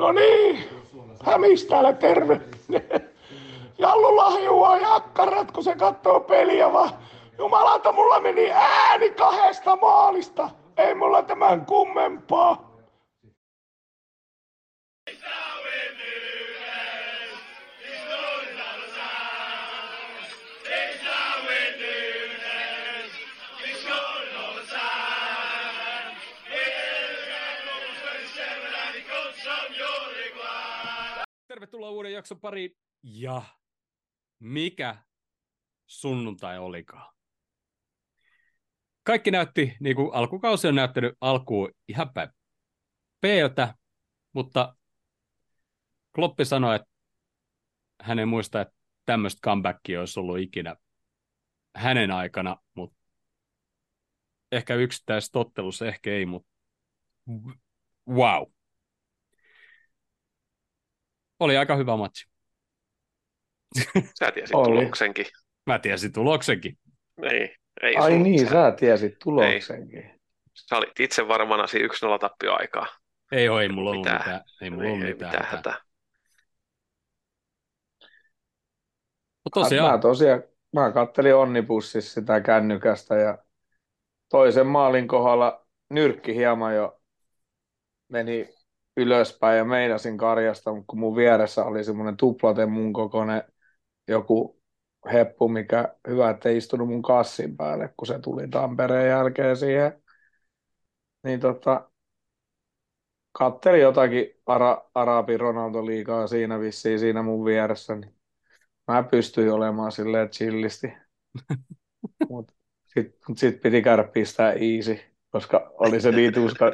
No niin, Hämis täällä terve. Jallu lahjua jakkarat, kun se katsoo peliä vaan. Jumalauta, mulla meni ääni kahdesta maalista. Ei mulla tämän kummempaa. Tervetuloa uuden jakson pariin. Ja mikä sunnuntai olikaan? Kaikki näytti, niin kuin alkukausi on näyttänyt alkuun ihan päin P-tä, mutta Kloppi sanoi, että hän ei muista, että tämmöistä comebackia olisi ollut ikinä hänen aikana, mutta ehkä yksittäisessä tottelussa, ehkä ei, mutta wow. Oli aika hyvä matsi. Sä tiesit Oli. tuloksenkin. Mä tiesin tuloksenkin. Ei, ei Ai sun- niin, sä, sä tiesit tuloksenkin. sä olit itse varmanasi 1-0 tappioaikaa. Ei ole, ei mulla ollut Mitään. mitään. Ei mulla Ei, ollut ei mitään. mitään hätää. hätää. Mutta Mä tosiaan, tosiaan, mä kattelin onnipussissa sitä kännykästä ja toisen maalin kohdalla nyrkki hieman jo meni ylöspäin ja meinasin karjasta, mutta kun mun vieressä oli semmoinen tuplaten mun kokoinen joku heppu, mikä hyvä, että ei istunut mun kassin päälle, kun se tuli Tampereen jälkeen siihen. Niin tota, kattelin jotakin Ara, Arabi Ronaldo liikaa siinä vissiin siinä mun vieressä, niin mä pystyin olemaan silleen chillisti. Mutta sitten mut sit piti käydä pistää easy, koska oli se niin, tuska,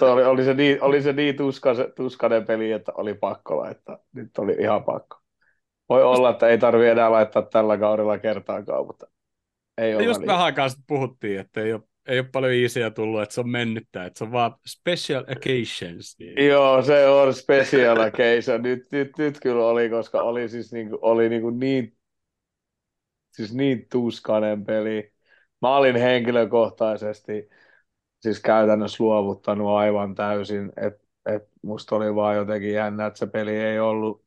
oli, oli se niin, oli se niin tuska, tuskainen peli, että oli pakko laittaa. Nyt oli ihan pakko. Voi olla, että ei tarvi enää laittaa tällä kaudella kertaakaan, mutta ei ole just väliä. vähän aikaa sitten puhuttiin, että ei ole, ei ole paljon easyä tullut, että se on mennyttä, että se on vaan special occasions. Niin. Joo, se on special case. Nyt, nyt, nyt kyllä oli, koska oli siis niinku, oli niinku niin, siis niin tuskainen peli. Mä olin henkilökohtaisesti siis käytännössä luovuttanut aivan täysin, että et musta oli vaan jotenkin jännä, että se peli ei ollut,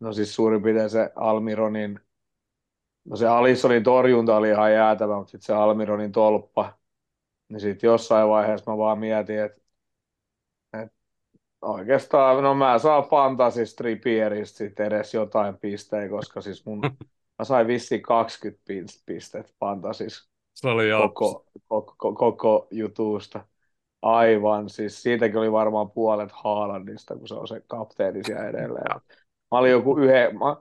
no siis suurin piirtein se Almironin, no se Alissonin torjunta oli ihan jäätävä, mutta sitten se Almironin tolppa, niin sitten jossain vaiheessa mä vaan mietin, että Oikeastaan, no mä saan Fantasy Tripieristä sitten edes jotain pisteen, koska siis mun, mä sain vissiin 20 pist- pistettä Fantasys Se oli jo, koko, koko, koko jutusta. Aivan, siis siitäkin oli varmaan puolet Haalandista, kun se on se kapteeni siellä edelleen. Mä olin joku yhe, mä,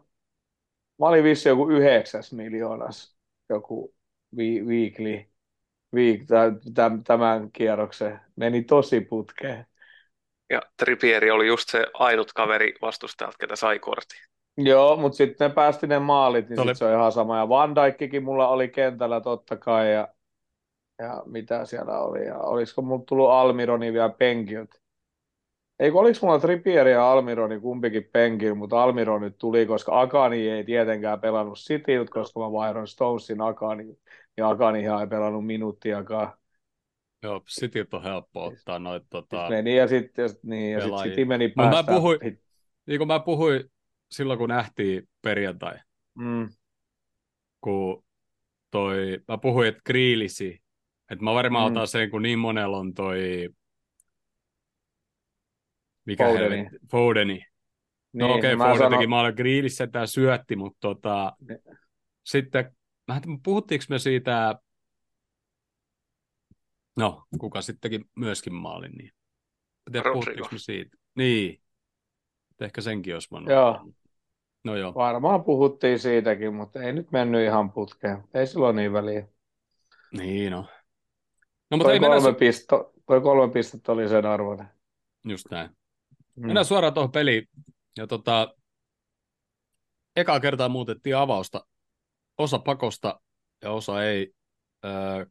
mä olin vissiin joku yhdeksäs miljoonas, joku vi, weekly, week, tämän, tämän kierroksen. Meni tosi putkeen. Ja Trippieri oli just se ainut kaveri vastustajalta, ketä sai kortin. Joo, mutta sitten ne päästi ne maalit, niin Se oli- sit se on ihan sama. Ja Van Dijkkikin mulla oli kentällä totta kai, ja, ja mitä siellä oli. Ja olisiko mulla tullut Almironi vielä penkiltä? Eikö oliko mulla Trippieri ja Almironi kumpikin penkillä, mutta Almiron nyt tuli, koska Akani ei tietenkään pelannut Cityltä, koska mä vaihdoin Stonesin Akani, ja Akanihan ei pelannut minuuttiakaan. joo, Cityt on helppo ottaa noita, tota, Siis meni ja sitten niin, ja sit. City meni Mut mä päästä. puhuin- niin kuin mä puhuin silloin, kun nähtiin perjantai, Mm, kun toi, mä puhuin, että Kriilisi, että mä varmaan Mm. otan sen, kun niin monella on toi, mikä Fodeni. helvetti, Fodeni. No niin, okei, okay, mä Foden sanon- teki maalin Grealish tämä syötti, mutta tota, Ne- sitten, mä, puhuttiinko me siitä, no, kuka sittenkin myöskin maalin, niin. Tiedä, puhuttiinko me siitä. Niin. Ehkä senkin olisi voinut. Joo. No joo. Varmaan puhuttiin siitäkin, mutta ei nyt mennyt ihan putkeen. Ei sillä ole niin väliä. Niin no. No mutta Toi ei mennä kolme, su- pisto, toi kolme pistettä oli sen arvoinen. just näin. Mm. Mennään suoraan tuohon peliin. Ja tota, ekaa kertaa muutettiin avausta. Osa pakosta ja osa ei.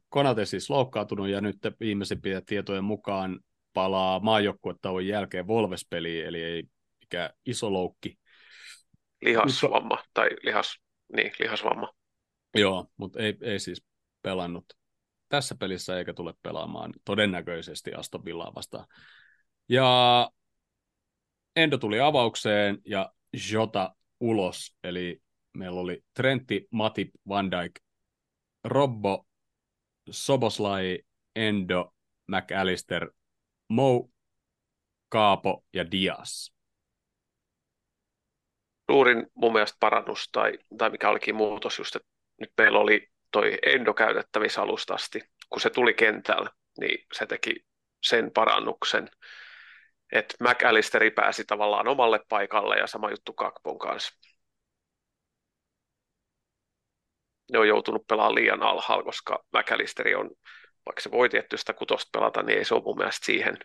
Konate siis loukkaantunut ja nyt viimeisimpien tietojen mukaan palaa maajoukkuetauon jälkeen Volves-peliin, eli ei mikään iso loukki. Lihasvamma tai lihas, niin, lihasvamma. Joo, mutta ei, ei siis pelannut tässä pelissä eikä tule pelaamaan todennäköisesti Aston Villaa vastaan. Ja Endo tuli avaukseen ja Jota ulos, eli meillä oli Trentti, Matip, Van Dijk, Robbo, Soboslai, Endo, McAllister, Mo, Kaapo ja Dias. Suurin mun mielestä parannus tai, tai mikä olikin muutos just, että nyt meillä oli toi Endo käytettävissä alustasti. Kun se tuli kentällä, niin se teki sen parannuksen, että McAllisteri pääsi tavallaan omalle paikalle ja sama juttu Kakpon kanssa. Ne on joutunut pelaamaan liian alhaalla, koska McAllisteri on, vaikka se voi tietty sitä kutosta pelata, niin ei se ole mun mielestä siihen,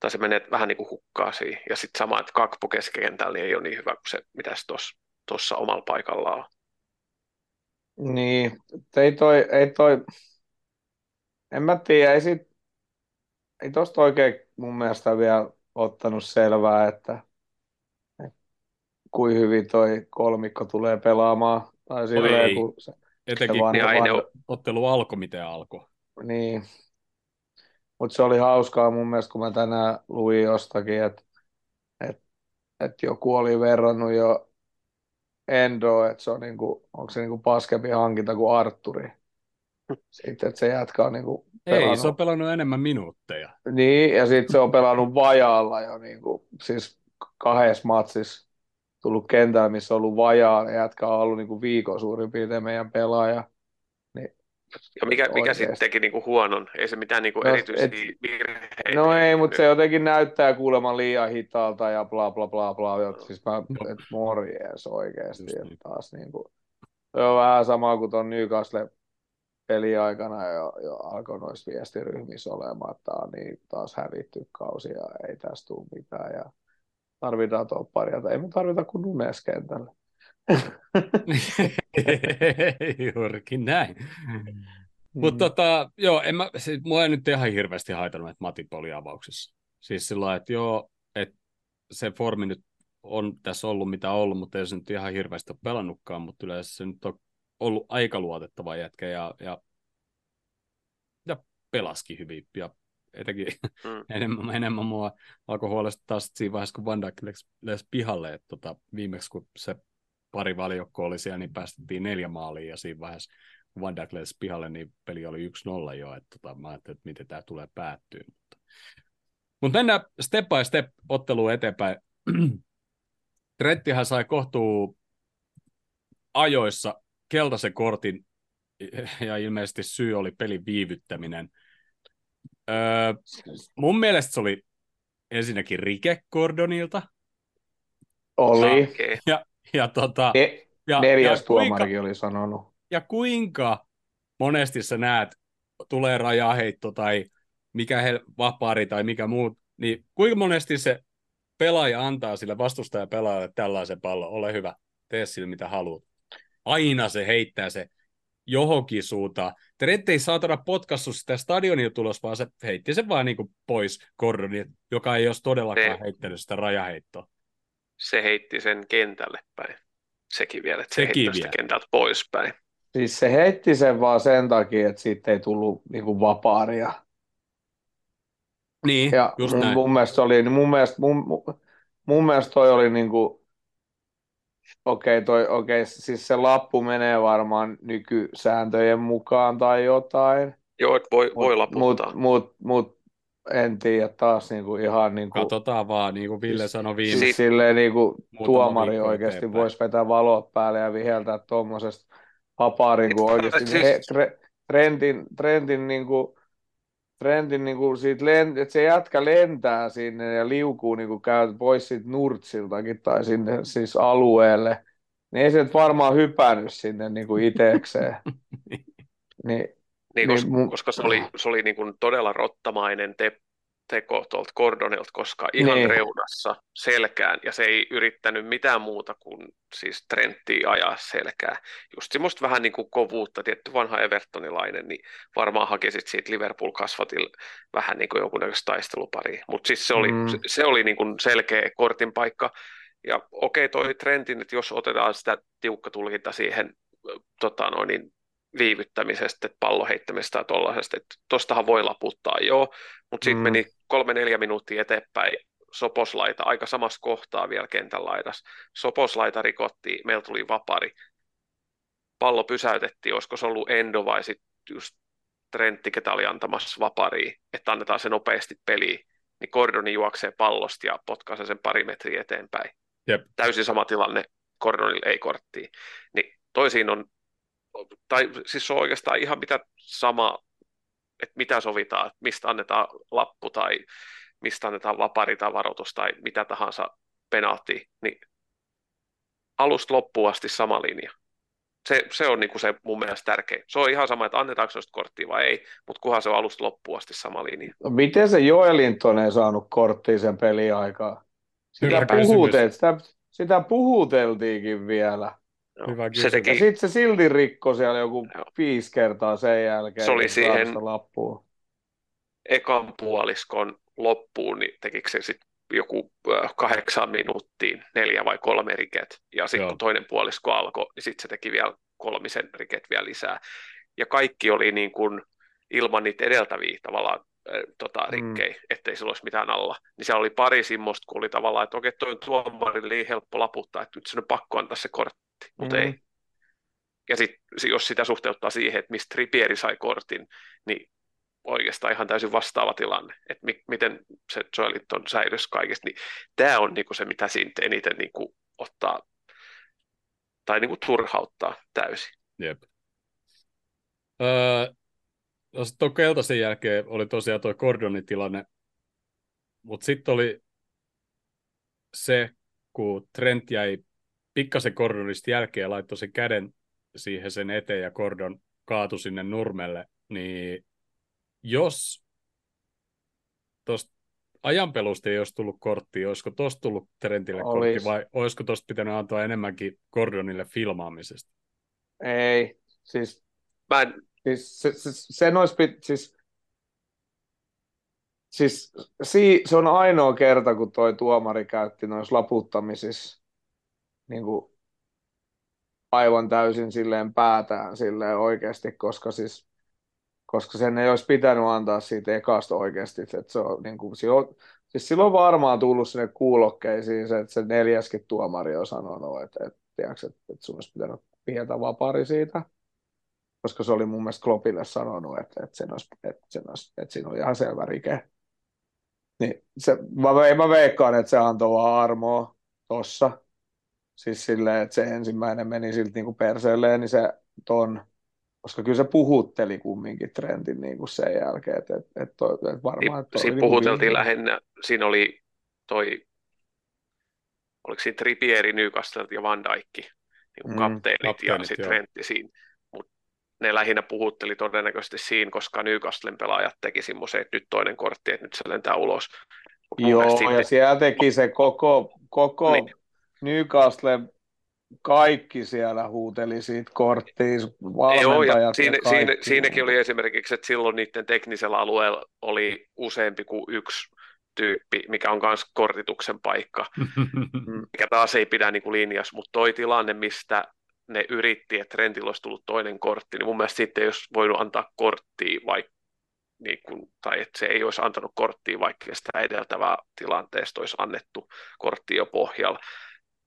tai se menee vähän niin kuin hukkaa siihen. Ja sitten sama, että Kakpo keskikentällä niin ei ole niin hyvä kuin se, mitä se tuossa omalla paikallaan on. Niin, ei toi, ei toi, en mä tiedä, ei, sit, ei tosta oikein mun mielestä vielä ottanut selvää, että, että kuin hyvin toi kolmikko tulee pelaamaan. Tai silleen, ei. kun se, Etenkin se van, Niin, on- ottelu alkoi, miten alkoi. niin. Mutta se oli hauskaa mun mielestä, kun mä tänään luin jostakin, että, että, että joku oli verrannut jo Endoa, että se on niinku, onko se niinku paskempi hankinta kuin Arturi. Sitten, että se jätkä on niinku Ei, pelannut. se on pelannut enemmän minuutteja. Niin, ja sitten se on pelannut vajaalla jo, niin kuin, siis kahdessa matsissa tullut kentällä, missä on ollut vajaa, ja jätkä on ollut niin kuin viikon suurin piirtein meidän pelaaja. Ja mikä, mikä sitten teki niinku huonon? Ei se mitään niinku No, erityisiä et- virheitä. No ei, mutta se jotenkin näyttää kuulemma liian hitaalta ja bla bla bla bla. Ja Siis mä, No. et morjes oikeesti, niin. taas niin kuin, se on vähän sama kuin ton Newcastle peliaikana jo, jo alkoi noissa viestiryhmissä olemaan, että on niin taas hävitty kausi ja ei tästä tule mitään ja tarvitaan topparia, tai ei me tarvita kuin Nunes kentällä. Juurikin näin. Mm. Mutta tota, joo, en mä, siis, mua ei nyt ihan hirveästi haitannut, että Matip oli avauksessa. Siis sillä että joo, että se formi nyt on tässä ollut mitä ollut, mutta ei se nyt ihan hirveästi ole pelannutkaan, mutta yleensä se nyt on ollut aika luotettava jätkä ja, ja, ja pelaski hyvin. Ja etenkin Mm. enemmän, enemmän mua alkoi huolestuttaa sit siinä vaiheessa, kun Van Dijk läks, läks pihalle, että tota, viimeksi kun se pari valiokko oli siellä, niin päästettiin neljä maalia ja siinä vaiheessa, kun Van Dijk läks pihalle, niin peli oli 1-0 jo, että tota, mä ajattelin, että miten tämä tulee päättyä. Mutta, mutta mennään step by step otteluun eteenpäin. Trenttihän sai kohtuu ajoissa keltaisen kortin ja ilmeisesti syy oli pelin viivyttäminen. Öö, mun mielestä se oli ensinnäkin rike Gordonilta. Oli. Okei. Ja, tota, E- ja, neljäs ja, kuinka, tuomarikin oli sanonut. ja kuinka monesti sä näet, tulee rajaheitto tai mikä he, vapaari tai mikä muu, niin kuinka monesti se pelaaja antaa sille vastustajapelaajalle tällaisen pallon, ole hyvä, tee sille mitä haluat. Aina se heittää se johonkin suuntaan. Trent ei saatana potkassut sitä stadionilta tulos, vaan se heitti sen vaan niin kuin pois Gordonin, joka ei olisi todellakaan heittänyt sitä rajaheittoa. Se heitti sen kentälle päin. Sekin vielä, että se Sekin heitti sitä vielä. kentältä poispäin. Siis se heitti sen vaan sen takia, että siitä ei tullut niinku vapaaria. Niin, Ja just mun, näin. mun mielestä oli, niin mun mielestä, mun, mun, mielestä toi oli niinku, okei, toi, okei, siis se lappu menee varmaan nykysääntöjen mukaan tai jotain, Joo, että voi, voi mut, laputtaa. mut, mut, mut en tiedä taas niinku ihan niinku, Katsotaan vaan, niin kuin Ville Siis- sanoi viimeksi. siis silleen niinku Muutama tuomari oikeasti voisi vetää valot päälle ja viheltää tuommoisesta vapaarin, kun oikeasti Siis- he, tre, Trentin, Trentin niinku, Trentin niinku siitä lent, että se jätkä lentää sinne ja liukuu niinku käy pois siitä nurtsiltakin tai sinne siis alueelle, niin ei se nyt varmaan hypännyt sinne niinku itekseen. Niin, Niin, Niin koska, mun- koska se oli, se oli niin kuin todella rottamainen te, teko tuolta Gordonilta, koska ihan Niin. reunassa selkään, ja se ei yrittänyt mitään muuta kuin siis Trenttiä ajaa selkää. Just semmoista vähän niin kuin kovuutta, tietty vanha Evertonilainen, niin varmaan hakisit siitä Liverpool-kasvatilla vähän niin kuin jonkunnäköistä taisteluparia. Mutta siis se oli, Mm. se, se oli niin kuin selkeä kortin paikka, ja okei toi Trentin, että jos otetaan sitä tiukka tulkinta siihen tota noin, niin viivyttämisestä, että pallon heittämisestä tai tuollaisesta, että tostahan voi laputtaa, joo, mutta sitten Mm. meni kolme-neljä minuuttia eteenpäin, Soposlaita aika samassa kohtaa vielä kentän laidassa. Soposlaita rikottiin, meillä tuli vapari. Pallo pysäytettiin, olisiko se ollut Endo vai sitten just Trentti, ketä oli antamassa vapariin, että annetaan se nopeasti peliin, niin Gordoni juoksee pallosta ja potkaa sen pari metriä eteenpäin. Jep. Täysin sama tilanne, Gordonille ei korttia. Niin toisiin on, tai siis se on oikeastaan ihan mitä sama, että mitä sovitaan, että mistä annetaan lappu tai mistä annetaan vapari tai varoitus tai mitä tahansa penaatti, niin alusta loppuun asti sama linja. Se, se on niin kuin se mun mielestä tärkein. Se on ihan sama, että annetaanko se korttia vai ei, mutta kunhan se on alusta loppuun asti sama linja. No, miten se Joelinton ei saanut korttia sen peliaikaa? Sitä, Hyvä puhutel, sitä, sitä puhuteltiinkin vielä. Joo. Hyvä se kysymys. Ja teki, sitten se silti rikko siellä joku Joo. viisi kertaa sen jälkeen. Se oli siihen- Lappuun. ekan puoliskon loppuun, niin tekikö se sitten joku kahdeksan minuuttiin neljä vai kolme riket, ja sitten kun toinen puolisko alkoi, niin sitten se teki vielä kolmisen riket vielä lisää. Ja kaikki oli niin kuin ilman niitä edeltäviä tavallaan tota, Mm. rikkejä, ettei sillä olisi mitään alla. Niin se oli pari semmoista, kun oli tavallaan, että okei, toi on tuomarille niin helppo laputtaa, että nyt se on pakko antaa se kortti, mutta Mm. ei. Ja sitten jos sitä suhteuttaa siihen, että mistä Trippieri sai kortin, niin oikeastaan ihan täysin vastaava tilanne, että mi- miten se Joelinton säilys kaikesta, niin tämä on niinku se, mitä siitä eniten niinku ottaa tai niinku turhauttaa täysin. Jep. Öö, no tuon keltaisen jälkeen oli tosiaan tuo Gordonin tilanne, mutta sitten oli se, kun Trent jäi pikkasen Gordonista jälkeen ja laittoi sen käden siihen sen eteen ja Gordon kaatui sinne nurmelle, niin jos tuosta ajanpelusta ei olisi tullut korttia, olisiko tuosta tullut Trentille kortti Olis. vai olisiko tuosta pitänyt antaa enemmänkin Gordonille filmaamisesta? Ei, siis, Mä en, siis se, se, sen olisi pit, siis, siis si, se on ainoa kerta, kun toi tuomari käytti noissa laputtamisissa niin kuin aivan täysin silleen päätään silleen oikeasti, koska siis koska sen ei olisi pitänyt antaa siitä ekasta oikeasti, että se on, niin kuin, on, siis silloin varmaan tullut sinne kuulokkeisiin se, että se neljäskin tuomari on sanonut, että, että, tiedätkö, että, että sun olisi pitänyt pietä vapari siitä, koska se oli mun mielestä Kloppille sanonut, että, että, sen olisi, että, sen olisi, että siinä on ihan selvä rike. Niin se, mä, mä veikkaan, että se antoi vaan armoa tossa. Siis silleen, että se ensimmäinen meni siltä niin kuin perseelleen, niin se ton, koska kyllä se puhutteli kumminkin Trentin niin kuin sen jälkeen, että, että, että, toi- että varmaan, että toi siinä oli niin kuin puhuteltiin viimeinen. lähinnä, siinä oli toi, oliko siinä Trippieri, Newcastle ja Van Dijk, niin kuin Mm, kapteenit, ja kapteenit, sitten joo. Trentti siinä. Mut ne lähinnä puhutteli todennäköisesti siinä, koska Newcastlen pelaajat teki semmoisen, että nyt toinen kortti, että nyt se lentää ulos. Mut Joo, ja siellä teki se koko, koko Niin. Newcastle, kaikki siellä huuteli siitä korttia, Joo, ja siinä, ja siinä, siinäkin oli esimerkiksi, että silloin niiden teknisellä alueella oli useampi kuin yksi tyyppi, mikä on myös kortituksen paikka, mikä taas ei pidä niin kuin linjassa, mutta toi tilanne, mistä ne yritti, että Trentillä olisi tullut toinen kortti, niin mun mielestä sitten ei olisi voinut antaa korttia, vaikka, niin kuin, tai että se ei olisi antanut korttia, vaikka sitä edeltävää tilanteesta olisi annettu kortti jo pohjalla.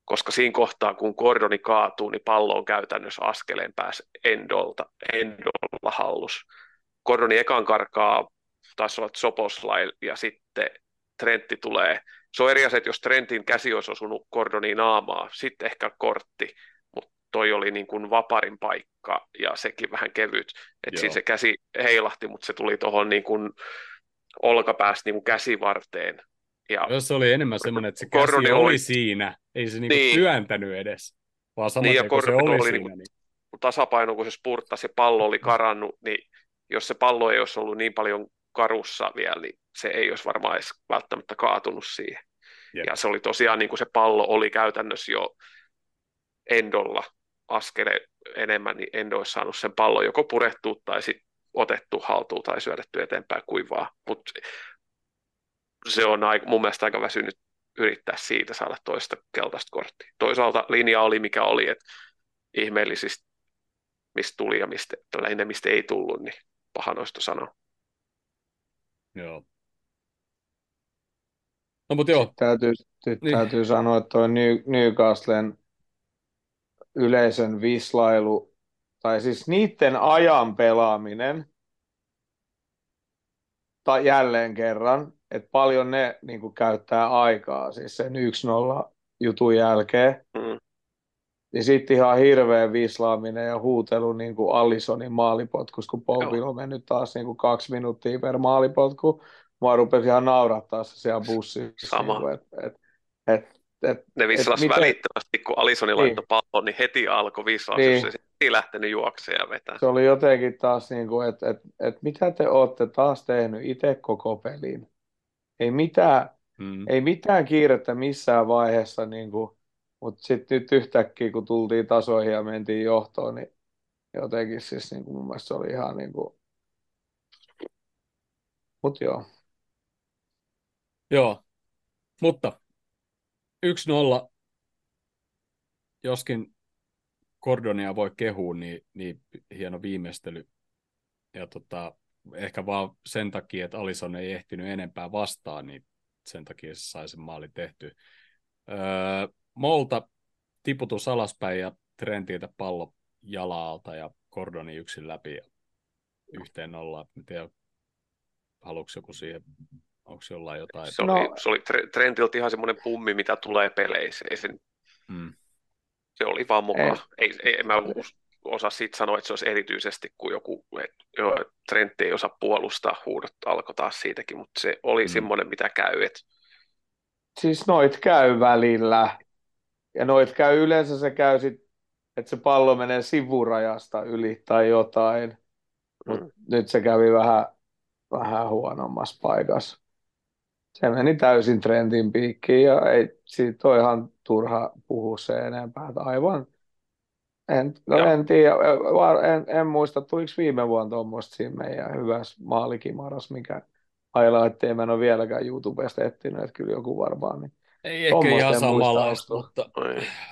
Koska siinä kohtaa, kun Gordoni kaatuu, niin pallo on käytännössä askeleen päässä Endolta, Endolla hallus. Gordoni ekan karkaa, taisi olla Soposlai, ja sitten Trentti tulee. Se on eri asia, että jos Trentin käsi olisi osunut Gordoniin naamaa, sitten ehkä kortti, mutta toi oli niin kuin vaparin paikka ja sekin vähän kevyt. Et Joo. siinä se käsi heilahti, mutta se tuli tuohon niin kuin olkapäästä niin kuin käsivarteen. Ja Jos se oli enemmän semmoinen, että se käsi oli, oli- siinä, ei se niinku Niin. työntänyt edes, vaan saman Niin, ja kun se oli oli siinä. niinku- Niin. kun tasapaino, kun se spurttasi ja pallo oli karannut, niin jos se pallo ei olisi ollut niin paljon karussa vielä, niin se ei olisi varmaan edes välttämättä kaatunut siihen. Jep. Ja se oli tosiaan niin kuin se pallo oli käytännössä jo endolla askele enemmän, niin endo olisi saanut sen pallon joko purettua tai sitten otettu haltuun tai syödetty eteenpäin kuivaa. Mutta se on aika, mun mielestä aika väsynyt yrittää siitä saada toista keltaista korttia. Toisaalta linja oli mikä oli, että ihmeellisistä, mistä tuli ja mistä, lähinnä mistä ei tullut, niin paha noista sanoa. Joo. No mutta joo, Sitten täytyy, sit Niin. täytyy sanoa, että New, Newcastlen yleisön vislailu, tai siis niiden ajan pelaaminen, tai jälleen kerran, että paljon ne niin kuin, käyttää aikaa, siis sen 1-0 jutun jälkeen. Mm. Niin sitten ihan hirveä vislaaminen ja huutelu niin kuin Allisonin maalipotkus, kun Poupil on mennyt taas niin kuin kaksi minuuttia per maalipotku. Mua rupesi ihan naurattaa se siellä bussissa. Sama. Niin kuin, et, et, et, et, Ne vislas miten- välittömästi, kun Alisoni Niin. laittoi pallon, niin heti alkoi vislaus, Niin. jos se ei lähtenyt juoksemaan ja vetää. se oli jotenkin taas, niin kuin, että et, et mitä te olette taas tehnyt itse koko pelin. Ei mitään, mm, ei mitään kiirettä missään vaiheessa, niin kuin, mutta sitten nyt yhtäkkiä, kun tultiin tasoihin ja mentiin johtoon, niin jotenkin siis niin kuin mun mielestä se oli ihan niin kuin... Mut joo. joo. Mutta 1-0, joskin Cordonia voi kehua, niin, niin hieno viimeistely. Ja tota, ehkä vaan sen takia, että Alison ei ehtinyt enempää vastaan, niin sen takia se sai sen maalin tehty. Öö, Molta tiputus alaspäin ja Trentiltä pallo jalalta ja Cordoni yksin läpi ja yhteen nollaan. En tiedä, haluatko joku siihen, onko jollain jotain? Se oli, No- se oli Tre- Trentiltä ihan semmoinen pummi, mitä tulee peleissä. Ei se, Mm. se oli vaan mukaan. Ei. Ei, ei, en mä osaa siitä sanoa, että se olisi erityisesti kuin joku, että joo, että Trentti ei osaa puolustaa, huudot alkoi taas siitäkin, mutta se oli Mm. semmoinen, mitä käy. Et, Siis noit käy välillä. Ja noit käy yleensä se käy sit, että se pallo menee sivurajasta yli tai jotain. Mut Mm. nyt se kävi vähän, vähän huonommassa paikassa. Se meni täysin trendin piikkiin ja ei, siitä on ihan turha puhua se enempää. Aivan, en, no Joo. en tiedä, var- en, en muista, tuliko viime vuonna tuommoista siinä meidän hyvässä maalikimaras, mikä ettei mä en ole vieläkään YouTubesta etsinyt, että kyllä joku varmaan. Niin. Ei ehkä ihan en muista samanlaista, mutta.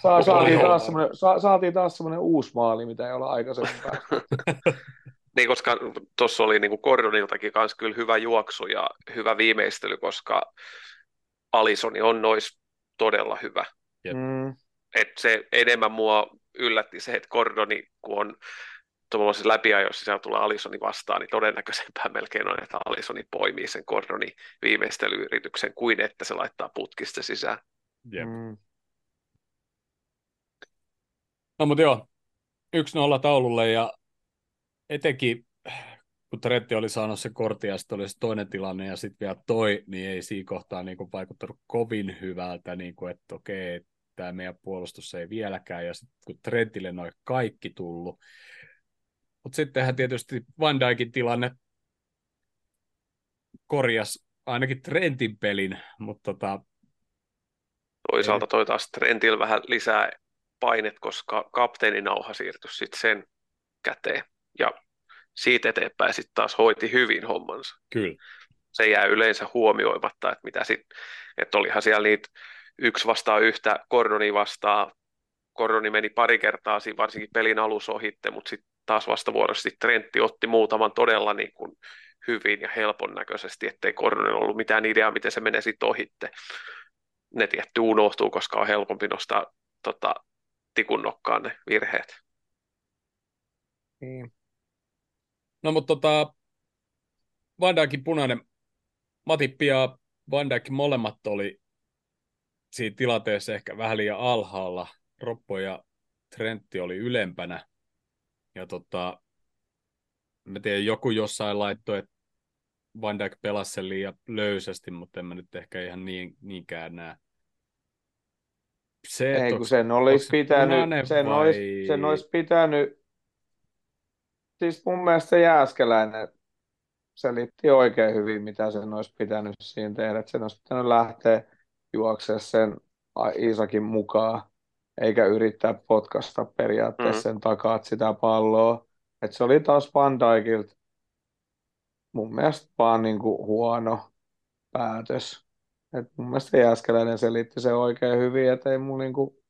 Saa, Oli saatiin, taas semmoinen, sa, saatiin taas semmoinen uusi maali, mitä ei olla aikaisemmin. Niin, koska tuossa oli niin Gordoniltakin kanssa kyllä hyvä juoksu ja hyvä viimeistely, koska Alisoni on nois todella hyvä. Jep. Mm, Et se enemmän mua yllätti se, että Gordoni, kun on tuollaisessa läpiajoissa siellä tulee Alisoni vastaan, niin todennäköisempää melkein on, että Alisoni poimii sen Gordonin viimeistelyyrityksen kuin että se laittaa putkista sisään. jep. mm. No mutta joo, 1-0 taululle ja etenkin kun Tretti oli saanut se kortin ja sitten oli se toinen tilanne ja sitten vielä toi, niin ei siinä kohtaa niin kuin vaikuttanut kovin hyvältä, niin kuin, että okei, tämä meidän puolustus ei vieläkään ja sitten kun Trentille noin kaikki tullut. Mutta sittenhän tietysti Van Dijkin tilanne korjas ainakin Trentin pelin, mutta tota, Toisaalta toi taas Trentillä vähän lisää painet, koska kapteeninauha siirtyi sitten sen käteen. Ja siitä eteenpäin sitten taas hoiti hyvin hommansa. kyllä. Se jää yleensä huomioimatta, että mitä sit, että olihan siellä niitä yksi vastaa yhtä, Gordoni vastaa, Gordoni meni pari kertaa siinä varsinkin pelin alussa ohitte, mutta sitten taas vastavuoroisesti Trentti otti muutaman todella niin kuin hyvin ja helpon näköisesti, ettei Gordonilla ollut mitään ideaa, miten se menee sitten ohitte. Ne tietty unohtuu, koska on helpompi nostaa tota, tikun nokkaan ne virheet. Niin. No mutta tota, Van Dijkin punainen, Matippi ja Van Dijk molemmat oli siinä tilanteessa ehkä vähän liian alhaalla. Roppo ja Trentti oli ylempänä. Ja tota, mä tiedän, joku jossain laittoi, että Van Dijk pelasi sen liian löysästi, mutta en mä nyt ehkä ihan niin, niinkään näe. Se, Ei, kun sen olisi se pitänyt, sen vai- olisi, sen olisi pitänyt, siis mun mielestä se Jääskeläinen selitti oikein hyvin, mitä sen olisi pitänyt siinä tehdä, että sen olisi pitänyt lähteä juoksemaan sen Iisakin mukaan, eikä yrittää potkasta periaatteessa Mm. sen takaa sitä palloa. Että se oli taas Van Dijkilta mun mielestä vaan niin kuin huono päätös. Et mun mielestä Jääskeläinen selitti se oikein hyvin, että ei mun niinku...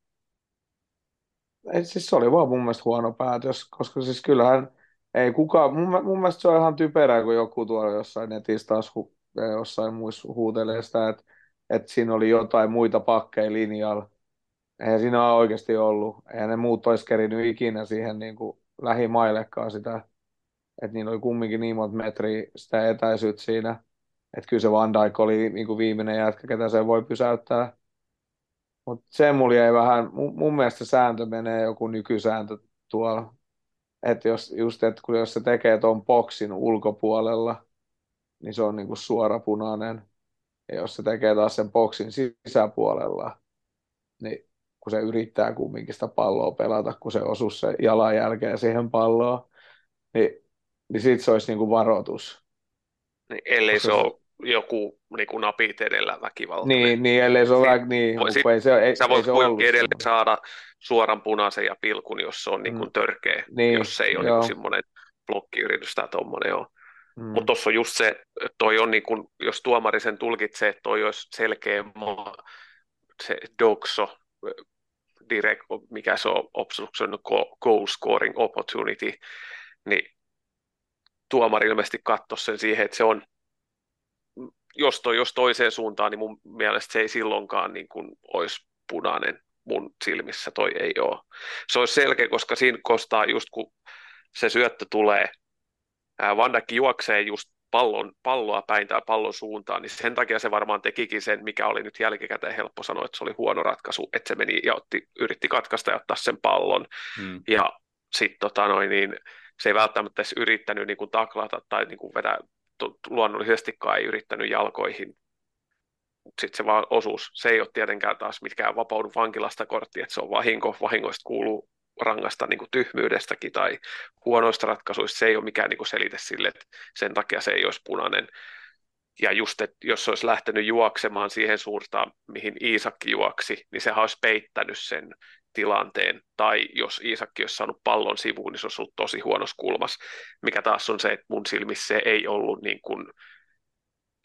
Ei, siis se oli vaan mun mielestä huono päätös, koska siis kyllähän ei kukaan, mun, mun mielestä se on ihan typerää, kun joku tuolla jossain netissä taas hu, jossain muissa huutelee sitä, että että siinä oli jotain muita pakkeja linjalla. Eihän siinä ole oikeasti ollut. Eihän ne muut olisi kerinyt ikinä siihen niin kuin lähimaillekaan sitä. Että niillä oli kumminkin niin monta metriä sitä etäisyyttä siinä. Että kyllä se Van Dijk oli niin kuin viimeinen jätkä, ketä se voi pysäyttää. Mutta se mulla jäi vähän, mun, mun mielestä sääntö menee joku nykysääntö tuolla. Että jos, just, että kun jos se tekee tuon boksin ulkopuolella, niin se on niin kuin suora punainen. Ja jos se tekee taas sen boksin sisäpuolella, niin kun se yrittää kumminkin sitä palloa pelata, kun se osuu se jalan jälkeen siihen palloon, niin, niin sitten se olisi niin kuin varoitus. Niin, ellei se ole joku niin kuin napit edellä väkivalta. Niin, niin ellei se ole niin, niin voi, ei se, ei, sä voit ei se edelleen saada suoran punaisen ja pilkun, jos se on niin kuin mm. törkeä, niin, jos se ei ole niin semmoinen blokkiyritys tai tuommoinen on. Mm. Mutta tuossa on just se, toi on niin kuin, jos tuomari sen tulkitsee, että toi olisi selkeä se dokso, direct, mikä se on, obstruction goal scoring opportunity, niin tuomari ilmeisesti katsoi sen siihen, että se on jos, toi, jos toiseen suuntaan, niin mun mielestä se ei silloinkaan niin kuin olisi punainen mun silmissä, toi ei ole. Se olisi selkeä, koska siinä kostaa just kun se syöttö tulee, Van Dijk juoksee just pallon, palloa päin tai pallon suuntaan, niin sen takia se varmaan tekikin sen, mikä oli nyt jälkikäteen helppo sanoa, että se oli huono ratkaisu, että se meni ja otti, yritti katkaista ja ottaa sen pallon. Hmm. Ja sitten tota noin, niin se ei välttämättä edes yrittänyt niin kuin taklata tai niin kuin vetää luonnollisestikaan ei yrittänyt jalkoihin. Sitten se vaan osuus. Se ei ole tietenkään taas mitkään vapaudu vankilasta kortti, että se on vahinko. Vahingoista kuuluu rangasta niin kuin tyhmyydestäkin tai huonoista ratkaisuista. Se ei ole mikään niin kuin selite sille, että sen takia se ei olisi punainen. Ja just, että jos olisi lähtenyt juoksemaan siihen suurtaan, mihin Iisakki juoksi, niin se olisi peittänyt sen tilanteen, tai jos Iisakki olisi saanut pallon sivuun, niin se olisi ollut tosi huonossa kulmas, mikä taas on se, että mun silmissä se ei ollut niin kuin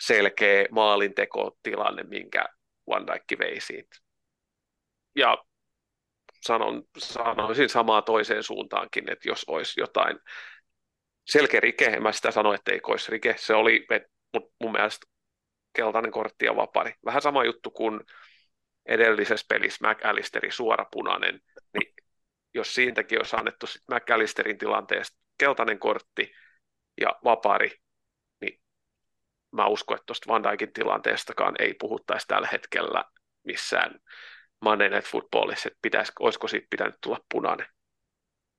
selkeä maalintekotilanne, minkä Van Dijk vei siitä. Ja sanon, sanoisin samaa toiseen suuntaankin, että jos olisi jotain selkeä rike, en mä sitä sano, että ei olisi rike, se oli, mun mielestä keltainen kortti ja vapari. Vähän sama juttu kuin edellisessä pelissä McAllisterin suora punainen, niin jos siitäkin olisi annettu sit McAllisterin tilanteesta keltainen kortti ja vapari, niin mä uskon, että tuosta Van Dijkin tilanteestakaan ei puhuttaisi tällä hetkellä missään Monday Night Footballissa, että pitäis, olisiko siitä pitänyt tulla punainen.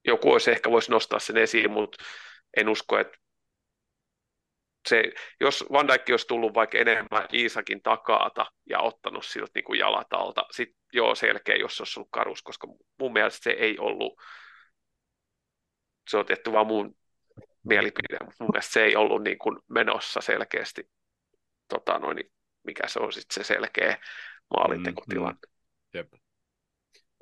Joku olisi ehkä voisi nostaa sen esiin, mutta en usko, että se, jos Van Dijk olisi tullut vaikka enemmän Iisakin takaata ja ottanut siltä niin kuin jalat alta, sitten joo selkeä, jos se olisi ollut karus, koska mun mielestä se ei ollut, se on tietty vaan mun mielipide, mutta mun mielestä se ei ollut niin kuin menossa selkeästi, tota noin, mikä se on sitten se selkeä maalintekotilanne. Mm, mm.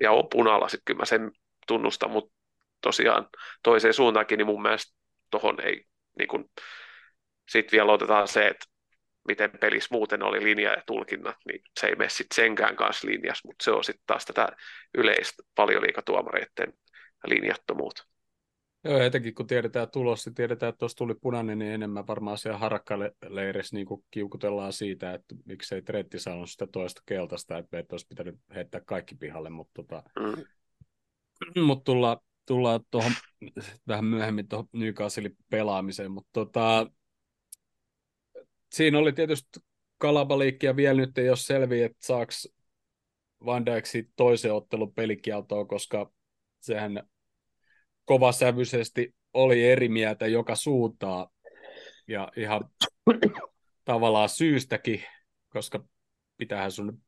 Ja on punalla, sitten kyllä mä sen tunnustan, mutta tosiaan toiseen suuntaankin, niin mun mielestä tuohon ei niin kuin, sitten vielä otetaan se, että miten pelissä muuten oli linja ja tulkinnat, niin se ei mene sitten senkään kanssa linjassa, mutta se on sitten taas tätä yleistä liikatuomareiden linjattomuutta. Joo, etenkin kun tiedetään tulos, niin tiedetään, että tuossa tuli punainen, niin enemmän varmaan siellä harakkaleirissä niin kiukutellaan siitä, että miksei Tretti saanut sitä toista keltaista, että meitä olisi pitänyt heittää kaikki pihalle, mutta tota, mm. mut tullaan, tullaan tuohon vähän myöhemmin tuohon Newcastlein pelaamiseen, mutta tota, siinä oli tietysti kalabaliikkia vielä nyt ei ole selviä, että saako Van Dijk toisen ottelun pelikieltoon, koska sehän kovasävyisesti oli eri mieltä joka suuntaan ja ihan tavallaan syystäkin, koska pitäähän sun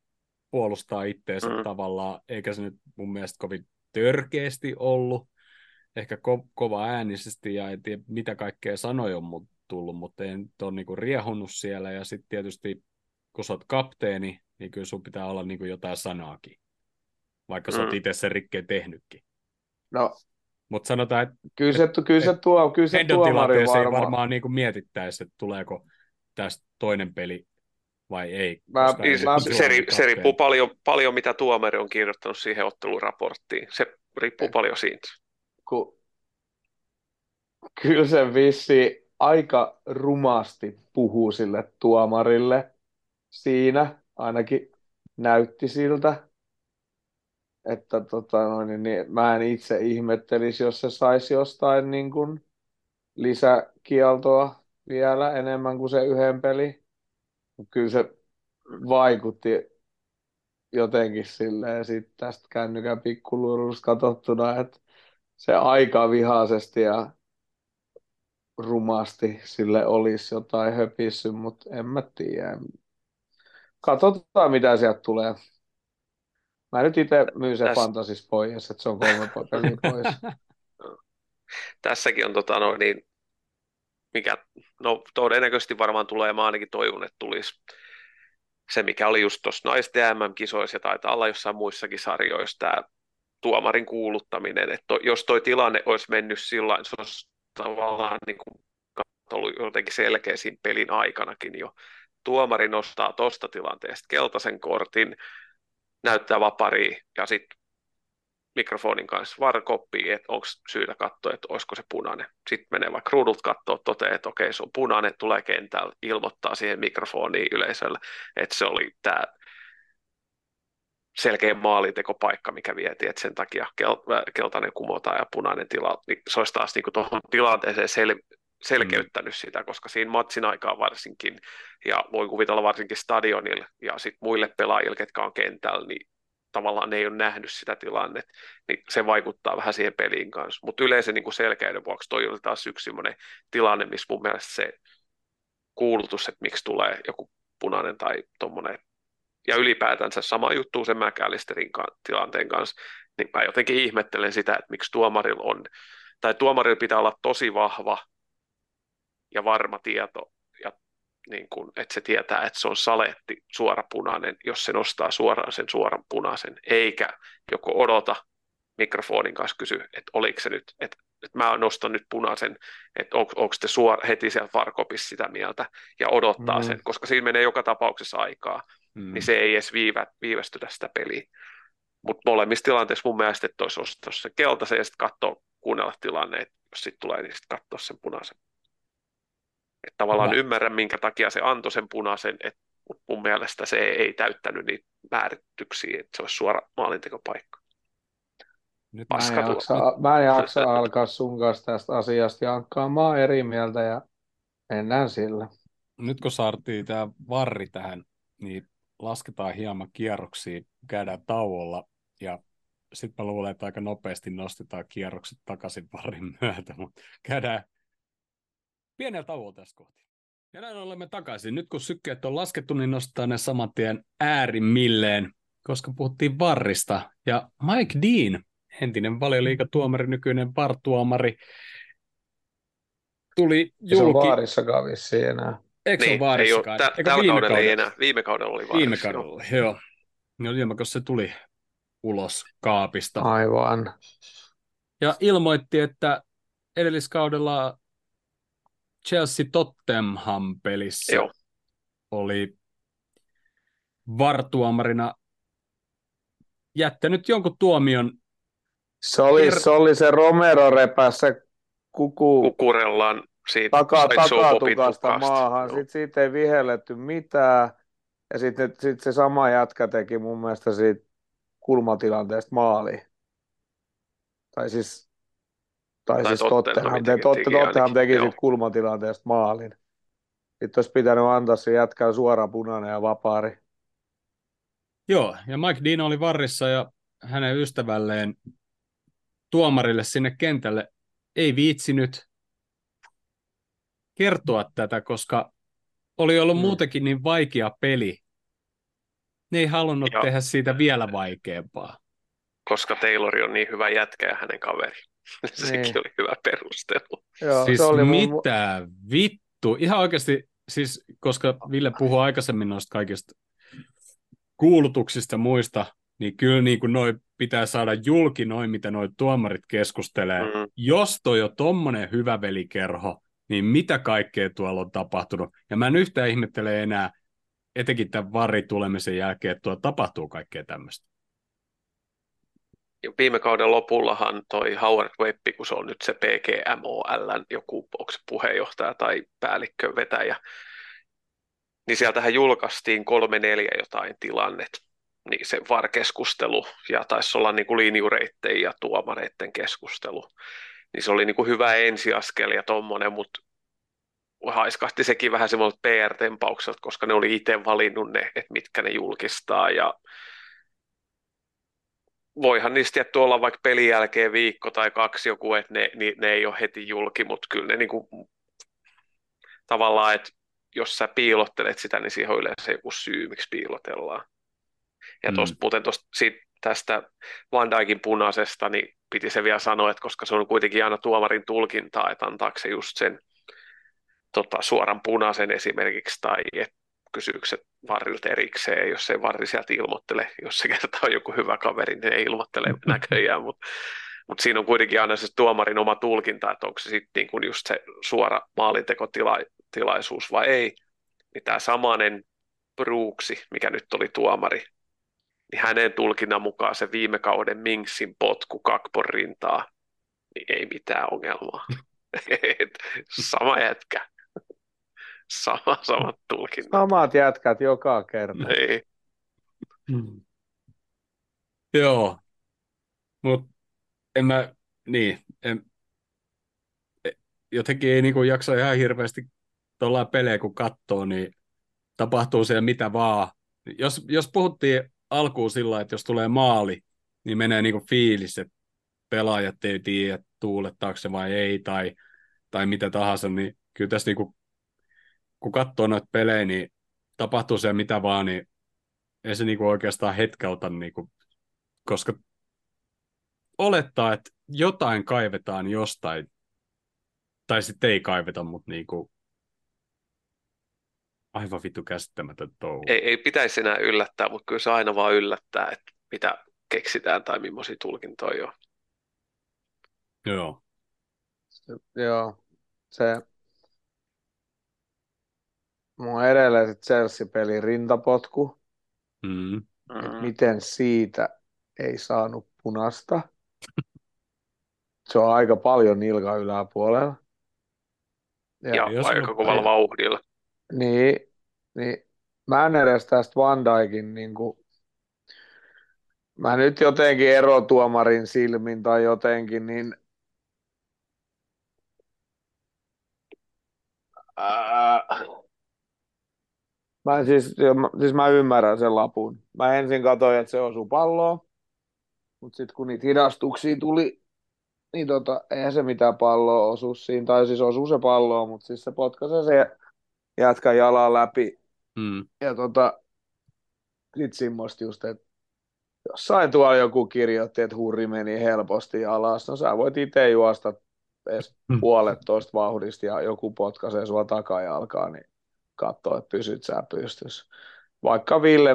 puolustaa itteensä mm. tavallaan, eikä se nyt mun mielestä kovin törkeästi ollut, ehkä ko- kova äänisesti ja en tiedä mitä kaikkea sanoja on, mutta tullut, mutta en ole niinku riehunut siellä. Ja sitten tietysti, kun sä oot kapteeni, niin kyllä sun pitää olla niinku jotain sanaakin, vaikka mm. sä oot mm. itse sen rikkeen tehnytkin. No, mutta sanotaan, että kyllä se, kyllä se, tuo, kyllä se tuomari varmaan. ei varmaan niinku mietittäisi, että tuleeko tästä toinen peli vai ei. Mä, mä, se, se, se riippuu paljon, paljon, mitä tuomari on kirjoittanut siihen otteluraporttiin. Se riippuu paljon siitä. Ku, kyllä se vissi aika rumasti puhuu sille tuomarille siinä, ainakin näytti siltä. Että tota noin, niin mä en itse ihmettelisi, jos se saisi jostain niin kuin lisäkieltoa vielä enemmän kuin se yhden peli. Kyllä se vaikutti jotenkin silleen sit tästä kännykän pikkuluurusta katsottuna, että se aika vihaisesti ja rumasti sille olisi jotain höpissy, mutta en mä tiedä. Katsotaan, mitä sieltä tulee. Mä nyt itse myyn se Täs... fantasis pois, että se on kolme peliä pois. Tässäkin on tota, no, niin, mikä, no todennäköisesti varmaan tulee, mä ainakin toivon, että tulisi se, mikä oli just tuossa naisten MM-kisoissa ja taitaa olla jossain muissakin sarjoissa tämä tuomarin kuuluttaminen, että to, jos toi tilanne olisi mennyt sillä se olisi tavallaan niin kuin ollut jotenkin selkeä siinä pelin aikanakin jo. Tuomari nostaa tuosta tilanteesta keltaisen kortin, näyttää vapari ja sitten mikrofonin kanssa varkoppiin, että onko syytä katsoa, että olisiko se punainen. Sitten menee vaikka ruudut katsoa, toteaa, että okei, se on punainen, tulee kentällä, ilmoittaa siihen mikrofoniin yleisölle, että se oli tämä selkeä maalintekopaikka, mikä vietiin, että sen takia kel- keltainen kumotaan ja punainen tila, niin se olisi taas niin tuohon tilanteeseen sel- selkeyttänyt sitä, koska siinä matsin aikaa varsinkin, ja voin kuvitella varsinkin stadionilla ja sitten muille pelaajille, ketkä on kentällä, niin tavallaan ne ei ole nähnyt sitä tilannetta, niin se vaikuttaa vähän siihen peliin kanssa. Mutta yleisen niin selkeyden vuoksi toi oli taas yksi tilanne, missä mun mielestä se kuulutus, että miksi tulee joku punainen tai tuommoinen, ja ylipäätänsä sama juttu sen McAllisterin tilanteen kanssa, niin mä jotenkin ihmettelen sitä, että miksi tuomarilla on, tai tuomarilla pitää olla tosi vahva ja varma tieto niin kuin, että se tietää, että se on saletti suora punainen, jos se nostaa suoraan sen suoran punaisen, eikä joko odota mikrofonin kanssa kysy, että oliko se nyt, että, että mä nostan nyt punaisen, että on, onko se suora, heti siellä varkopissa sitä mieltä, ja odottaa mm. sen, koska siinä menee joka tapauksessa aikaa, mm. niin se ei edes viivä, viivästytä sitä peliä. Mutta molemmissa tilanteissa mun mielestä, että olisi ostaa se keltaisen ja sitten katsoa, kuunnella tilanne, että jos sitten tulee, niin sitten katsoa sen punaisen. Että tavallaan Hyvä. ymmärrän, minkä takia se antoi sen punaisen, että mun mielestä se ei täyttänyt niitä määrityksiä, että se olisi suora maalintekopaikka. Nyt mä en, jaksa, mä en jaksa alkaa sun kanssa tästä asiasta jankkaamaan eri mieltä ja mennään sillä. Nyt kun saatiin tämä varri tähän, niin lasketaan hieman kierroksia, käydään tauolla ja sitten mä luulen, että aika nopeasti nostetaan kierrokset takaisin varrin myötä, mutta käydään pienellä tauolla tässä kohti. Ja näin olemme takaisin. Nyt kun sykkeet on laskettu, niin nostaa ne saman tien äärimmilleen, koska puhuttiin varrista. Ja Mike Dean, entinen valioliikatuomari, nykyinen partuomari, tuli julki... Se on vaarissakaan vissiin enää. Eikö niin, se ole Ei tä- tällä kaudella kaudella ei enää. Viime kaudella oli vaarissa. Viime kaudella, joo. joo. No ilman, se tuli ulos kaapista. Aivan. Ja ilmoitti, että edelliskaudella Chelsea Tottenham pelissä Joo. oli vartuomarina jättänyt jonkun tuomion. Se oli, se, oli se Romero repässä kuku... kukurellaan siitä taka, takatukasta maahan. Sitten siitä ei vihelletty mitään. Ja sitten sit se sama jätkä teki mun mielestä siitä kulmatilanteesta maali. Tai siis tai, tai siis Tottenham, te, totte, Tottenham teki sitten kulmatilanteesta maalin. Sitten olisi pitänyt antaa se jätkää suora punainen ja vapaari. Joo, ja Mike Dean oli varrissa ja hänen ystävälleen tuomarille sinne kentälle ei viitsinyt kertoa tätä, koska oli ollut mm. muutenkin niin vaikea peli. Ne ei halunnut Joo. tehdä siitä vielä vaikeampaa. Koska Taylor on niin hyvä jätkä ja hänen kaveri. Sekin niin. oli hyvä perustelu. Joo, siis se oli mitä mun... vittu? Ihan oikeasti, siis, koska Ville puhui aikaisemmin noista kaikista kuulutuksista muista, niin kyllä niin kuin noi pitää saada julki noin, mitä noi tuomarit keskustelee. Mm. Jos toi on tommonen hyvä velikerho, niin mitä kaikkea tuolla on tapahtunut? Ja mä en yhtään ihmettele enää, etenkin tämän varri tulemisen jälkeen, että tuolla tapahtuu kaikkea tämmöistä viime kauden lopullahan toi Howard Webb, kun se on nyt se PGMOL, joku onko se puheenjohtaja tai päällikkö vetäjä, niin sieltähän julkaistiin kolme neljä jotain tilannet, niin se VAR-keskustelu ja taisi olla niin kuin linjureitten ja tuomareitten keskustelu, niin se oli niin kuin hyvä ensiaskel ja tommonen, mutta haiskahti sekin vähän semmoiselta PR-tempaukselta, koska ne oli itse valinnut ne, että mitkä ne julkistaa ja voihan niistä tietty olla vaikka pelin jälkeen viikko tai kaksi joku, että ne, ne, ne ei ole heti julki, mutta kyllä ne niinku, tavallaan, että jos sä piilottelet sitä, niin siihen on yleensä joku syy, miksi piilotellaan. Ja mm. tosta, muuten tosta, siitä, tästä Van Dijkin punaisesta, niin piti se vielä sanoa, että koska se on kuitenkin aina tuomarin tulkintaa, että antaako se just sen tota, suoran punaisen esimerkiksi, tai että kysyykö se varrilta erikseen, jos ei varri sieltä ilmoittele, jos se kerta on joku hyvä kaveri, niin ei ilmoittele näköjään, mutta mut siinä on kuitenkin aina se tuomarin oma tulkinta, että onko se sitten niin kun just se suora maalintekotilaisuus vai ei, niin tämä samanen Bruuksi, mikä nyt oli tuomari, niin hänen tulkinnan mukaan se viime kauden Minksin potku Kakpon rintaa, niin ei mitään ongelmaa. Sama jätkä. Sama, samat tulkinnat. Samat jätkät joka kerta. Niin. Hmm. Joo, mutta en mä, niin, en, e, jotenkin ei niinku jaksa ihan hirveästi tuolla pelejä kun katsoo, niin tapahtuu siellä mitä vaan. Jos, jos puhuttiin alkuun sillä että jos tulee maali, niin menee niinku fiilis, että pelaajat ei tiedä, tuulettaako se vai ei, tai, tai mitä tahansa, niin kyllä tässä niinku kun katsoo noita pelejä, niin tapahtuu se mitä vaan, niin ei se niinku oikeastaan hetkeltä, niinku, koska olettaa, että jotain kaivetaan jostain, tai sitten ei kaiveta, mutta niinku, aivan vittu käsittämätön touhu. Ei, ei pitäisi enää yllättää, mutta kyllä se aina vaan yllättää, että mitä keksitään tai millaisia tulkintoja on. Joo. Joo, se On edelleen se Chelsea-pelin rintapotku. Mm. Mm. Miten siitä ei saanut punasta? Se on aika paljon nilka yläpuolella. Ja, ja aika kovalla vauhdilla. Niin, niin mä en edes tästä Van Dijkin niin kuin, mä nyt jotenkin erotuomarin silmin tai jotenkin, niin ää, Mä siis, siis mä ymmärrän sen lapun. Mä ensin katsoin, että se osui palloon, mutta sitten kun niitä hidastuksia tuli, niin tota, eihän se mitään palloa osu siinä, tai siis osuu se palloa, mutta siis se potkaisee se jätkä jalan läpi. Mm. Ja tota, sit semmoista just, että jossain tuolla joku kirjoitti, että hurri meni helposti alas. No sä voit itse juosta edes mm. puolet tuosta vauhdista ja joku potkaisee sua takajalkaan, niin katsoa, että pysyt sä pystys. Vaikka Ville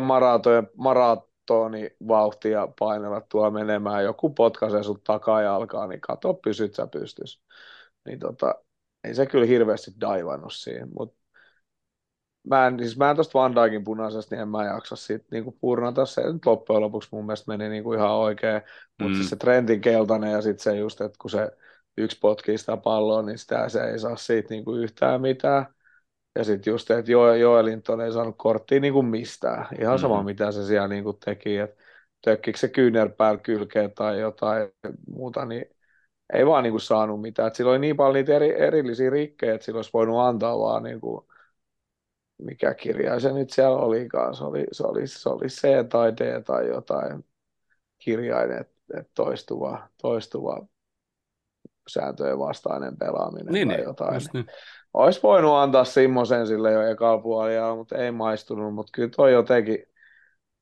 maratoni vauhtia painavat tuo menemään, joku potkaisee sut takajalkaa, niin katso, pysyt sä pystys. Niin tota, ei se kyllä hirveästi daivannut siihen, mutta mä en, siis mä en tosta Van Dijkin punaisesta, niin en mä jaksa siitä niin purnata. Se nyt loppujen lopuksi mun mielestä meni niin kuin ihan oikein, mutta mm. siis se Trentin keltainen ja sitten se just, että kun se yksi potkii sitä palloa, niin sitä se ei saa siitä niin kuin yhtään mitään. Ja sitten just, että jo, Joelinton ei saanut korttia niin kuin mistään. Ihan mm. sama, mitä se siellä niin kuin teki. Että tökkikö se kyynärpäällä kylkeen tai jotain muuta, niin ei vaan niin kuin saanut mitään. Et sillä oli niin paljon niitä eri, erillisiä rikkejä, että sillä olisi voinut antaa vaan niin kuin, mikä kirja se nyt siellä olikaan. Se oli, se oli, se oli C tai D tai jotain kirjain, että et toistuva, toistuva sääntöjen vastainen pelaaminen niin, tai niin, jotain. Niin. Olisi voinut antaa semmoisen sille jo ekalla puolella, mutta ei maistunut, mutta kyllä toi jotenkin,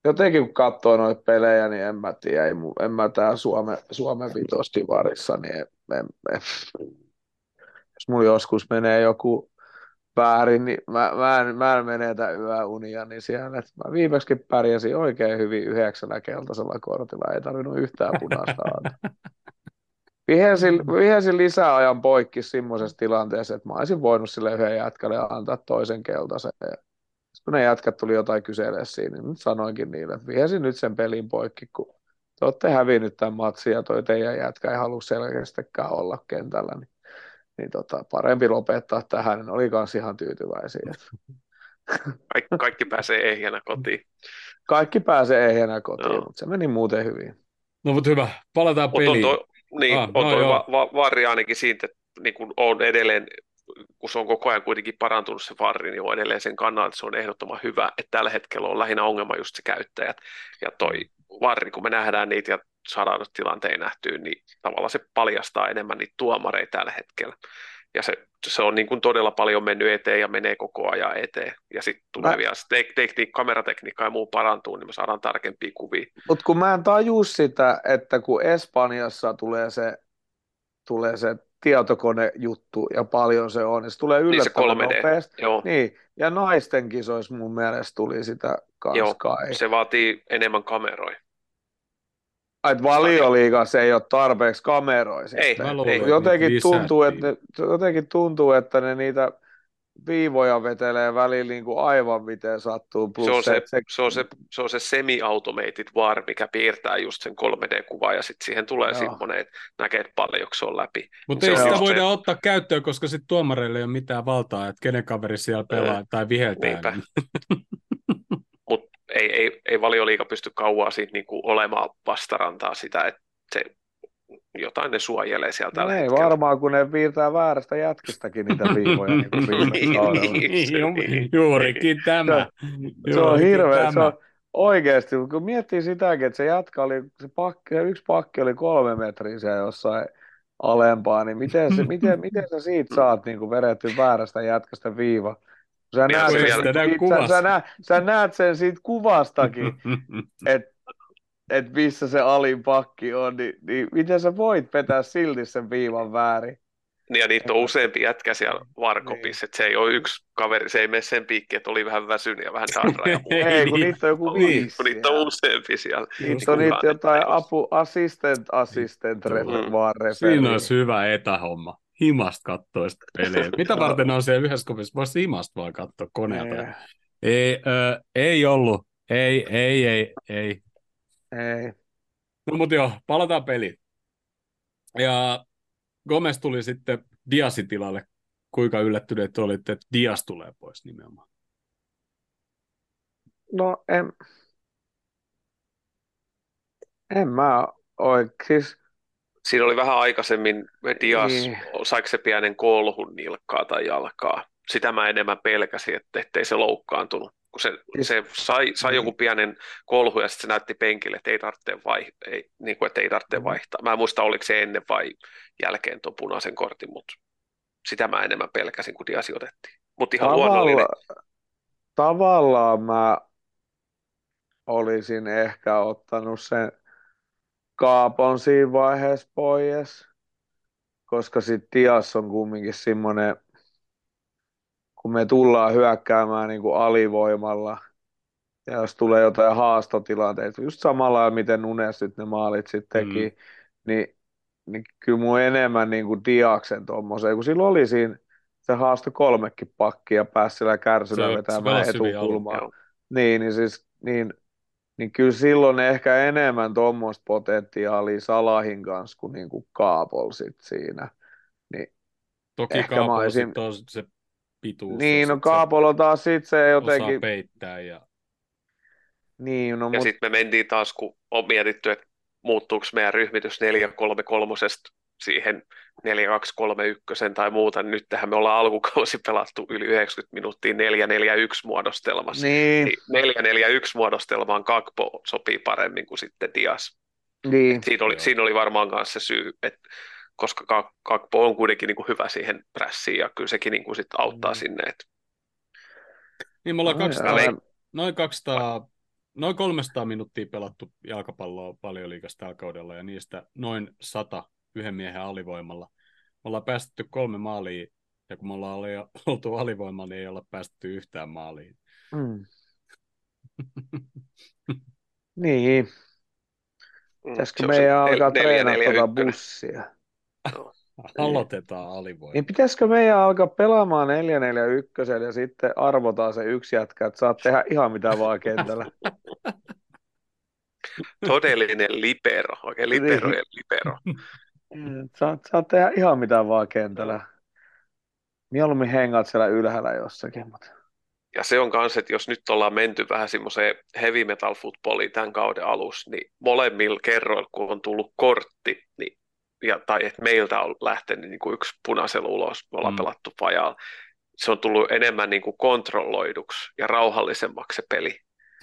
jotenkin kun katsoo noita pelejä, niin en mä tiedä, ei, en mä tää Suome, Suomen vitostivarissa, niin en, en, en, jos mulla joskus menee joku väärin, niin mä, mä, en, mä en menetä yöunia, niin siellä, että mä viimeksi pärjäsin oikein hyvin yhdeksällä keltaisella kortilla, ei tarvinnut yhtään punaista Vihelsin, vihelsin lisäajan poikki semmoisessa tilanteessa, että mä olisin voinut sille yhden jätkälle antaa toisen keltaisen. Ja kun ne jätkät tuli jotain kyselee siinä, niin nyt sanoinkin niille, että vihelsin nyt sen pelin poikki, kun te olette hävinnyt tämän matsin ja toi teidän jätkä ei halua selkeästikään olla kentällä, niin, niin tota, parempi lopettaa tähän, niin oli kans ihan tyytyväisiä. Kaikki, kaikki pääsee ehjänä kotiin. Kaikki pääsee ehjänä kotiin, Joo. mutta se meni muuten hyvin. No mutta hyvä, palataan on peliin. toi, niin, Ah, on no toi joo. va, va, varri ainakin siitä, että niin kun on edelleen, kun se on koko ajan kuitenkin parantunut se varri, niin on edelleen sen kannalta, että se on ehdottoman hyvä, että tällä hetkellä on lähinnä ongelma just se käyttäjät. Ja toi varri, kun me nähdään niitä ja saadaan tilanteen nähtyä, niin tavallaan se paljastaa enemmän niitä tuomareita tällä hetkellä. Ja se, se on niin kuin todella paljon mennyt eteen ja menee koko ajan eteen. Ja sitten tulee Mä- vielä se tek, tekniik, kameratekniikka ja muu parantuu, niin me saadaan tarkempia kuvia. Mutta kun mä en taju sitä, että kun Espanjassa tulee se, tulee se tietokonejuttu ja paljon se on, niin se tulee Niin se yllättävän 3D. nopeasti. Joo, Niin, ja naisten kisoissa mun mielestä tuli sitä Joo, kans kai. se vaatii enemmän kameroja. Että valioliigassa ei ole tarpeeksi kameroja Ei, Ei. jotenkin, tuntuu, että ne, jotenkin tuntuu, että ne niitä viivoja vetelee välillä niin kuin aivan miten sattuu. Plus Se on se, että se, se, on se, se on se semi-automated VAR, mikä piirtää just sen 3D-kuvan ja sitten siihen tulee semmoinen, että näkee, paljonko se on läpi. Mutta Se ei sitä voida se. ottaa käyttöön, koska sitten tuomareille ei ole mitään valtaa, että kenen kaveri siellä pelaa tai viheltää. Niinpä. Niin. Ei, ei, ei valioliiga pysty kauaa siitä niinku olemaan vastarantaa sitä, että se jotain ne suojelee sieltä no ei hetkellä. varmaan, kun ne piirtää väärästä jätkistäkin niitä viivoja niin kuin Niin, niin. Niin. Juurikin tämä. Se on Juurikin hirveä, se on oikeasti, kun miettii sitäkin, että se jatka oli, se, pakki, se yksi pakki oli kolme metriä siellä jossain alempaa, niin miten, se, miten, miten sä siitä saat niin kuin vedetty väärästä jätkästä viiva? Sä Niin, näet, se sen, sä, sä, näet, sä näet sen siitä kuvastakin, että et missä se alin pakki on, niin, niin miten sä voit vetää silti sen viivan väärin? Niin, Ja niitä on useampi jätkä siellä varkopissa, että se ei ole yksi kaveri, se ei mene sen piikki, että oli vähän väsynyt ja vähän darra ja muuta. Ei, kun niin. niitä on joku Niin. viisi Kun niitä on siellä. useampi siellä. Niitä on Niin niitä kukaan jotain ei ole- apu, assistant, assistant, Mm. vaan Siinä olisi hyvä etähomma. Himasta katsoa sitä peliä. Mitä varten on siellä yhdessä kopissa? Voisi himasta vaan katsoa koneelta. Ei, Ei, ö, ei ollut. Ei, ei, ei, ei. ei. No mutta joo, palataan peliin. Ja Gomez tuli sitten Diasin tilalle. Kuinka yllättyneet olitte, että Dias tulee pois nimenomaan? No en, en mä oi, siis Siinä oli vähän aikaisemmin Dias, Niin. saiko se pienen kolhun nilkkaa tai jalkaa. Sitä mä enemmän pelkäsin, että ettei se loukkaantunut. Kun se, Siis- se sai, sai joku pienen kolhu ja sitten se näytti penkille, että ei tarvitse, vai, ei, niin kuin, että ei tarvitse Mm. vaihtaa. Mä en muista, oliko se ennen vai jälkeen tuon punaisen kortin, mutta sitä mä enemmän pelkäsin, kun Diasi otettiin. Mutta ihan luonnollinen. tavalla, tavallaan mä olisin ehkä ottanut sen kaapon siinä vaiheessa pois, koska sitten Dias on kumminkin semmoinen, kun me tullaan hyökkäämään niin kuin alivoimalla, ja jos tulee jotain haastotilanteita, just samalla miten Nunes nyt ne maalit sitten teki, Mm. niin, niin kyllä mun enemmän niin kuin Diaksen tommoseen, kun silloin oli siinä, se haasto kolmekin pakkia pääsi sillä se vetämään etukulmaa. Niin, niin siis, niin, niin kyllä silloin ehkä enemmän tuommoista potentiaalia Salahin kanssa kuin, niin kuin Kaapol sit siinä. Toki Ehkä mä Kaapo olisin- sit on se pituus. Niin, no sit se Kaapol on taas sit se osaa jotenkin, peittää. Ja... niin, no Ja mut, sitten me mentiin taas, kun on mietitty, että muuttuuko meidän ryhmitys 4-3-3 siihen 4-2-3-1 tai muuta, niin nyt tähän me ollaan alkukausi pelattu yli 90 minuuttia 4-4-1 muodostelmassa. niin, Niin 4-4-1 muodostelmaan Kakpo sopii paremmin kuin sitten Dias. niin, Siinä oli, siinä oli varmaan myös se syy, että koska Kak- Kakpo on kuitenkin niin kuin hyvä siihen prässiin ja kyllä sekin niin kuin sit auttaa Mm. sinne. Että Niin me ollaan No, 200, joo. noin 200, noin 300 minuuttia pelattu jalkapalloa paljon liikasta tällä kaudella ja niistä noin 100 yhden miehen alivoimalla. Me ollaan päästetty kolme maalia ja kun me ollaan oli- oltu alivoimalla, niin ei olla päästetty yhtään maaliin. mm. niin, mm, pitäisikö se meidän nel- alkaa treenata neljä, tuota bussia? Aloitetaan alivoimalla. Niin pitäisikö meidän alkaa pelaamaan 4-4-1 ja sitten arvotaan se yksi jätkä, että saat tehdä ihan mitä vaan kentällä. Todellinen libero, oikein Niin. liberojen libero. Mm, Saat, saat tehdä ihan mitä vaan kentällä. Mieluummin hengaat siellä ylhäällä jossakin, mutta Ja se on myös, että jos nyt ollaan menty vähän semmoiseen heavy metal footballiin tämän kauden alussa, niin molemmilla kerroilla, kun on tullut kortti, niin, ja, tai että meiltä on lähtenyt niin kuin yksi punaisella ulos, me ollaan mm. pelattu pajalla, se on tullut enemmän niin kuin kontrolloiduksi ja rauhallisemmaksi se peli.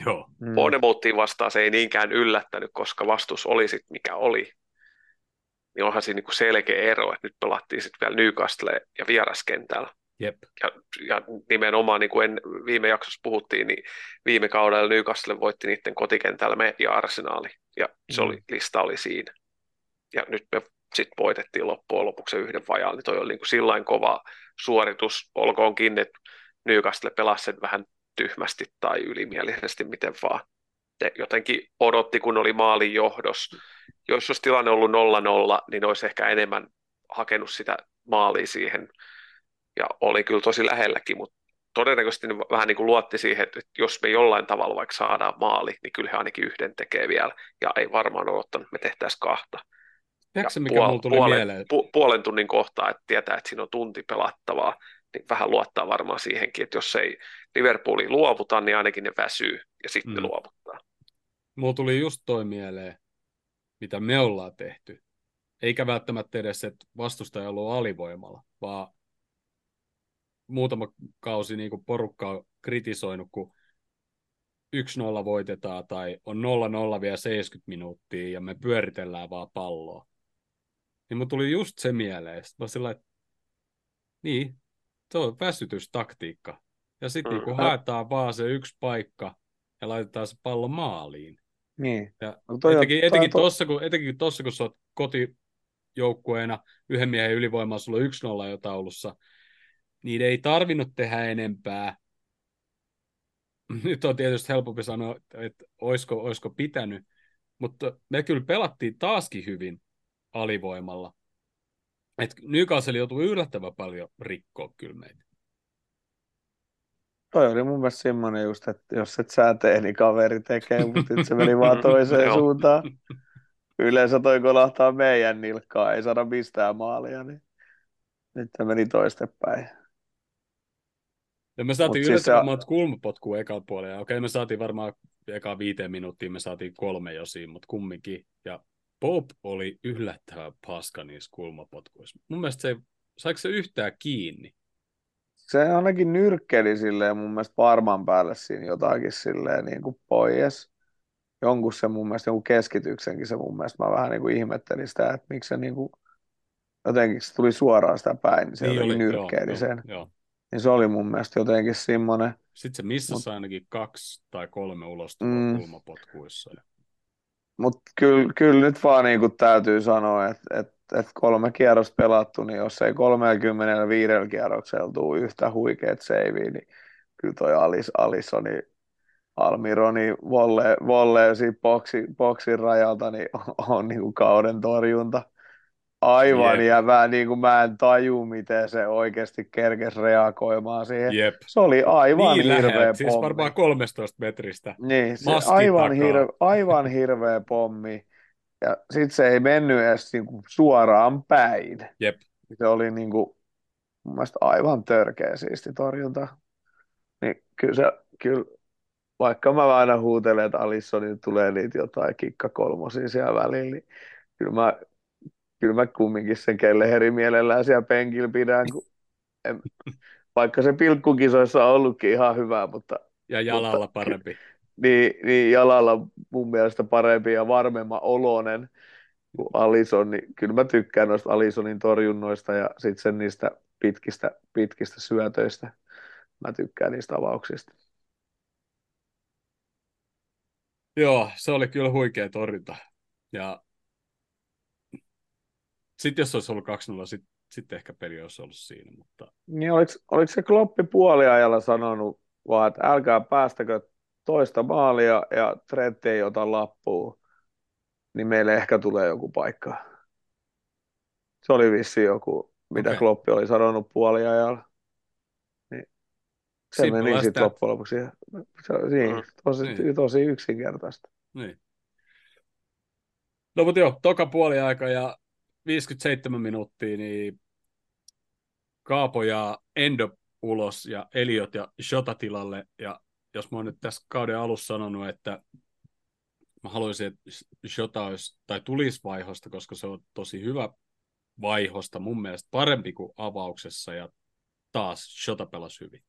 Joo. Mm. Bournemouthiin vastaan se ei niinkään yllättänyt, koska vastus oli sit mikä oli. Niin onhan siinä niin kuin selkeä ero, että nyt pelattiin sitten vielä Newcastle ja vieraskentällä. Jep. Ja, ja nimenomaan, niin kuin en, viime jaksossa puhuttiin, niin viime kaudella Newcastle voitti niiden kotikentällä me ja Arsenaali, ja se mm. oli, lista oli siinä. Ja nyt me sitten voitettiin loppujen lopuksi yhden vajaan, niin toi oli niin kuin sillain kova suoritus, olkoonkin, että Newcastle pelasi sen vähän tyhmästi tai ylimielisesti, miten vaan. Jotenkin odotti, kun oli maalin johdos. Jos olisi tilanne ollut 0-0, niin olisi ehkä enemmän hakenut sitä maalia siihen ja oli kyllä tosi lähelläkin, mutta todennäköisesti vähän niin kuin luotti siihen, että jos me jollain tavalla vaikka saadaan maali, niin kyllä he ainakin yhden tekee vielä, ja ei varmaan odottanut, että me tehtäisiin kahta. Tiedätkö, mikä puol- tuli puolen, mieleen? Pu- puolen tunnin kohtaa, että tietää, että siinä on tunti pelattavaa, niin vähän luottaa varmaan siihenkin, että jos ei Liverpooliin luovuta, niin ainakin ne väsyy, ja sitten mm. luovuttaa. Mulla tuli just toi mieleen, mitä me ollaan tehty. Eikä välttämättä edes, että vastustaja on ollut alivoimalla, vaan muutama kausi niin kuin porukka on kritisoinut, kun 1-0 voitetaan tai on 0-0 vielä 70 minuuttia ja me pyöritellään vaan palloa. Niin mun tuli just se mieleen. Sitten mä sillä että niin, se on väsytystaktiikka. Ja sitten mm. niin haetaan vaan se yksi paikka ja laitetaan se pallo maaliin. Niin. Ja no etenkin, etenkin, to... tossa, kun, etenkin tossa, kun sä oot kotijoukkueena yhden miehen ylivoimaa, sulla on 1-0 jo taulussa, niin ei tarvinnut tehdä enempää. Nyt on tietysti helpompi sanoa, että olisiko, olisiko pitänyt, mutta me kyllä pelattiin taaskin hyvin alivoimalla. Et Newcastle joutui yllättävän paljon rikkoa kyllä meitä. Toi oli mun mielestä semmoinen just, että jos et sä tee, niin kaveri tekee, mutta nyt se meni vaan toiseen suuntaan. Yleensä toi kolahtaa meidän nilkkaa, ei saada mistään maalia, niin nyt se meni toistepäin. Ja me saatiin yllättävän monta kulmapotkua ekalla puolella. Okei, me saatiin varmaan eka viiteen minuuttiin, me saatiin kolme jo siinä, mutta kumminkin. Ja Bob oli yllättävän paska niissä kulmapotkuissa. Mun mielestä se, saiko se yhtään kiinni? Se ainakin nyrkkeli silleen mun mielestä varmaan päälle siinä jotakin silleen niin kuin pois. Jonkun se mun mielestä, jonkun keskityksenkin se mun mielestä, mä vähän niin kuin ihmettelin sitä, että miksi se niin kuin, jotenkin se tuli suoraan sitä päin, niin se niin oli, nyrkkeeli joo, sen. Joo, joo. Niin se oli mun mielestä jotenkin semmoinen. Sitten se missasi Mut... ainakin kaksi tai kolme ulostuloa mm. kulmapotkuissa. Mutta kyllä, kyllä nyt vaan niin kuin täytyy sanoa, että, että, että kolme kierrosta pelattu, niin jos ei 35 kierroksella tule yhtä huikeet seiviä, niin kyllä toi Alis, Alisoni, Almironi, Volle, Volle boksin, boksin rajalta, niin on, on niin kuin kauden torjunta aivan, Jep. ja mä, niin kuin, mä en taju, miten se oikeasti kerkesi reagoimaan siihen. Jep. Se oli aivan niin hirveä lähet. pommi. Siis varmaan 13 metristä. Niin, se aivan, hirve, aivan hirveä pommi. Ja sitten se ei mennyt edes niin kuin, suoraan päin. Jep. Se oli niin kuin, mun mielestä aivan törkeä siisti torjunta. Niin kyllä se, kyllä, vaikka mä aina huutelen, että Alissonin tulee niitä jotain kikka kolmosia siellä välillä, niin kyllä mä kyllä mä kumminkin sen Kelleheri mielellään siellä penkillä pidän, kun en, vaikka se pilkkukisoissa on ollutkin ihan hyvä, mutta... Ja jalalla mutta, parempi. Niin, niin, jalalla mun mielestä parempi ja varmemman olonen kuin Alison, niin kyllä mä tykkään noista Alisonin torjunnoista ja sitten sen niistä pitkistä, pitkistä syötöistä. Mä tykkään niistä avauksista. Joo, se oli kyllä huikea torjunta. Ja sitten jos olisi ollut 2-0, sitten sit ehkä peli olisi ollut siinä. Mutta... Niin oliko, oliko se Kloppi puoliajalla sanonut vaan, että älkää päästäkö toista maalia ja Trent ei ota lappua, niin meille ehkä tulee joku paikka. Se oli vissi joku, mitä okay. Kloppi oli sanonut puoliajalla. Niin se Simple meni sitten loppujen lopuksi. Se, niin, tosi, niin. tosi yksinkertaista. Niin. No mutta joo, toka puoliaika ja 57 minuuttia, niin Kaapo ja Endo ulos ja Eliot ja Shota tilalle. Ja jos mä oon nyt tässä kauden alussa sanonut, että mä haluaisin, että Shota olisi, tai tulisi vaihosta, koska se on tosi hyvä vaihosta, mun mielestä parempi kuin avauksessa, ja taas Shota pelasi hyvin.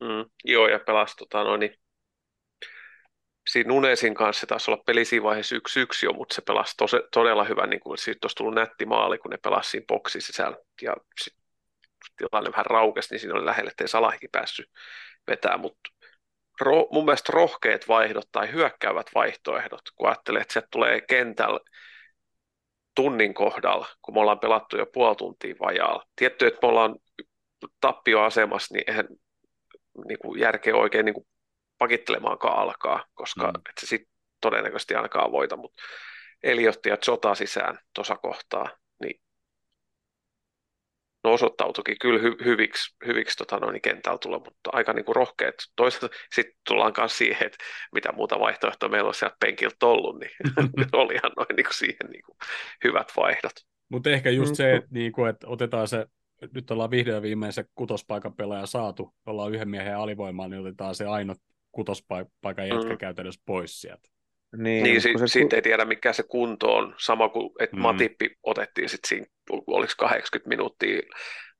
Mm, joo, ja pelasi tota, no, niin, siinä Nunesin kanssa se taisi olla peli siinä vaiheessa yksi yksi jo, mutta se pelasi tos, todella hyvän, niin kuin, siitä olisi tullut nätti maali, kun ne pelasi siinä boksin sisällä, ja sit tilanne vähän raukesi, niin siinä oli lähellä, ettei Salahikin päässyt vetää, mutta ro, mun mielestä rohkeat vaihdot tai hyökkäävät vaihtoehdot, kun ajattelee, että sieltä tulee kentällä tunnin kohdalla, kun me ollaan pelattu jo puoli tuntia vajaalla. Tietty, että me ollaan tappioasemassa, niin eihän niin kuin järkeä oikein niin kuin pakittelemaankaan alkaa, koska mm. että se sitten todennäköisesti alkaa voita, mutta Eliotti ja Jota sisään tuossa kohtaa, no osoittautuikin kyllä hy- hyviksi, hyviksi tota noin, kentällä tulla, mutta aika niin kuin rohkeat. Toisaalta sitten tullaan myös siihen, että mitä muuta vaihtoehtoa meillä on sieltä penkiltä ollut, niin olihan noin niin kuin siihen niin kuin hyvät vaihdot. Mutta ehkä just se, että, niin kuin, että otetaan se, nyt ollaan vihdoin viimein se kutospaikan pelaaja saatu, ollaan yhden miehen alivoimaan, niin otetaan se ainoa kutospaikan jätkä mm. käytännössä pois sieltä. Niin, niin sitten se... sit ei tiedä mikä se kunto on, sama kuin että mm. Matippi otettiin sitten siinä, oliko 80 minuuttia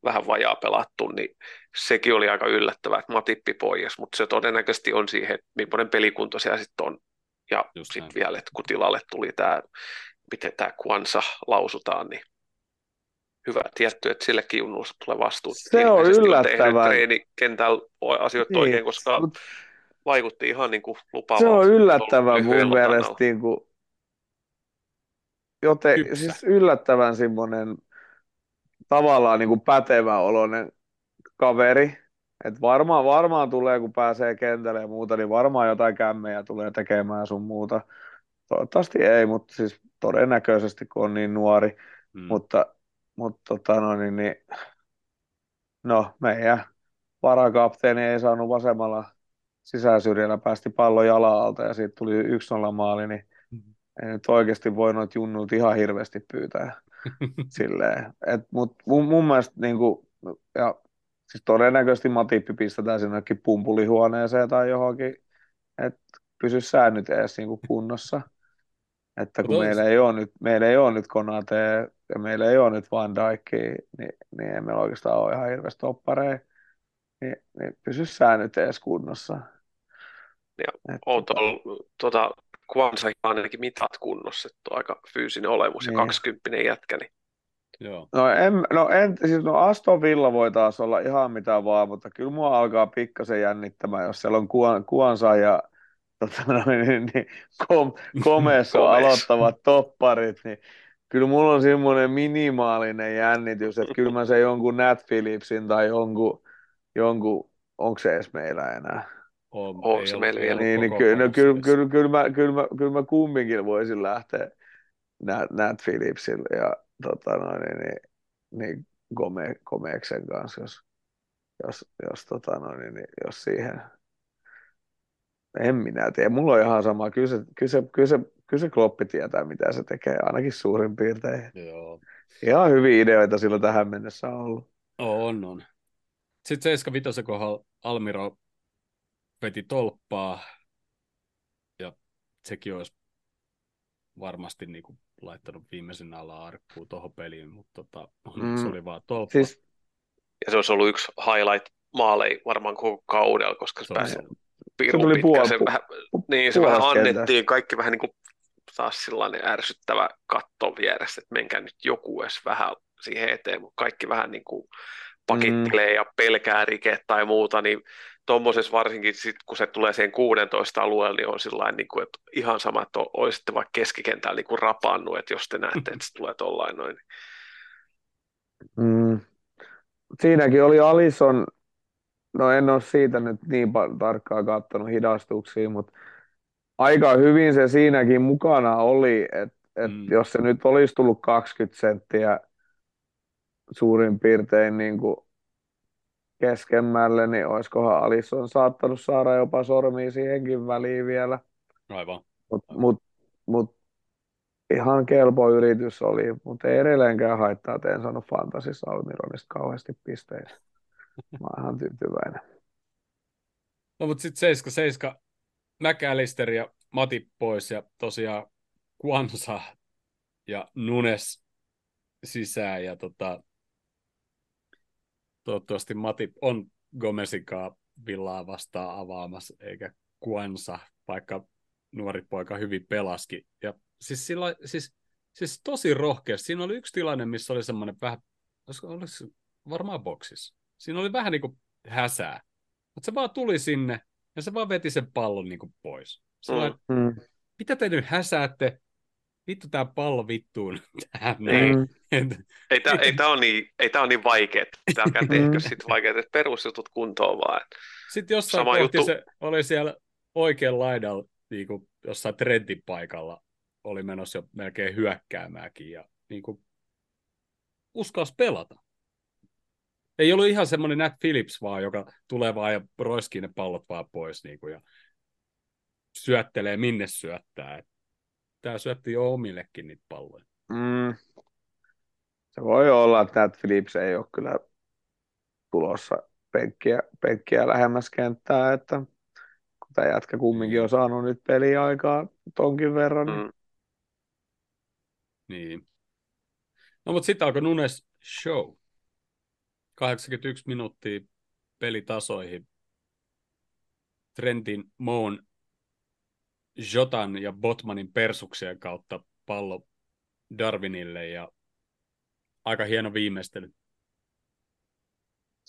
vähän vajaa pelattu, niin sekin oli aika yllättävää, että Matippi pois, mutta se todennäköisesti on siihen, että millainen pelikunto siellä sitten on. Ja sitten vielä, että kun tilalle tuli tämä, miten tämä Kwansa lausutaan, niin hyvä tietty, että sillekin junnuus tulee vastuun. Se on yllättävää. Treeni kentällä asioita niin. oikein, koska Mut vaikutti ihan niin kuin lupaavaa. Se on yllättävän mun mielestä niin kuin, joten, siis yllättävän semmoinen tavallaan niin kuin pätevä oloinen kaveri. Et varmaan, varmaan tulee, kun pääsee kentälle ja muuta, niin varmaan jotain kämmejä tulee tekemään sun muuta. Toivottavasti ei, mutta siis todennäköisesti, kun on niin nuori. Mm. Mutta, mutta tota, no, niin, niin, no, meidän varakapteeni ei saanut vasemmalla sisäsyrjällä päästi pallo jalalta ja siitä tuli yksi nolla maali, niin mm-hmm. ei nyt oikeasti voi noita junnut ihan hirveästi pyytää. Silleen. Et, mut mun, mun mielestä niin kuin, ja siis todennäköisesti Matippi pistetään sinnekin pumpulihuoneeseen tai johonkin, että pysy säännöt edes niin kuin kunnossa. Että kun meillä ei, ole nyt, meillä ei ole nyt Konate ja meillä ei ole nyt Van Dijk, niin, niin ei meillä oikeastaan ole ihan hirveästi toppareja niin, niin pysy säännöt edes kunnossa. Ja on tuota, Kwansa ainakin mitat kunnossa, että on aika fyysinen olemus niin. ja 20 jätkä. Niin. Joo. No, en, no, en, siis no Aston Villa voi taas olla ihan mitä vaan, mutta kyllä mua alkaa pikkasen jännittämään, jos siellä on Kuan, Kuansa ja tota, no, niin, niin, kom, komeessa aloittavat topparit, niin kyllä mulla on semmoinen minimaalinen jännitys, että kyllä mä se jonkun Nat Phillipsin tai jonkun jonkun, onko se edes meillä enää? On, on se meillä vielä. Niin, niin kyllä, no, kyllä, kyllä, kyllä, mä, kyllä, mä, kyllä mä kumminkin voisin lähteä Nat, Nat Phillipsille ja tota noin, niin, niin, niin Gome, Gomeksen kanssa, jos, jos, jos, tota noin, niin, niin, jos siihen en minä tiedä. Mulla on ihan sama. Kyllä se, kyllä se, kyllä se, kyllä se Kloppi tietää, mitä se tekee, ainakin suurin piirtein. Joo. Ihan hyviä ideoita sillä tähän mennessä on ollut. On, on. Sitten 75 kohdalla Almiro veti tolppaa, ja sekin olisi varmasti niin kuin laittanut viimeisen alla arkkuun tuohon peliin, mutta tota, mm. se oli vaan tolppa. Siis... Ja se olisi ollut yksi highlight maalei varmaan koko kaudella, koska se, pääsi pirun se puol- se vähän, niin, se vähän annettiin, kaikki vähän niin kuin taas sellainen ärsyttävä katto vieressä, että menkää nyt joku edes vähän siihen eteen, mutta kaikki vähän niin kuin pakittelee mm. ja pelkää rike tai muuta, niin tuommoisessa varsinkin sit, kun se tulee siihen 16 alueelle, niin on sillain, niin kuin, että ihan sama, että olisitte vaikka keskikentällä niin kuin rapannut, että jos te näette, että se tulee tollain noin. Mm. Siinäkin oli Alison, no en ole siitä nyt niin tarkkaan katsonut hidastuksia, mutta aika hyvin se siinäkin mukana oli, että et mm. jos se nyt olisi tullut 20 senttiä suurin piirtein niin kuin keskemmälle, niin olisikohan Alisson saattanut saada jopa sormia siihenkin väliin vielä. Aivan. Mutta mut, mut, ihan kelpo yritys oli, mutta ei edelleenkään haittaa, että en saanut Fantasissa Almironista kauheasti pisteitä. Mä oon ihan tyytyväinen. No mutta sitten 7 7 McAllister ja Mati pois ja tosiaan Kwansa ja Nunes sisään ja tota, toivottavasti Mati on Gomesikaa villaa vastaan avaamassa, eikä Kwansa, vaikka nuori poika hyvin pelaski. Ja siis, sillä, siis, siis tosi rohkeasti. Siinä oli yksi tilanne, missä oli semmoinen vähän, olisiko, olisiko varmaan boksissa. Siinä oli vähän niin kuin häsää. Mutta se vaan tuli sinne ja se vaan veti sen pallon niin kuin pois. Sellainen, mm. mitä te nyt häsäätte? Vittu tää pallo vittuun. Niin. ei, tää, ei, tää ole niin, ei tää ole niin vaikea. Älkää tehkö sit vaikeat, että perusjutut kuntoon vaan. Sitten jossain Sama kohti juttu... se oli siellä oikean laidalla, niin kuin jossain trendin paikalla, oli menossa jo melkein hyökkäämäänkin ja niin kuin, uskalsi pelata. Ei ollut ihan semmoinen Nat Phillips vaan, joka tulee vaan ja roiskii ne pallot vaan pois niin kuin, ja syöttelee minne syöttää. Tämä syötti jo omillekin niitä palloja. Mm. Se voi olla, että Nat Phillips ei ole kyllä tulossa penkkiä, penkkiä lähemmäs kenttää, että kun tämä jätkä kumminkin on saanut nyt peliaikaa tonkin verran. Niin... Mm. Niin. No mutta sitten alkoi Nunes show. 81 minuuttia pelitasoihin. Trentin, Moon, Jotan ja Botmanin persuksien kautta pallo Darwinille ja aika hieno viimeistely.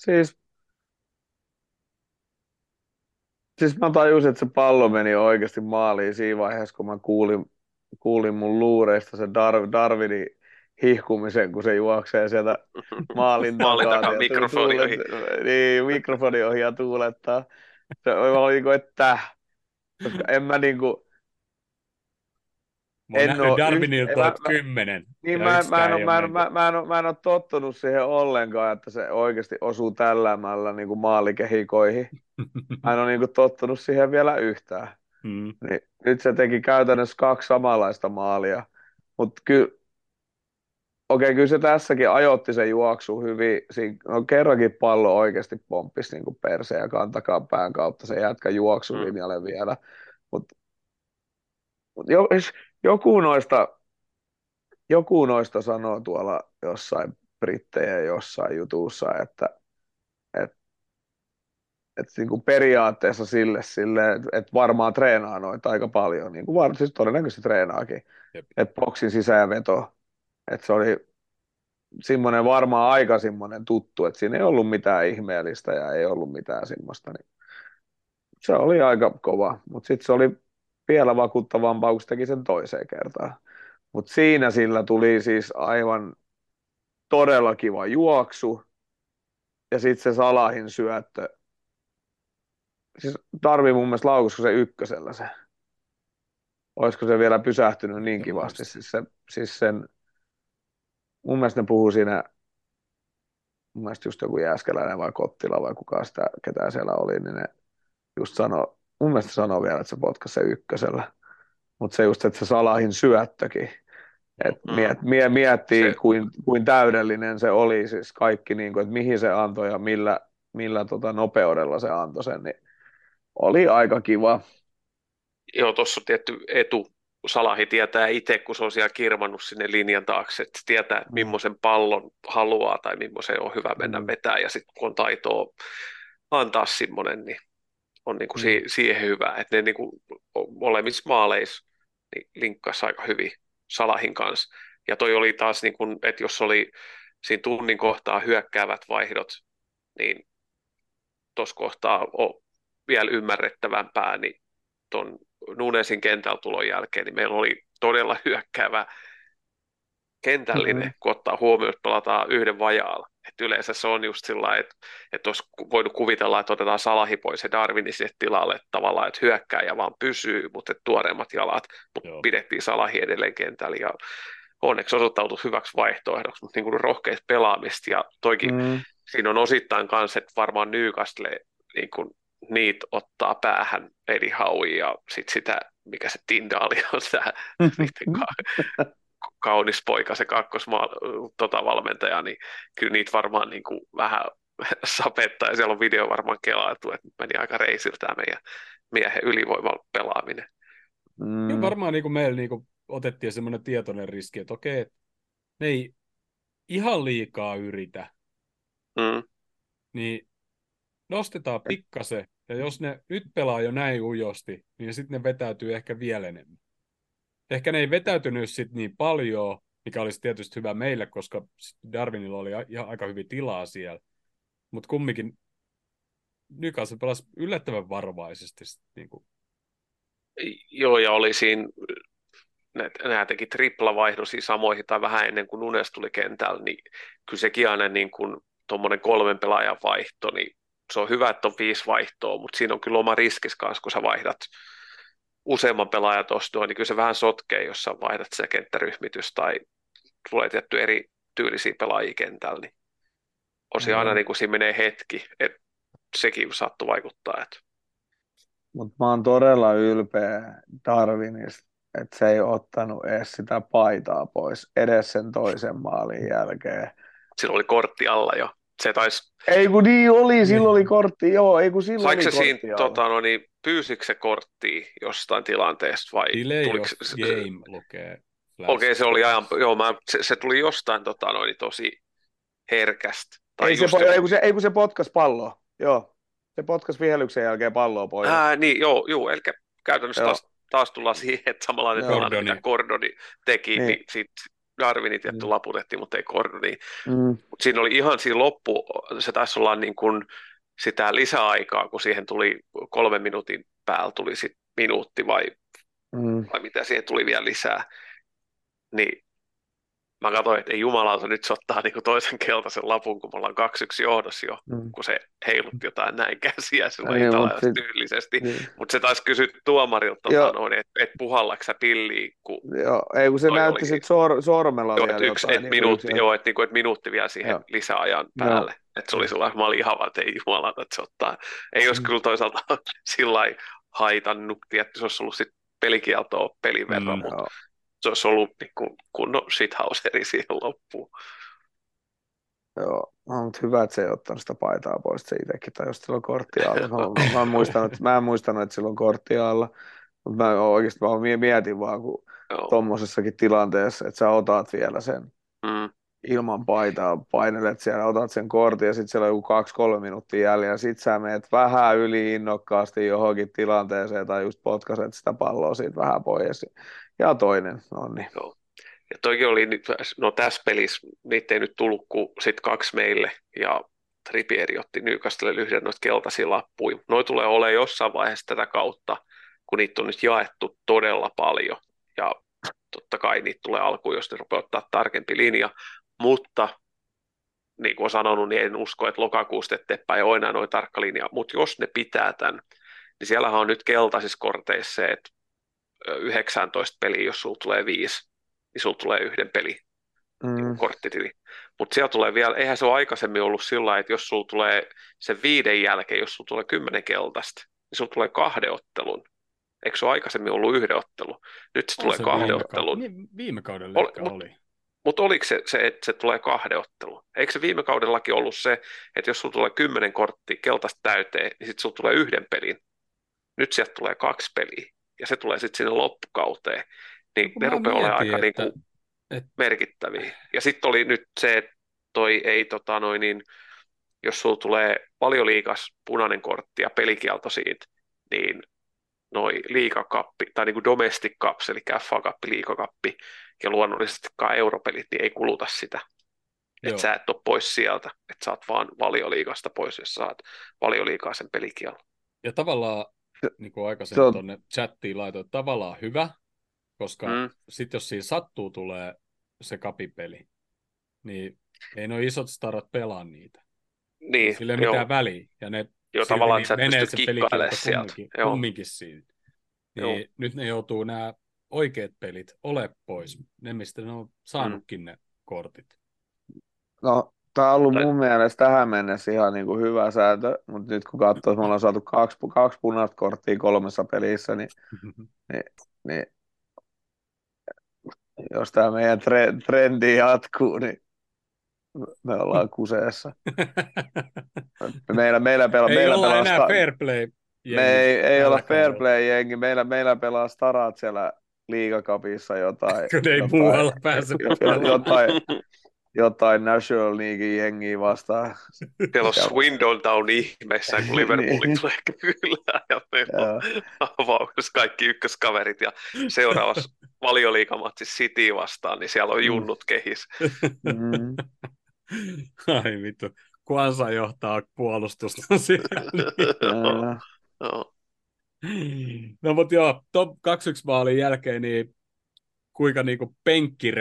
Siis, siis mä tajusin, että se pallo meni oikeasti maaliin siinä vaiheessa, kun mä kuulin, kuulin mun luureista se Dar- Darwinin hihkumisen, kun se juoksee sieltä maalin takaa. mikrofoni ohi. Niin, mikrofoni ohi ja tuulettaa. Se oli niin kuin, että koska en mä niinku... Mä oon en nähnyt Darwinilta yht... kymmenen. Niin, mä, mä, en, mä, en, mä, mä, en, mä en ole tottunut siihen ollenkaan, että se oikeasti osuu tällämällä niin kuin maalikehikoihin. mä en ole niin kuin tottunut siihen vielä yhtään. Hmm. Niin, nyt se teki käytännössä kaksi samanlaista maalia. Mutta kyllä okei, okay, kyllä se tässäkin ajoitti sen juoksu hyvin. Siinä, no, kerrankin pallo oikeasti pomppisi niin perseen ja kantakaa pään kautta se jätkä juoksulinjalle mm. vielä. Mutta mut jo, joku, noista, joku noista sanoo tuolla jossain brittejä jossain jutussa, että et, et niin kuin periaatteessa sille, sille että et varmaan treenaa noita aika paljon, niin kuin var, siis todennäköisesti treenaakin, että boksin sisäänveto että se oli semmoinen varmaan aika semmoinen tuttu, että siinä ei ollut mitään ihmeellistä ja ei ollut mitään semmoista. Niin se oli aika kova, mutta sitten se oli vielä vakuuttavampaa, kun se teki sen toiseen kertaan. Mutta siinä sillä tuli siis aivan todella kiva juoksu ja sitten se Salahin syöttö. Siis tarvii mun mielestä laukusko se ykkösellä se. Olisiko se vielä pysähtynyt niin kivasti? Siis, se, siis sen mun mielestä ne puhuu siinä, mun mielestä just joku Jääskeläinen vai Kottila vai kuka sitä, ketään siellä oli, niin ne just sanoo, mun mielestä sanoo vielä, että se potkasi se ykkösellä. Mutta se just, että se Salahin syöttökin, että mm. miet, mie, miettii, se... kuin, kuin täydellinen se oli, siis kaikki, niin kuin, että mihin se antoi ja millä, millä tota nopeudella se antoi sen, niin oli aika kiva. Joo, tuossa on tietty etu Salahi tietää itse, kun se on siellä kirmannut sinne linjan taakse, että tietää, että millaisen pallon haluaa tai millaisen on hyvä mennä mm. vetää, ja sitten kun on taitoa antaa semmoinen, niin on niin kuin mm. si- siihen hyvä, että ne niin kuin molemmissa maaleissa niin linkkasi aika hyvin Salahin kanssa. Ja toi oli taas, niin kuin, että jos oli siinä tunnin kohtaa hyökkäävät vaihdot, niin tuossa kohtaa on vielä ymmärrettävämpää, niin ton Nunesin kentällä tulon jälkeen, niin meillä oli todella hyökkäävä kentällinen, mm-hmm. kun ottaa huomioon, että pelataan yhden vajaalla. Et yleensä se on just sillä että, että olisi voinut kuvitella, että otetaan Salahi pois ja Darwinin sinne tilalle, että tavallaan, että hyökkääjä vaan pysyy, mutta tuoreimmat jalat, mutta Joo. pidettiin Salahi edelleen kentällä ja onneksi osoittautui hyväksi vaihtoehdoksi, mutta niin kuin rohkeista pelaamista ja toikin mm. siinä on osittain kanssa, että varmaan Newcastle niin kuin niitä ottaa päähän Edi Howie ja sit sitä, mikä se Tindaali on, tämä kaunis poika, se kakkosmaa tota valmentaja, niin kyllä niitä varmaan niin kuin vähän sapettaa ja siellä on video varmaan kelailtu, että meni aika reisiltä meidän miehen ylivoimalla pelaaminen. Mm. Ja varmaan niin kuin meillä niin kuin otettiin semmoinen tietoinen riski, että okei, ne ei ihan liikaa yritä, mm. niin nostetaan pikkasen, ja jos ne nyt pelaa jo näin ujosti, niin sitten ne vetäytyy ehkä vielä enemmän. Ehkä ne ei vetäytynyt sitten niin paljon, mikä olisi tietysti hyvä meille, koska Darwinilla oli ihan aika hyvin tilaa siellä. Mutta kumminkin Newcastle pelasi yllättävän varovaisesti. Niin kuin. Joo, ja oli siinä, nämä teki triplavaihdon samoihin tai vähän ennen kuin Nunes tuli kentällä, niin kyllä sekin aina niin kuin tuommoinen kolmen pelaajan vaihto, niin se on hyvä, että on viisi vaihtoa, mutta siinä on kyllä oma riskis kanssa, kun sä vaihdat useamman pelaajan tuosta, niin kyllä se vähän sotkee, jos sä vaihdat se kenttäryhmitys tai tulee tietty eri tyylisiä pelaajia kentällä, niin on se mm. aina niin kuin siinä menee hetki, että sekin saattoi vaikuttaa. Että... Mutta mä oon todella ylpeä Darwinista, että se ei ottanut edes sitä paitaa pois edes sen toisen maalin jälkeen. Sillä oli kortti alla jo. Se taisi... Ei kun niin oli, silloin oli kortti, joo, ei kun silloin Saiko oli se siinä, tota, no niin, pyysikö se kortti jostain tilanteesta vai? Delay tuliko, se, game lukee. Okei, okay, se oli ajan, joo, mä, se, se, tuli jostain tota, noin, tosi herkästä. Tai ei, se, se, ei, kun se, ei kun se potkas palloa, joo. Se potkas vihelyksen jälkeen palloa pois. Ää, niin, joo, joo, eli käytännössä joo. taas, taas tullaan siihen, että samanlainen tilanne, mitä Gordoni teki, niin, niin sitten Darwinit tietty mm. laputettiin, mutta ei Gordoni. Mm. Mut siinä oli ihan siinä loppu, se taisi olla niin kuin sitä lisäaikaa, kun siihen tuli kolmen minuutin päällä tuli sit minuutti vai, mm. vai mitä siihen tuli vielä lisää, niin mä katsoin, että ei jumalauta, nyt se ottaa niin kuin toisen keltaisen lapun, kun me ollaan kaksi yksi johdossa jo, mm. kun se heilutti jotain näin käsiä sillä niin, tyylisesti. Niin. Mutta se taisi kysyä tuomarilta, että et puhallako sä pilliin, kun... Joo, ei kun se näytti sitten sor, sormella joo, vielä yksi, jotain. Et niin minuutti, yksi, joo, että niinku, et minuutti vielä siihen joo. lisäajan päälle. Että se oli sellainen, mä olin ihan vaan, että ei jumalauta, että se ottaa. Ei olisi mm. kyllä toisaalta sillä haitannut, että se olisi ollut sitten pelikieltoa pelin verran, mm, mutta se olisi ollut niin kuin kunnon shithauseri siihen loppuun. Joo, no, mutta hyvä, että se ei ottanut sitä paitaa pois, se itsekin tai jos sillä on kortti alla. Mä, mä, en muistanut, mä en muistanut, että sillä on kortti alla, mutta mä oikeasti vaan mietin vaan, kun tuommoisessakin tilanteessa, että sä otat vielä sen mm. ilman paitaa, painelet siellä, otat sen kortin ja sitten siellä on joku kaksi-kolme minuuttia jäljellä, sit sä meet vähän yli innokkaasti johonkin tilanteeseen tai just potkaset sitä palloa siitä vähän pois ja toinen, no niin. Joo. Ja toikin oli nyt, no tässä pelissä, niitä ei nyt tullut kuin sit kaksi meille, ja Trippieri otti Nykastelle yhden noita keltaisia lappuja. Noi tulee olemaan jossain vaiheessa tätä kautta, kun niitä on nyt jaettu todella paljon, ja totta kai niitä tulee alkuun, jos ne rupeaa ottaa tarkempi linja, mutta niin kuin olen sanonut, niin en usko, että lokakuusta eteenpäin ole enää noin tarkka linja, mutta jos ne pitää tämän, niin siellähän on nyt keltaisissa korteissa se, että 19 peliä, jos sulla tulee viisi, niin sulla tulee yhden peli mm. korttitili. Mutta siellä tulee vielä, eihän se ole aikaisemmin ollut sillä että jos sulla tulee sen viiden jälkeen, jos sulla tulee kymmenen keltaista, niin sulla tulee kahden ottelun. Eikö se ole aikaisemmin ollut yhden ottelu? Nyt se on tulee se kahden viime ottelun. Niin, viime kaudella oli. Mut, oli. Mutta oliko se, se, että se tulee kahden ottelun? Eikö se viime kaudellakin ollut se, että jos sulla tulee kymmenen kortti keltaista täyteen, niin sitten sulla tulee yhden pelin. Nyt sieltä tulee kaksi peliä ja se tulee sitten sinne loppukauteen, niin no, ne rupeaa olemaan aika että, niin kuin et... merkittäviä. Ja sitten oli nyt se, että toi ei tota noin niin, jos sulla tulee paljon liikas punainen kortti ja pelikielto siitä, niin noi liikakappi, tai niin kuin domestic cups, eli FA Cup, liikakappi, ja luonnollisestikaan europelit, niin ei kuluta sitä. Että sä et ole pois sieltä, että sä oot vaan valioliikasta pois, jos saat valioliikaa sen pelikielon. Ja tavallaan niin kuin aikaisemmin on... tuonne chattiin laitoin, tavallaan hyvä, koska mm. sitten jos siinä sattuu tulee se kapipeli, niin ei nuo isot starat pelaa niitä. Niin, Sillä ei ole mitään väliä. Ja ne Joo, tavallaan niin, menee se pelikielto kumminkin, kumminkin siitä. Niin Joo. nyt ne joutuu nämä oikeat pelit ole pois, ne mistä ne on saanutkin mm. ne kortit. No, Tämä on ollut mun mielestä tähän mennessä ihan niin kuin hyvä sääntö, mutta nyt kun katsoo, että me ollaan saatu kaksi, kaksi punaista korttia kolmessa pelissä, niin, niin, niin jos tämä meidän tre, trendi jatkuu, niin me ollaan kuseessa. Meillä, meillä, pela, ei meillä olla pelaa enää sta- fair play. me ei, ei olla fair play jengi. Meillä, meillä pelaa starat siellä liigakapissa jotain. Kun ei jotain, muualla pääse jo- jo- jotain, jotain National League jengiä vastaan. Siellä on. Swindon Town ihmeessä, kun Liverpool Niin. tulee kyllä. Ja meillä on avauksessa kaikki ykköskaverit ja seuraavassa valioliikamatsissa City vastaan, niin siellä on junnut kehis. Mm. Ai vittu. Kwanza johtaa puolustusta siellä. No mutta joo, top 2-1 maalin jälkeen, niin kuinka niinku penkki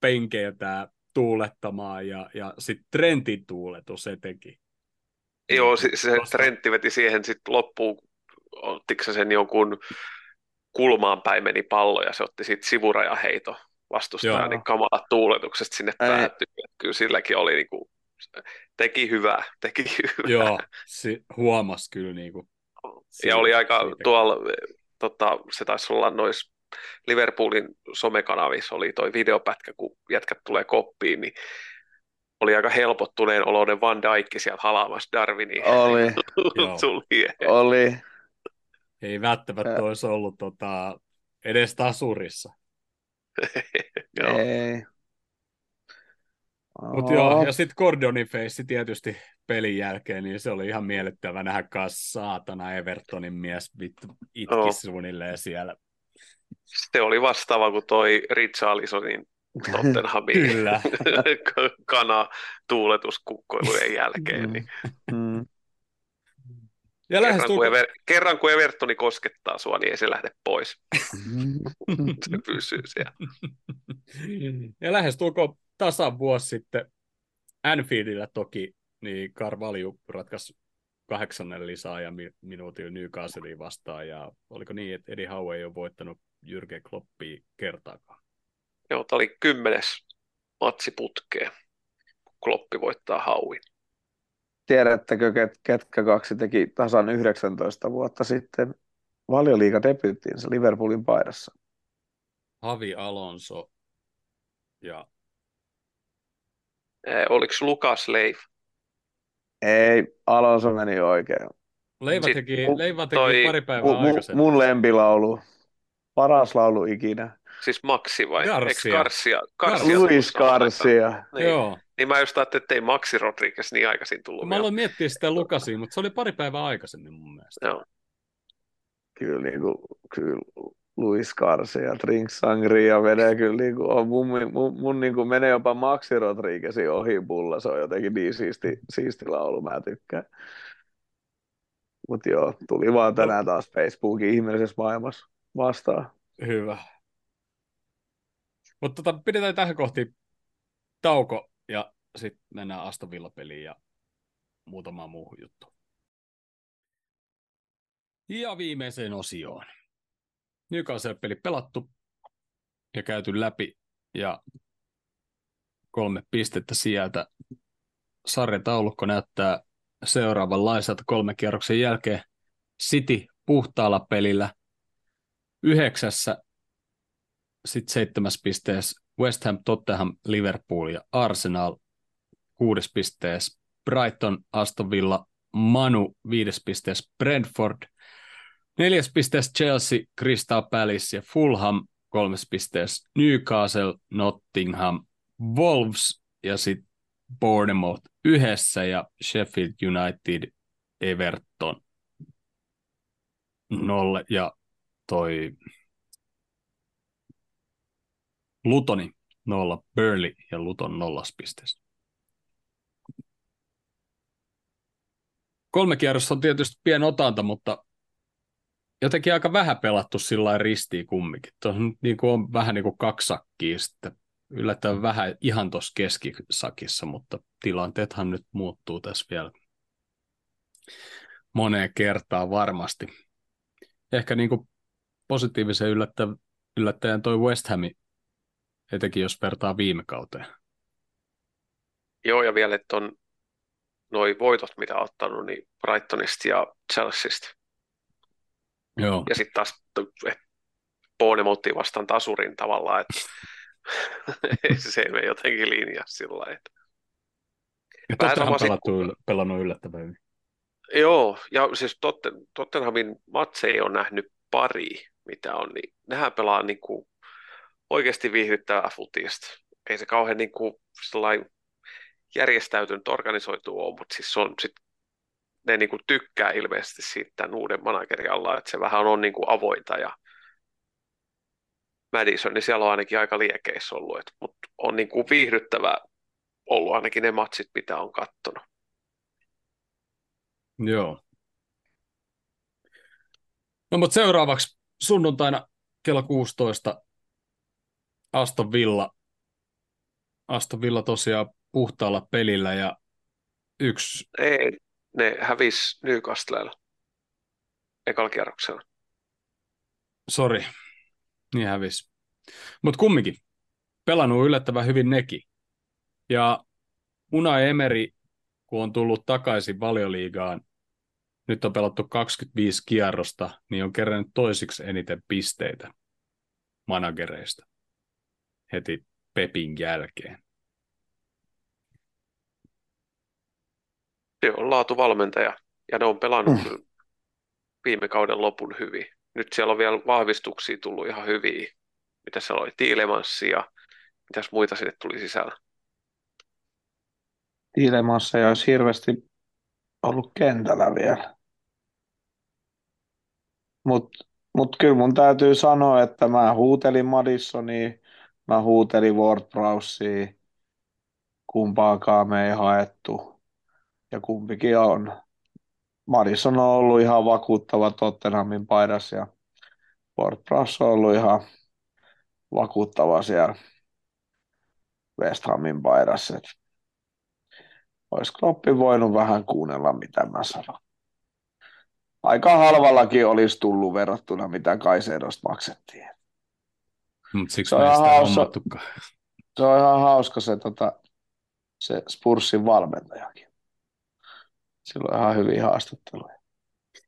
penkeiltä tuulettamaan ja, ja sitten Trentin tuuletus etenkin. Joo, se, se Trentti veti siihen sitten loppuun, ottiko se sen jonkun kulmaan päin meni pallo ja se otti sitten sivurajaheito vastustaja, Joo. niin kamalat tuuletukset sinne päättyi. Kyllä silläkin oli niinku, teki hyvää, teki hyvää. Joo, si- huomas kyllä niinku. ja oli aika siitä- tuolla, tota, se taisi olla nois Liverpoolin somekanavissa oli toi videopätkä, kun jätkät tulee koppiin, niin oli aika helpottuneen oloinen Van Dijk sieltä halaamassa Darwinia. Oli, oli. Ei välttämättä Ää. olisi ollut tota, edes tasurissa. Joo. Ei. Mutta joo, ja sitten Gordonin feissi tietysti pelin jälkeen, niin se oli ihan miellyttävä nähdä kanssa saatana Evertonin mies vittu itki Joo. suunnilleen siellä. Se oli vastaava kuin toi Richarlisonin Tottenhamin Kyllä. kana tuuletuskukkoilujen jälkeen. Niin Mm. Ja lähes kerran, kun Ever, kerran kun Evertoni koskettaa sua, niin ei se lähde pois. Se pysyy siellä. Ja lähestulkoon tasan vuosi sitten Anfieldillä toki, niin Carvalho ratkaisi kahdeksannen lisää ja mi- minuutin Newcastlein vastaan. Ja oliko niin, että Eddie Howe ei ole voittanut Jürgen Kloppia kertaakaan? Joo, tämä oli kymmenes matsi putkeen, kun Kloppi voittaa Hauin. Tiedättekö, ket, ketkä kaksi teki tasan 19 vuotta sitten valioliigadebyyttiinsä Liverpoolin paidassa? Javi Alonso ja Eh, oliko Lukas Leif? Ei, Alonso meni oikein. Leiva teki, Leiva teki toi- pari päivää Mu, mu, aikaisemmin. mun lempilaulu. Paras laulu ikinä. Siis Maxi vai? Garcia. Garcia? Garcia Luis Garcia. Niin. Joo, niin mä just ajattelin, että ei Maxi Rodriguez niin aikaisin tullut mä aloin miettiä sitä Lukasia, mutta se oli pari päivää aikaisemmin mun mielestä. Joo. Kyllä, niin kuin, kyllä Luis Garcia, Drink Sangria menee kyllä niin kuin, on mun, mun, mun niin kuin menee jopa Maxi Rodriguezin ohi pulla. Se on jotenkin niin siisti, siisti laulu, mä tykkään. Mutta joo, tuli vaan tänään taas Facebookin ihmeellisessä maailmassa vastaan. Hyvä. Mutta tota, pidetään tähän kohti tauko ja sitten mennään Aston Villa-peliin ja muutamaan muuhun juttuun. Ja viimeiseen osioon. Newcastle-peli pelattu ja käyty läpi ja kolme pistettä sieltä. Sarjataulukko näyttää seuraavanlaiselta kolme kierroksen jälkeen. City puhtaalla pelillä yhdeksässä, sitten seitsemäs pisteessä West Ham, Tottenham, Liverpool ja Arsenal. Kuudes pisteessä Brighton, Aston Villa, Manu. Viides pisteessä Brentford, neljäs pisteessä Chelsea, Crystal Palace ja Fulham, kolmes pisteessä Newcastle, Nottingham, Wolves ja sitten Bournemouth yhdessä ja Sheffield United, Everton nolle ja toi Lutoni nolla, Burley ja Luton nollas pisteessä. Kolme kierrosta on tietysti pieni otanta, mutta jotenkin aika vähän pelattu sillä ristiin kumminkin. Tuossa niin kuin on vähän niin kuin kaksi sitten. Yllättävän vähän ihan tuossa keskisakissa, mutta tilanteethan nyt muuttuu tässä vielä moneen kertaan varmasti. Ehkä niin kuin positiivisen yllättä, yllättäjän toi West Ham, etenkin jos vertaa viime kauteen. Joo, ja vielä, että on noi voitot, mitä on ottanut, niin Brightonista ja Chelseaista. Joo. Ja sitten taas Bournemouthiin vastaan tasurin tavallaan, että se ei mene jotenkin linjaa sillä lailla. että- Ja Vähän Tottenham yl- pelannut yllättävän hyvin. Joo, ja siis Totten, Tottenhamin matseja on nähnyt pari, mitä on, niin nehän pelaa niin kuin oikeasti viihdyttävää futista. Ei se kauhean niin kuin järjestäytynyt organisoitu ole, mutta siis on sit, ne niin kuin tykkää ilmeisesti siitä uuden managerin alla, että se vähän on niin kuin avointa ja Madison, niin siellä on ainakin aika liekeissä ollut, mutta on niin kuin viihdyttävää ollut ainakin ne matsit, mitä on kattonut. Joo. No mutta seuraavaksi sunnuntaina kello 16 Aston Villa. Aston Villa tosiaan puhtaalla pelillä ja yksi, Ei, ne hävis Newcastlella ekalla kierroksella. sori, niin hävis. Mutta kumminkin, pelannut yllättävän hyvin nekin. Ja Unai Emery, kun on tullut takaisin valioliigaan, nyt on pelattu 25 kierrosta, niin on kerännyt toisiksi eniten pisteitä managereista heti Pepin jälkeen. Se on laatuvalmentaja ja ne on pelannut Mm. viime kauden lopun hyvin. Nyt siellä on vielä vahvistuksia tullut ihan hyviä. Mitä siellä oli? Tiilemanssi ja mitäs muita sinne tuli sisällä? Tiilemassa ja olisi hirveästi ollut kentällä vielä. Mutta mut kyllä mun täytyy sanoa, että mä huutelin Madisonia, mä huutelin Ward-Prowsea, kumpaakaan me ei haettu. Ja kumpikin on. Madison on ollut ihan vakuuttava Tottenhamin paidassa ja Ward-Prowse on ollut ihan vakuuttava siellä West Hamin paidassa. Et Olisi Kloppi voinut vähän kuunnella, mitä mä sanon. Aika halvallakin olisi tullut verrattuna, mitä Kaisedosta maksettiin. Mutta siksi Se on hauska. Se on ihan hauska se, tota, se Spursin valmentajakin. Sillä on ihan hyviä haastatteluja.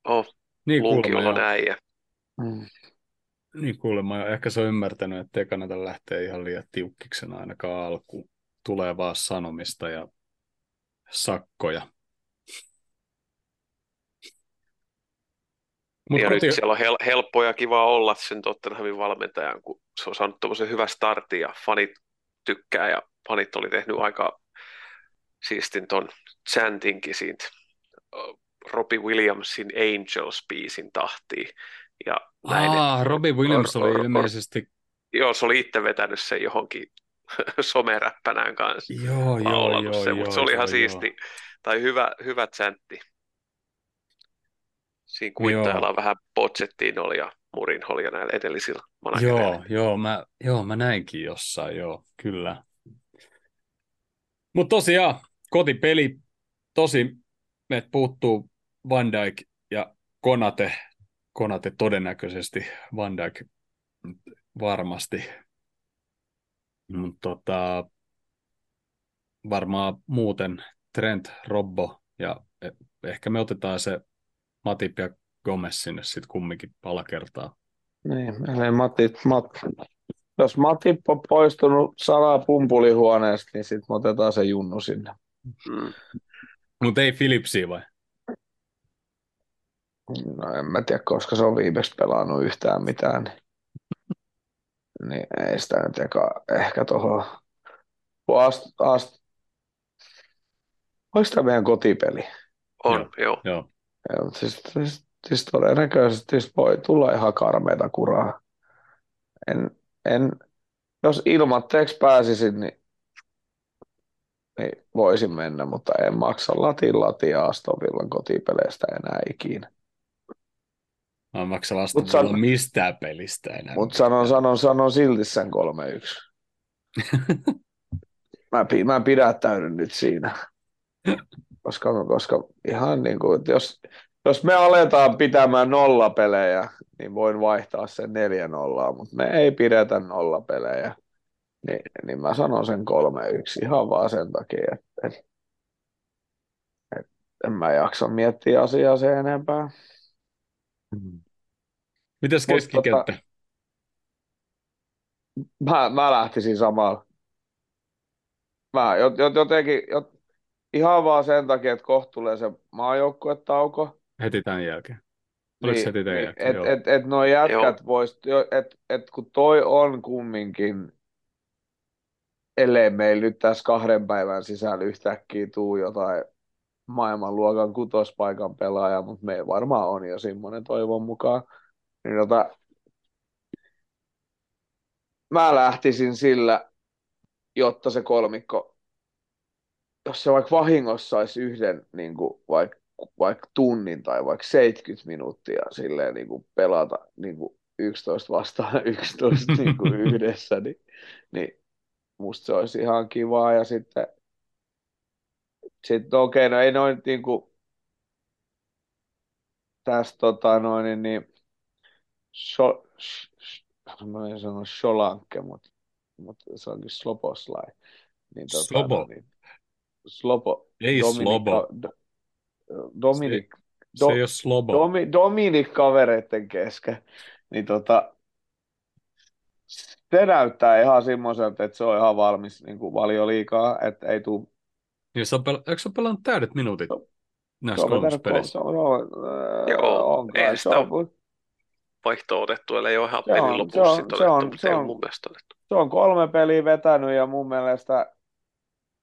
Oh, Niin joo. äijä. Mm. niin kuulemma jo. Ehkä se on ymmärtänyt, että ei kannata lähteä ihan liian tiukkiksen ainakaan alkuun. Tulee vaan sanomista ja sakkoja. Mut ja koti... nyt siellä on hel- helppo ja kiva olla sen Tottenhamin valmentajan, kun se on saanut tuommoisen hyvän startin ja fanit tykkää ja fanit oli tehnyt aika siistin ton chantinkin siitä Robbie Williamsin Angels-biisin tahtiin. Ja näin, Ah, Robbie Williams Or- oli or- ilmeisesti... Joo, se oli itse vetänyt sen johonkin someräppänään kanssa. Joo, joo, joo, sen, joo, mutta se oli ihan joo. siisti. Tai hyvä, hyvä chantti. Siinä kuittajalla on vähän Pochettino ja Murinho ja näillä edellisillä managereilla. Joo, joo, mä, joo, mä näinkin jossain, joo, kyllä. Mutta tosiaan, kotipeli, tosi, meiltä puuttuu Van Dijk ja Konate, Konate todennäköisesti, Van Dijk varmasti. Mutta tota, varmaan muuten Trent, Robbo ja e- ehkä me otetaan se Matip ja Gomez sinne sitten kumminkin palakertaa. Niin, ellei Matip, Mat, jos Matip on poistunut salaa pumpulihuoneesta, niin sitten me otetaan se junnu sinne. Mm. Mutta ei Philipsia vai? No en mä tiedä, koska se on viimeksi pelannut yhtään mitään. Niin, niin ei sitä nyt eka, ehkä tuohon. Ast, ast, Oliko tämä meidän kotipeli? On, Joo. joo. joo. Mutta siis, siis, siis todennäköisesti siis voi tulla ihan karmeita kuraa. En, en, jos ilmatteeksi pääsisin, niin, niin voisin mennä, mutta en maksa latin latia Aston Villan kotipeleistä enää ikinä. Mä en maksa vasta san- mistään pelistä enää. Mutta sanon, sanon, sanon silti sen 3-1. mä, pi- mä pidättäydyn nyt siinä. Koska, koska ihan niin kuin, että jos, jos me aletaan pitämään nollapelejä, niin voin vaihtaa sen 4 nollaa, mutta me ei pidetä nollapelejä. Niin, niin mä sanon sen 3-1 ihan vaan sen takia, että, että, että en mä jaksa miettiä asiaa sen enempää. Mitäs Mut keskikenttä? Mä, mä lähtisin samalla. Mä jotenkin, jot, ihan vaan sen takia, että kohta tulee se maajoukkuetauko. Heti tämän jälkeen. Oliko niin, heti tämän niin, jälkeen? Et, et, et noi jätkät vois, et, et kun toi on kumminkin, ellei meillä nyt tässä kahden päivän sisällä yhtäkkiä tuu jotain maailmanluokan kutospaikan pelaaja, mutta me varmaan on jo semmoinen toivon mukaan. Niin tota, mä lähtisin sillä, jotta se kolmikko, jos se vaikka vahingossa saisi yhden niin kuin vaikka, vaikka tunnin tai vaikka 70 minuuttia silleen niin kuin pelata niin kuin 11 vastaan 11 niin kuin yhdessä, niin, niin musta se olisi ihan kivaa. Ja sitten, sitten okei, okay, no ei noin niin kuin, tästä tota noin, niin, niin so, sh, sh, mä en sano Sholanke, mutta, mutta se onkin Sloposlai. Niin, tota, Slobo. No, niin, Slobo. Ei Dominik, Slobo. Do, Dominik, Se, se ei ole Slobo. Domi, Dominik kavereiden kesken. Niin tota, se näyttää ihan semmoiselta, että se on ihan valmis niin kuin valioliikaa, että ei tule Niin se on pel- eikö se ole pelannut täydet minuutit Se näissä on kolmessa pelissä? Se on, se on, Joo, on kai, ei se sitä on, vaihto otettu, ellei ole ihan Se on- pelin se lopussa on- sitten se otettu, on- se ei on- mun mielestä otettu. se on kolme peliä vetänyt ja mun mielestä,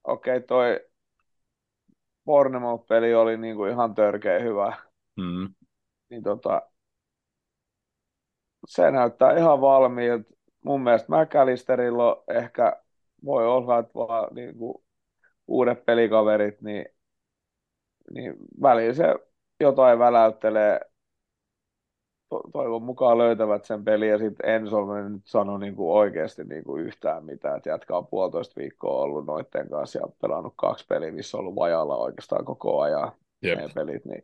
okei okay, toi Bournemouth-peli oli niin kuin ihan törkeä hyvä. Mm. Niin tota, se näyttää ihan valmiilta. Mun mielestä McAllisterilla ehkä voi olla, että vaan niin kuin uudet pelikaverit, niin, niin välillä se jotain väläyttelee. To- Toivon mukaan löytävät sen pelin ja sitten Enso en nyt sano niin kuin oikeasti niin kuin yhtään mitään, että jätkä on puolitoista viikkoa ollut noiden kanssa ja pelannut kaksi peliä, missä on ollut vajalla oikeastaan koko ajan Jep. ne pelit, niin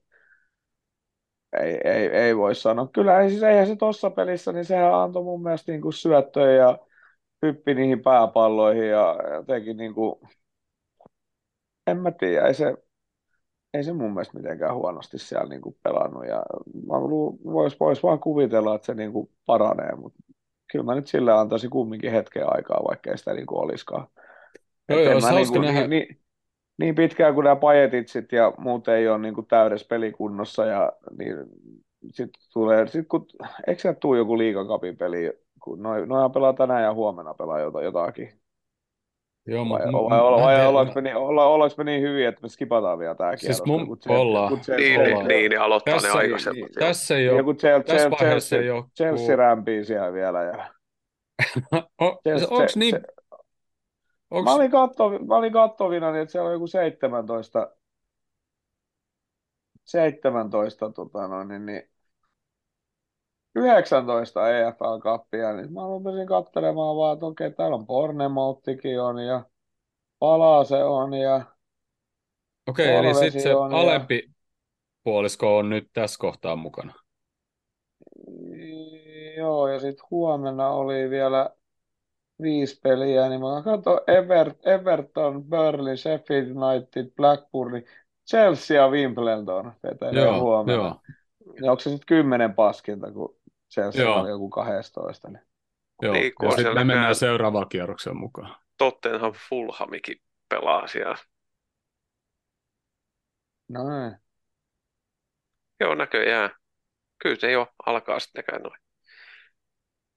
ei, ei, ei voi sanoa. Kyllä ei, siis eihän se tuossa pelissä, niin sehän antoi mun mielestä niin kuin syöttöjä ja hyppi niihin pääpalloihin ja jotenkin niin kuin, en mä tiedä, ei se, ei se mun mielestä mitenkään huonosti siellä niin kuin pelannut ja voisi vois vaan kuvitella, että se niin kuin paranee, mutta kyllä mä nyt sille antaisin kumminkin hetken aikaa, vaikka ei sitä niin kuin olisikaan. Joo, joo, se mä hauska niin, nähdä. niin, niin pitkään kuin nämä pajetitsit ja muut ei ole niin kuin täydessä pelikunnossa ja niin sitten tulee, sit kun, eikö sieltä tule joku liigakapin peli, kun noin noi pelaa tänään ja huomenna pelaa jota, jotakin. Joo, Vai, mutta vai, vai, vai ollaanko me, niin, olla, ollaanko me niin hyviä, että me skipataan vielä tämä Siis kierros? mun- Kun Chelsea- ollaan. kun Chelsea- Niin, ollaan. niin, niin aloittaa Tässä ne aikaisemmat. niin, tässä ei Ja ole, kun Chelsea, tässä Chelsea, vaiheessa ei Chelsea, ole, Chelsea rämpii siellä vielä. Ja O- Chelsea- onks se- niin, se- onks, Mä olin, katto, mä olin kattovina, niin että siellä on joku 17, 17 tota noin, niin, niin 19 EFL-kappia, niin mä rupesin katselemaan vaan, että okei, täällä on Pornemouttikin on ja Palase on ja okei, eli sitten se on ja- alempi puolisko on nyt tässä kohtaa mukana. joo, ja sitten huomenna oli vielä viisi peliä, niin mä katsoin Ever, Everton, Burnley, Sheffield United, Blackburn, Chelsea ja Wimbledon vetelee Joo, huomenna. joo, Ja onko se sitten kymmenen paskinta, kun Chelsea Joo. oli joku 12? Niin. joo. Niin, Ja on sitten me mennään näköjään- seuraavaan kierrokseen mukaan. Tottenham Fulhamikin pelaa siellä. No niin. Joo, näköjään. Kyllä se jo alkaa sitten näköjään noin.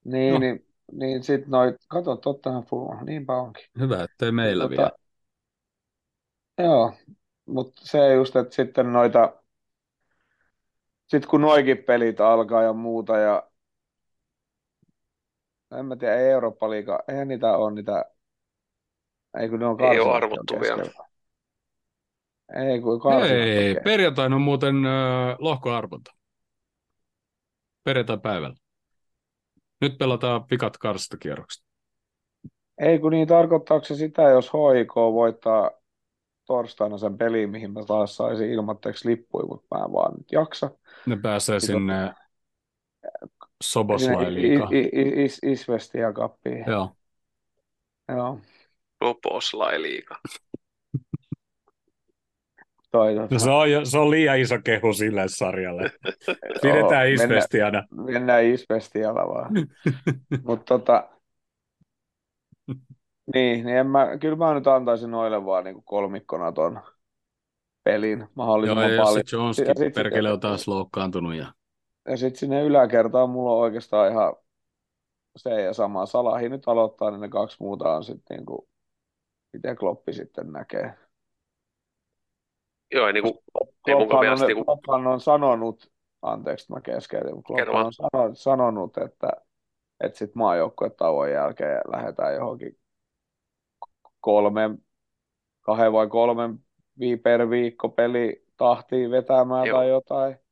Niin, No. niin, niin sitten noit, kato, tottahan Fulham, niinpä onkin. Hyvä, ettei meillä Tota, vielä. Joo, mutta se just, että sitten noita, sitten kun noikin pelit alkaa ja muuta ja en mä tiedä, ei Eurooppa-liiga, eihän niitä ole niitä, ei kun ne on Ei ole arvottu vielä. Ei kun Ei, perjantaina on muuten äh, lohkoarvonta. Perjantai-päivällä. Nyt pelataan pikat karstakierrokset. Ei kun niin, tarkoittaako se sitä, jos HIK voittaa torstaina sen pelin, mihin mä taas saisin ilmoitteeksi lippuja, mutta mä en vaan nyt jaksa. Ne pääsee Sitten- sinne Soboslai I- Is- Isvestia kappiin. Joo. Joo. Liiga. Toi, tota, No se, on, jo- se on liian iso kehu sille sarjalle. joo, Pidetään mennään- Isvestiana. Mennään Isvestialla vaan. Mutta tota, Niin, niin en mä, kyllä mä nyt antaisin noille vaan niin kolmikkona ton pelin mahdollisimman Joo, ja paljon. Joneskin Ja sit- perkele on taas loukkaantunut. Ja... Ja sitten sinne yläkertaan mulla on oikeastaan ihan se ja sama. Salahi nyt aloittaa, niin ne kaksi muuta on sitten niin kuin, miten Kloppi sitten näkee. Joo, niin kuin, ei mun mielestä on, niinku- Klopphan on sanonut, anteeksi mä keskeytin, mutta Klopphan on sanonut, sanonut että, että sitten maajoukkuetauon jälkeen lähdetään johonkin kolmen, kahden vai kolmen per viikko peli tahtiin vetämään Joo. tai jotain.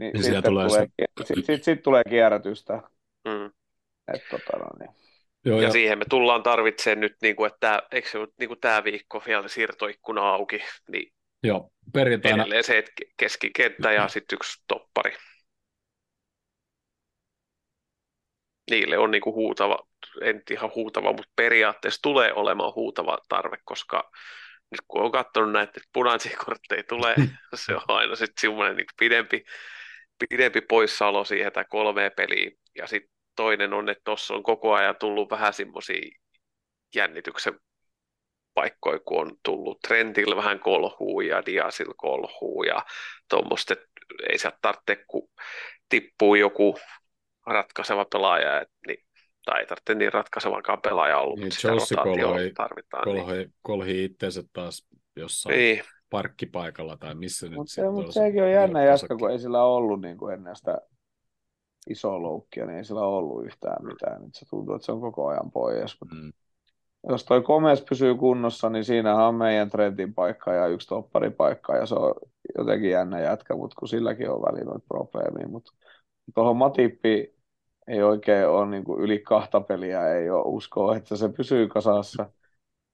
Niin siellä sitten tulee tulee, se- sit, sit, sit tulee kierrätystä. mm. Et, tota, no, niin. Joo, Ja ja, siihen me tullaan tarvitsemaan nyt, niin kuin, että eikö se ole niin kuin tämä viikko vielä siirtoikkuna auki, niin joo, perjantaina, edelleen se, keskikenttä ja sitten yksi toppari. Niille on niin kuin huutava, en ihan huutava, mutta periaatteessa tulee olemaan huutava tarve, koska nyt kun on katsonut näitä että punaisia kortteja tulee, se on aina sitten semmoinen niin pidempi, pidempi poissaolo siihen tai kolmeen peliin. Ja sitten toinen on, että tuossa on koko ajan tullut vähän semmoisia jännityksen paikkoja, kun on tullut Trentillä vähän kolhuu ja Diasil kolhuu ja tuommoista, että ei sieltä tarvitse, kun tippuu joku ratkaiseva pelaaja, et, niin, tai ei tarvitse niin ratkaisevakaan pelaaja ollut, Niin, mutta sitä kolhoi- tarvitaan. Niin. kolhi, kolhi itsensä taas jossain Niin, parkkipaikalla tai missä nyt Mutta se, sitten mut on sekin on jännä jätkä, kun ei sillä ollut niin kuin ennen sitä isoa loukkia, niin ei sillä ollut yhtään mitään. Nyt se tuntuu, että se on koko ajan pois. Mut Mm. jos toi Komes pysyy kunnossa, niin siinähän on meidän Trentin paikka ja yksi topparipaikka, ja se on jotenkin jännä jätkä, mutta kun silläkin on välillä noita probleemia. Mutta tuohon Matippi ei oikein ole niin kuin yli kahta peliä, ei ole uskoa, että se pysyy kasassa.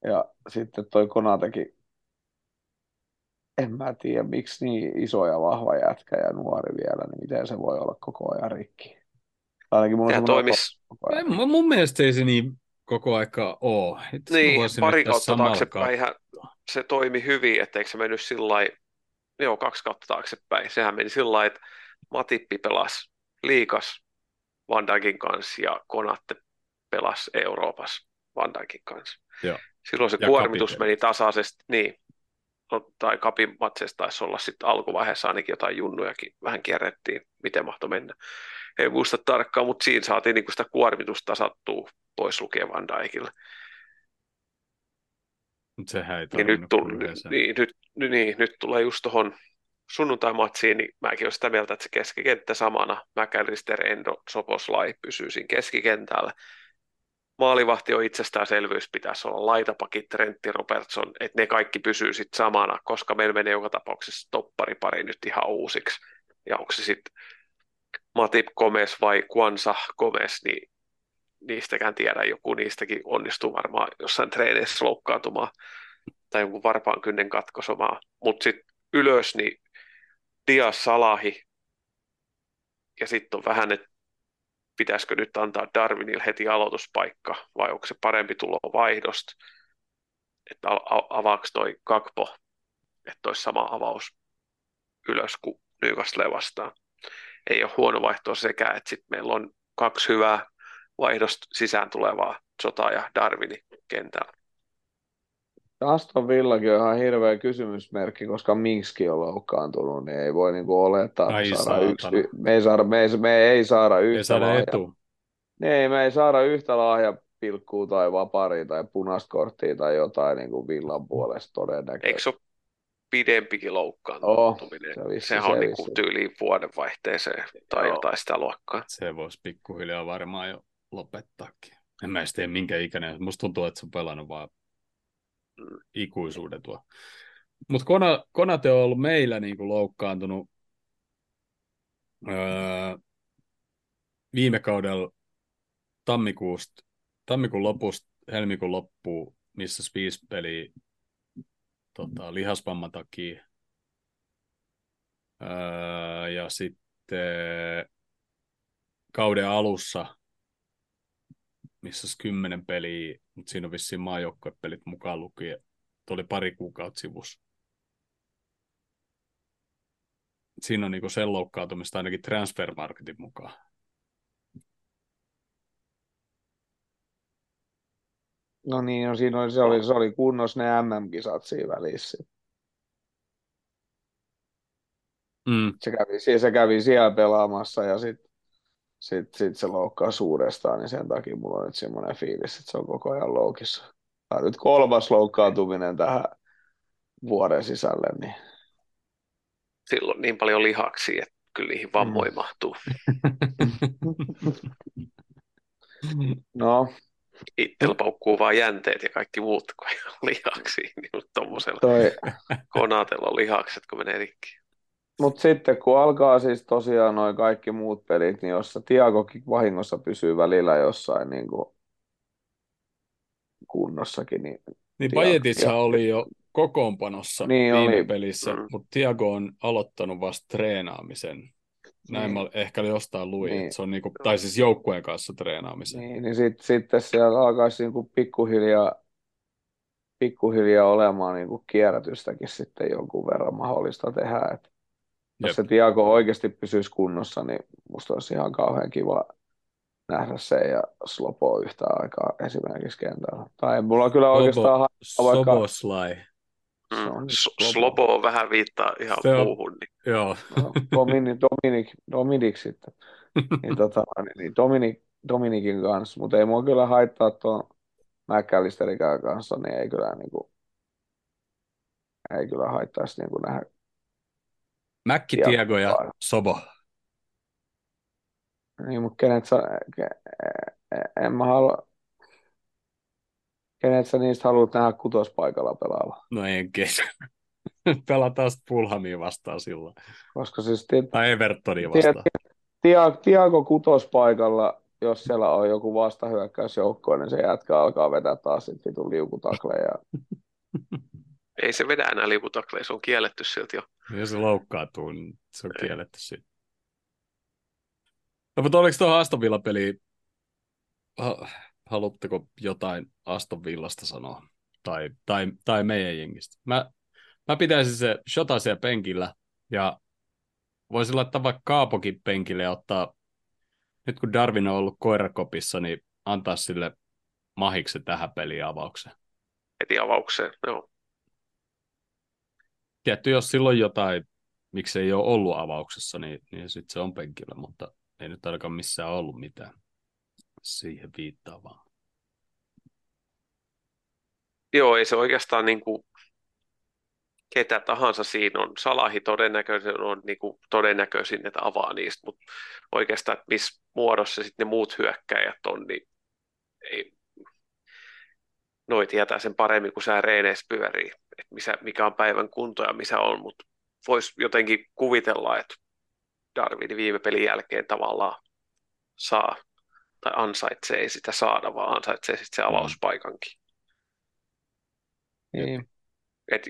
Ja sitten toi Konatekin, en mä tiedä, miksi niin iso ja vahva jätkä ja nuori vielä, niin miten se voi olla koko ajan rikki. Ainakin mulla koko ajan. En, mun mielestä ei se niin koko aika ole. Itse Niin, pari kautta taaksepäin se toimi hyvin, etteikö se mennyt sillä lailla, joo, kaksi kautta taaksepäin. Sehän meni sillä lailla, että Matippi pelasi liikas Van Dijkin kanssa ja Konatte pelasi Euroopassa Van Dijkin kanssa. Joo. Silloin se Ja kuormitus kapiteeni. meni tasaisesti, niin, tai kapin matseissa taisi olla sitten alkuvaiheessa ainakin jotain junnujakin, vähän kierrettiin, miten mahtoi mennä. En muista tarkkaan, mutta siinä saatiin niinku sitä kuormitusta tasattua pois lukien Van Dijkille. Mutta sehän ei Niin nyt, tull, niin, nyt, niin, niin, nyt tulee just tuohon sunnuntai-matsiin, niin mäkin olen sitä mieltä, että se keskikenttä samana, McAllister, Endo, Soposlai pysyy siinä keskikentällä. Maalivahti on itsestäänselvyys, pitäisi olla laitapakit, Trentti, Robertson, että ne kaikki pysyy sitten samana, koska meillä menee joka tapauksessa topparipari nyt ihan uusiksi. Ja onko se sitten Matip Gomez vai Kwanza Gomez, niin niistäkään tiedä, joku niistäkin onnistuu varmaan jossain treeneissä loukkaantumaan tai jonkun varpaan kynnen katkosomaan. Mutta sitten ylös, niin Dias Salahi ja sitten on vähän, että pitäisikö nyt antaa Darwinille heti aloituspaikka vai onko se parempi tulo vaihdosta, että avaako toi Kakpo, että olisi sama avaus ylös kuin Newcastle vastaan. Ei ole huono vaihtoa sekä, että sitten meillä on kaksi hyvää vaihdosta sisään tulevaa Jota ja Darwini kentällä. Aston Villakin on ihan hirveä kysymysmerkki, koska Minkski on loukkaantunut, niin ei voi niinku olettaa, että saadaan yksi, me, ei saada, me, ei, me ei saada Ei yhtä saada lahja, etu. niin, me ei saada yhtä lahjapilkkua tai vaparia tai punaista korttia tai jotain niin kuin Villan puolesta Eikö todennäköisesti. se ole pidempikin Oh, loukkaantuminen? se vissi, Sehän se on niin kuin tyyliin vuodenvaihteeseen tai Joo. jotain sitä luokkaa. Se voisi pikkuhiljaa varmaan jo lopettaakin. En mä edes tiedä minkä ikäinen. Musta tuntuu, että se on pelannut vaan. Ikuisuuden tuo. Mutta Kona, Konate on ollut meillä niin kuin loukkaantunut öö, viime kaudella tammikuusta, tammikuun lopusta helmikuun loppuun, missä viisi peliä tota, lihasvamman takia. Öö, ja sitten kauden alussa, missä kymmenen peliä, mutta siinä on vissiin maajoukkuepelit mukaan lukien. Tuo oli pari kuukautta sivus. Siinä on niinku sen loukkaantumista ainakin transfermarketin mukaan. No niin, no siinä oli, se, oli, se oli kunnossa ne MM-kisat siinä välissä. Mm. Se kävi, se kävi siellä pelaamassa ja sitten sit, sit se loukkaasi uudestaan, niin sen takia mulla on nyt semmoinen fiilis, että se on koko ajan loukissa. Tämä on nyt kolmas loukkaantuminen tähän vuoden sisälle. Niin... Silloin niin paljon lihaksia, että kyllä niihin vammoihin mm. mahtuu. no. Itsellä paukkuu vaan jänteet ja kaikki muut kuin lihaksiin, niin tuommoisella Toi... konatella on lihakset, kun menee rikki. Mutta sitten kun alkaa siis tosiaan noin kaikki muut pelit, niin jossa Tiagokin vahingossa pysyy välillä jossain niin kuin kunnossakin. Niin, niin Pajetitsa oli jo kokoonpanossa niin viime oli. pelissä, mm. mutta Tiago on aloittanut vasta treenaamisen. Näin niin. mä ehkä jostain luin, niin. se on niinku, tai siis joukkueen kanssa treenaamisen. Niin, niin sitten sit siellä alkaisi niinku pikkuhiljaa, pikkuhiljaa olemaan niinku kierrätystäkin sitten jonkun verran mahdollista tehdä. Et jos se Tiago oikeasti pysyisi kunnossa, niin musta olisi ihan kauhean kiva nähdä se ja Slopo yhtä aikaa esimerkiksi kentällä. Tai mulla kyllä oikeastaan Slobo, vaikka... Soboslai. Mm. Slopo on vähän viittaa ihan se muuhun. Niin. Joo. No, Dominic, Dominic, Dominic sitten. niin, tota, niin, niin Dominic, Dominikin kanssa, mutta ei mua kyllä haittaa tuon McAllisterikään kanssa, niin ei kyllä, niin kuin, ei kyllä haittaisi niin kuin nähdä Mäkki, Tiago ja Sobo. Niin, mutta kenet sä, en mä halua, kenet sä niistä haluat nähdä kutospaikalla pelaava? No enkin. Pelataan Fulhamia vastaan silloin. Koska siis... Tii, tai Evertonia vastaan. Tiago, Tiago kutospaikalla, jos siellä on joku vastahyökkäysjoukko, niin se jätkä alkaa vetää taas sitten vitun liukutakleja. Ei se vedä enää liukutakleja, se on kielletty silti jo. Jos se loukkaantuu, niin se on kielletty siitä. No, mutta oliko tuohon Aston Villa-peliin, haluatteko jotain Aston Villasta sanoa? Tai, tai, tai meidän jengistä? Mä, mä pitäisin se Shota siellä penkillä ja voisin laittaa vaikka Kaapokin penkille ja ottaa, nyt kun Darwin on ollut koirakopissa, niin antaa sille mahiksi tähän peliin avaukseen. Heti avaukseen, joo. Tietty, jos silloin jotain, miksi ei ole ollut avauksessa, niin, niin sitten se on penkillä, mutta ei nyt ainakaan missään ollut mitään siihen viittaavaa. Joo, ei se oikeastaan niin kuin ketä tahansa siinä on. Salahi todennäköisin on niin kuin todennäköisin, että avaa niistä, mutta oikeastaan, että missä muodossa sitten ne muut hyökkäjät on, niin ei, noi tietää sen paremmin kuin sä reeneissä pyörii, että missä, mikä on päivän kunto ja missä on, mutta voisi jotenkin kuvitella, että Darwin viime pelin jälkeen tavallaan saa tai ansaitsee ei sitä saada, vaan ansaitsee sitten se mm. avauspaikankin. Niin. Et,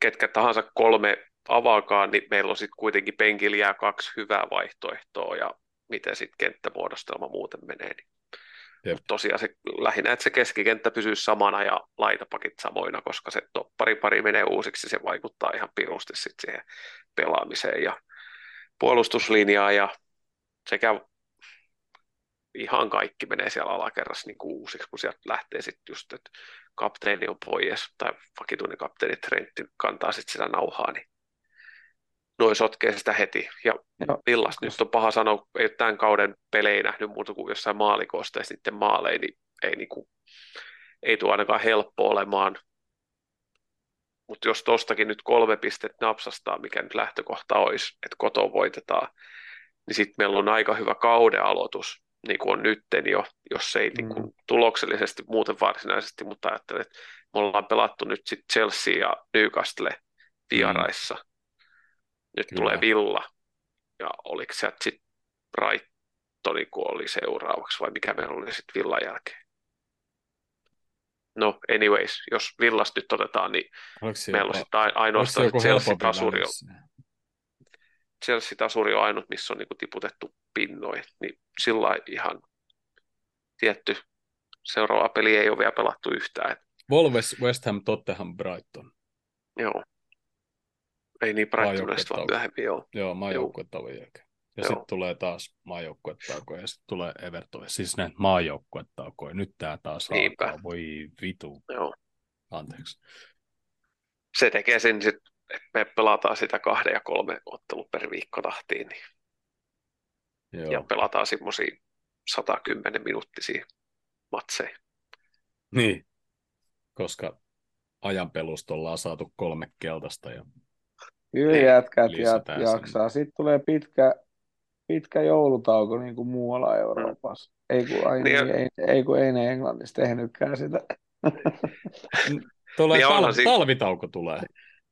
ketkä tahansa kolme avaakaan, niin meillä on sitten kuitenkin penkillä kaksi hyvää vaihtoehtoa ja miten sitten kenttämuodostelma muuten menee. Niin. Mutta tosiaan se, lähinnä, että se keskikenttä pysyy samana ja laitapakit samoina, koska se toppari pari menee uusiksi, se vaikuttaa ihan pirusti sitten siihen pelaamiseen ja puolustuslinjaa ja sekä ihan kaikki menee siellä alakerrassa niin uusiksi, kun sieltä lähtee sitten just, että kapteeni on pois tai vakituinen kapteeni Trentti kantaa sitten sitä nauhaa, niin noin sotkee sitä heti. Ja no. Villas nyt on paha sanoa, ei ole tämän kauden pelejä nähnyt muuta kuin jossain maalikosteessa sitten maaleja, niin ei, niin kuin, ei tule ainakaan helppo olemaan. Mutta jos tostakin nyt kolme pistettä napsastaa, mikä nyt lähtökohta olisi, että koto voitetaan, niin sitten meillä on aika hyvä kauden aloitus, niin kuin on nytten jo, jos ei mm. niin kuin, tuloksellisesti muuten varsinaisesti, mutta ajattelen, että me ollaan pelattu nyt sitten Chelsea ja Newcastle vieraissa. Mm. Nyt Kyllä. tulee Villa, ja oliko se sitten Brightoni, kun oli seuraavaksi, vai mikä meillä oli sitten Villan jälkeen? No, anyways, jos Villasta nyt otetaan, niin meillä on sitten ainoastaan Chelsea-tasuri. Chelsea-tasuri on ainut, missä on niin kuin tiputettu pinnoin, niin sillä ihan tietty seuraava peli ei ole vielä pelattu yhtään. Wolves, West Ham, Tottenham, Brighton. Joo. Ei niin Brightonista vaan myöhemmin, joo. Joo, maajoukkuetauon jälkeen. Ja sitten tulee taas maajoukkuetaukoja ja sitten tulee Everton. Siis näin maajoukkuetaukoja. Nyt tämä taas Niinpä. alkaa. Voi vitu. Joo. Anteeksi. Se tekee sen, että me pelataan sitä kahden ja kolme ottelu per viikko tahtiin niin, Joo. ja pelataan semmoisia 110 minuuttisia matseja. Niin. Koska ajanpelusta ollaan saatu kolme keltaista. Ja... Kyllä jätkät jat, jaksaa. Sitten tulee pitkä, pitkä joulutauko niin kuin muualla Euroopassa. Ei kun, ai, Niin niin, ei, ei, kun ei ne Englannissa tehnytkään sitä. Tulee Niin tal- onhan siinä- talvitauko tulee.